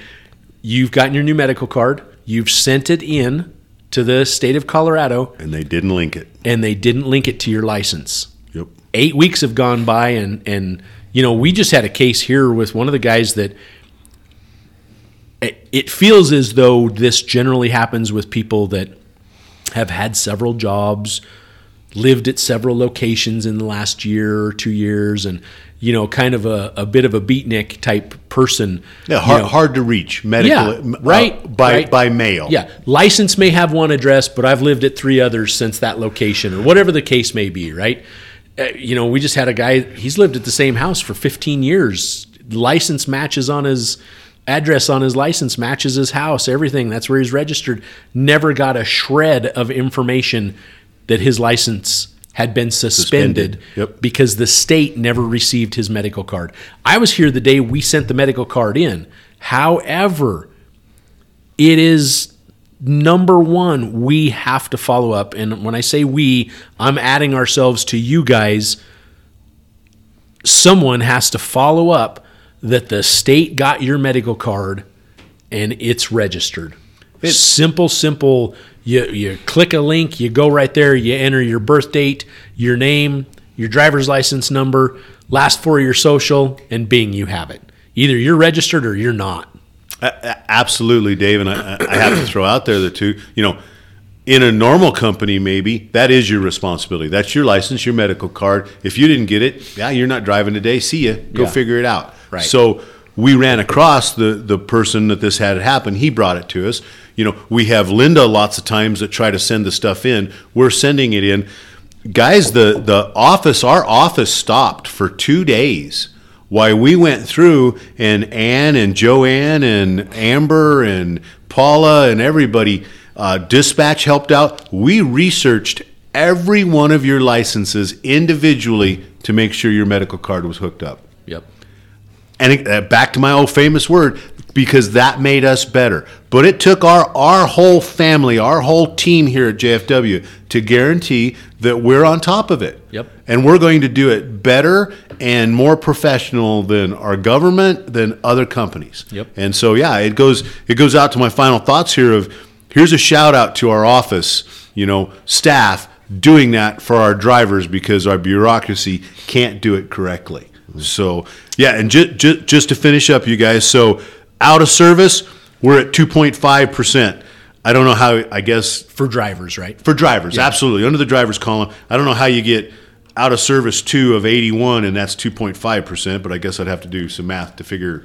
You've gotten your new medical card. You've sent it in to the state of Colorado, and they didn't link it. and they didn't link it to your license. Yep. Eight weeks have gone by, and and you know we just had a case here with one of the guys that. It it feels as though this generally happens with people that have had several jobs, lived at several locations in the last year or two years, and you know, kind of a, a bit of a beatnik type person. Yeah, you hard, know. hard to reach medical, Yeah, uh, right, by right. by mail. Yeah, license may have one address, but I've lived at three others since that location, or whatever the case may be. Right? Uh, you know, we just had a guy. He's lived at the same house for 15 years. License matches on his address on his license matches his house. Everything. That's where he's registered. Never got a shred of information that his license had been suspended, Suspended. Yep. because the state never received his medical card. I was here the day we sent the medical card in. However, it is number one we have to follow up and when i say we i'm adding ourselves to you guys someone has to follow up that the state got your medical card and it's registered simple simple you, you click a link you go right there you enter your birth date your name your driver's license number last four of your social and bing you have it either you're registered or you're not a- Absolutely, Dave, and I, I have to throw out there the two. You know, in a normal company, maybe that is your responsibility. That's your license, your medical card. If you didn't get it, yeah, you're not driving today. See ya. Go Yeah. figure it out. Right. So we ran across the the person that this had happen. He brought it to us. You know, we have Linda lots of times that try to send the stuff in. We're sending it in. Guys, the the office, our office stopped for two days why we went through and Ann and Joanne and Amber and Paula and everybody, uh, dispatch helped out. We researched every one of your licenses individually to make sure your medical card was hooked up. yep And it, uh, back to my old famous word, because that made us better. But it took our our whole family, our whole team here at JFW to guarantee that we're on top of it. Yep. And we're going to do it better and more professional than our government, than other companies. Yep. And so yeah, it goes it goes out to my final thoughts here of here's a shout out to our office, you know, staff doing that for our drivers because our bureaucracy can't do it correctly. So yeah, and ju- ju- just to finish up, you guys. So out of service, we're at two point five percent. I don't know how. I guess for drivers right for drivers, absolutely under the drivers column. I don't know how you get out of service two of eighty one, and that's two point five percent. But I guess I'd have to do some math to figure.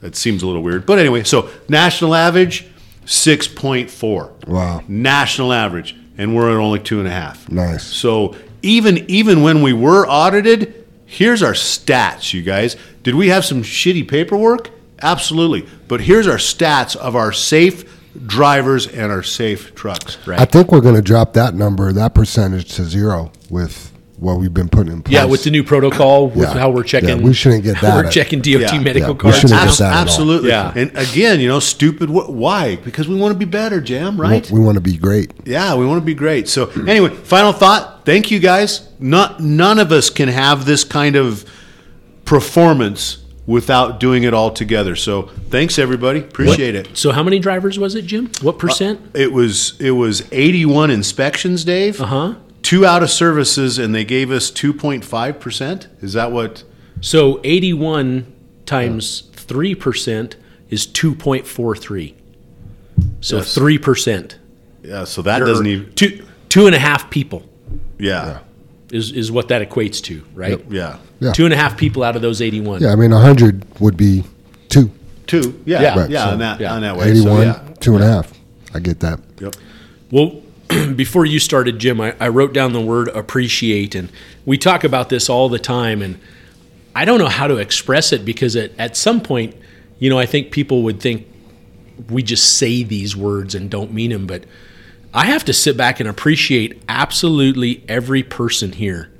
That seems a little weird. But anyway, so national average six point four. Wow. National average, and we're at only two and a half. Nice. So even even when we were audited, here's our stats, you guys. Did we have some shitty paperwork? Absolutely. But here's our stats of our safe drivers and our safe trucks. right I think we're going to drop that number, that percentage to zero with what we've been putting in place. Yeah, with the new protocol, with Yeah. how we're checking. Yeah, we shouldn't get that We're at- checking DOT Yeah. medical Yeah, we cards. shouldn't now. get that at all. absolutely. Yeah. And again, you know, stupid. Why? Because we want to be better, Jam. Right? We want to be great. Yeah, we want to be great. So anyway, final thought. Thank you guys. Not none of us can have this kind of performance without doing it all together. So thanks everybody. Appreciate it. So, how many drivers was it, Jim? What percent? It was it was 81 inspections, Dave. Uh huh. Two out of services, and they gave us 2.5 percent. Is that what? So, eighty-one times three percent is two point four three. So, Yes. three percent. Yeah. So that doesn't even. two two and a half people Yeah. is is what that equates to, right? Yeah. Yeah. Two and a half people out of those eighty-one. Yeah, I mean, 100 would be two. Two. Yeah. Yeah. Yeah. So- on that yeah. on that way. 81, So, yeah. two and a half. I get that. Yep. Well, before you started, Jim, I, I wrote down the word appreciate, and we talk about this all the time, and I don't know how to express it because at, at some point, you know, I think people would think we just say these words and don't mean them, but I have to sit back and appreciate absolutely every person here.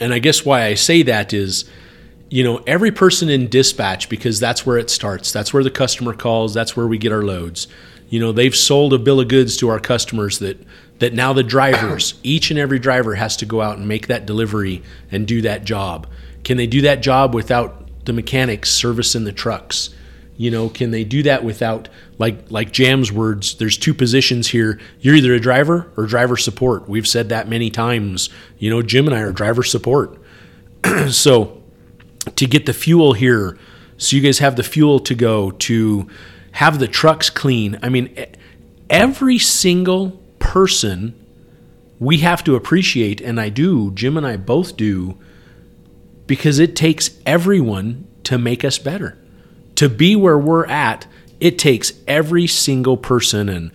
And I guess why I say that is, you know, every person in dispatch, because that's where it starts. That's where the customer calls. That's where we get our loads. You know, they've sold a bill of goods to our customers that that now the drivers, each and every driver has to go out and make that delivery and do that job. Can they do that job without the mechanics servicing the trucks? You know, can they do that without like like Jam's words? There's two positions here. You're either a driver or driver support. We've said that many times. You know, Jim and I are driver support. so to get the fuel here, so you guys have the fuel to go to have the trucks clean. I mean, every single person we have to appreciate, and I do, Jim and I both do, because it takes everyone to make us better. To be where we're at, it takes every single person. And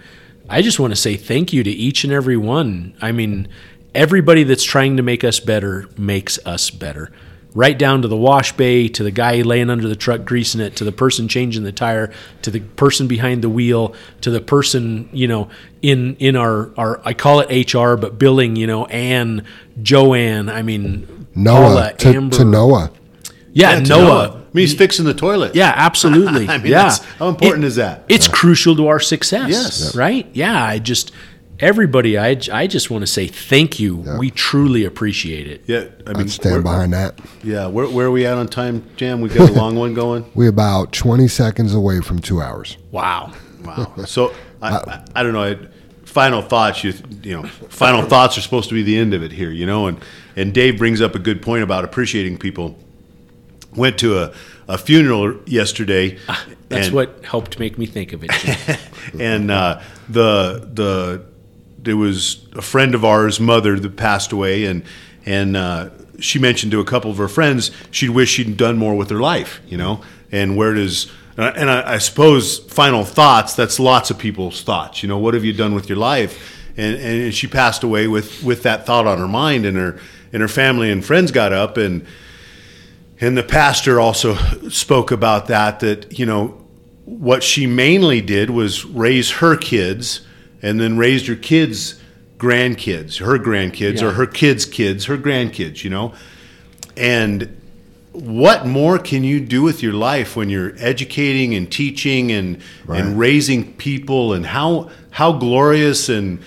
I just want to say thank you to each and every one. I mean, everybody that's trying to make us better makes us better. Right down to the wash bay, to the guy laying under the truck greasing it, to the person changing the tire, to the person behind the wheel, to the person, you know, in in our, our I call it HR, but billing, you know, Anne, Joanne, I mean Noah Paula, to, Amber. to Noah. Yeah, Yeah, to Noah. I mean, he's fixing the toilet. Yeah, absolutely. I mean, yeah. how important It- is that? It's crucial to our success. Yes. Right? Yeah. I just, everybody, I, I just want to say thank you. We truly appreciate it. Yeah, I mean, I'd stand behind that. Yeah, where, where are we at on time, Jam? We got a long one going. We're about 20 seconds away from two hours. Wow. Wow. So I, I, I don't know. I, final thoughts. You you know, final thoughts are supposed to be the end of it here. You know, and and Dave brings up a good point about appreciating people. Went to a, a funeral yesterday. That's and- what helped make me think of it. And uh, the the there was a friend of ours, mother, that passed away, and and uh, she mentioned to a couple of her friends she'd wish she'd done more with her life, you know. And where does uh, and I, I suppose final thoughts. That's lots of people's thoughts. You know, what have you done with your life? And and she passed away with with that thought on her mind, and her and her family and friends got up and. And the pastor also spoke about that, that, you know, what she mainly did was raise her kids and then raised her kids' grandkids, her grandkids, Yeah. or her kids' kids, her grandkids, you know. And what more can you do with your life when you're educating and teaching and and raising people and how how glorious and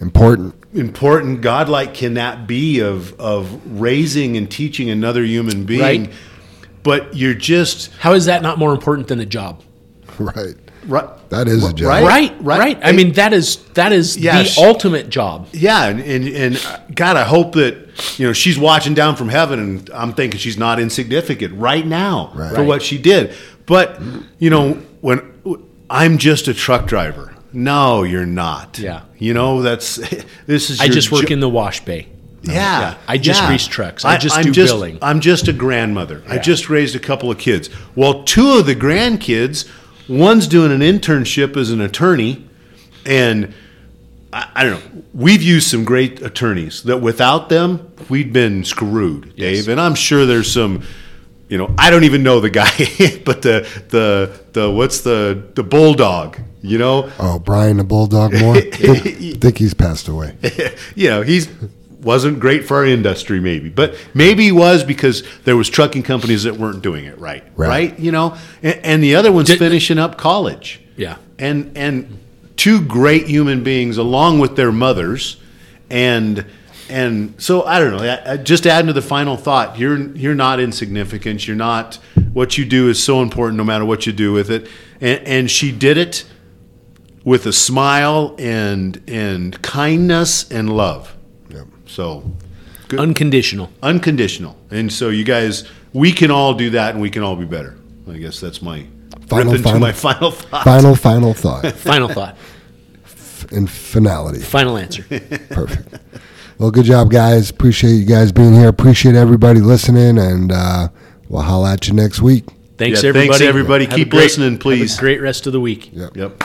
Important. important godlike can that be of of raising and teaching another human being Right. but you're just How is that not more important than a job? Right. Right That is a job. Right. Right, right. right. I mean, that is that is Yes. the ultimate job. yeah and, and and uh, god i hope that you know she's watching down from heaven and i'm thinking she's not insignificant right now Right. for what she did but you know when i'm just a truck driver no you're not Yeah. you know that's this is I your just work jo- in the wash bay. Yeah, I just yeah. grease trucks. I just I'm do just, billing. I'm just a grandmother. I just raised a couple of kids. Well, two of the grandkids, one's doing an internship as an attorney, and I, I don't know. We've used some great attorneys that without them, we'd been screwed, Dave. And I'm sure there's some. You know, I don't even know the guy, but the the the what's the the bulldog? You know, Oh, Brian the Bulldog more. I think he's passed away. you know, he's wasn't great for our industry, maybe, but maybe was because there was trucking companies that weren't doing it right, Right. right? You know, and, and the other one's Did- finishing up college, Yeah. and and two great human beings along with their mothers, and and so I don't know. I, I- just adding to the final thought, you're you're not insignificant. You're not. What you do is so important, no matter what you do with it. And, and she did it with a smile and and kindness and love. Yep. So good, Unconditional. unconditional. And so you guys, we can all do that, and we can all be better. I guess that's my Final, final- my final thought. Final, final thought Final thought. and finality. Final answer. Perfect. Well, good job, guys. Appreciate you guys being here. Appreciate everybody listening, and uh, we'll holla at you next week. Thanks, Yeah, everybody. thanks, everybody. Have Keep great- listening, have a please. great rest of the week. Yep. Yep.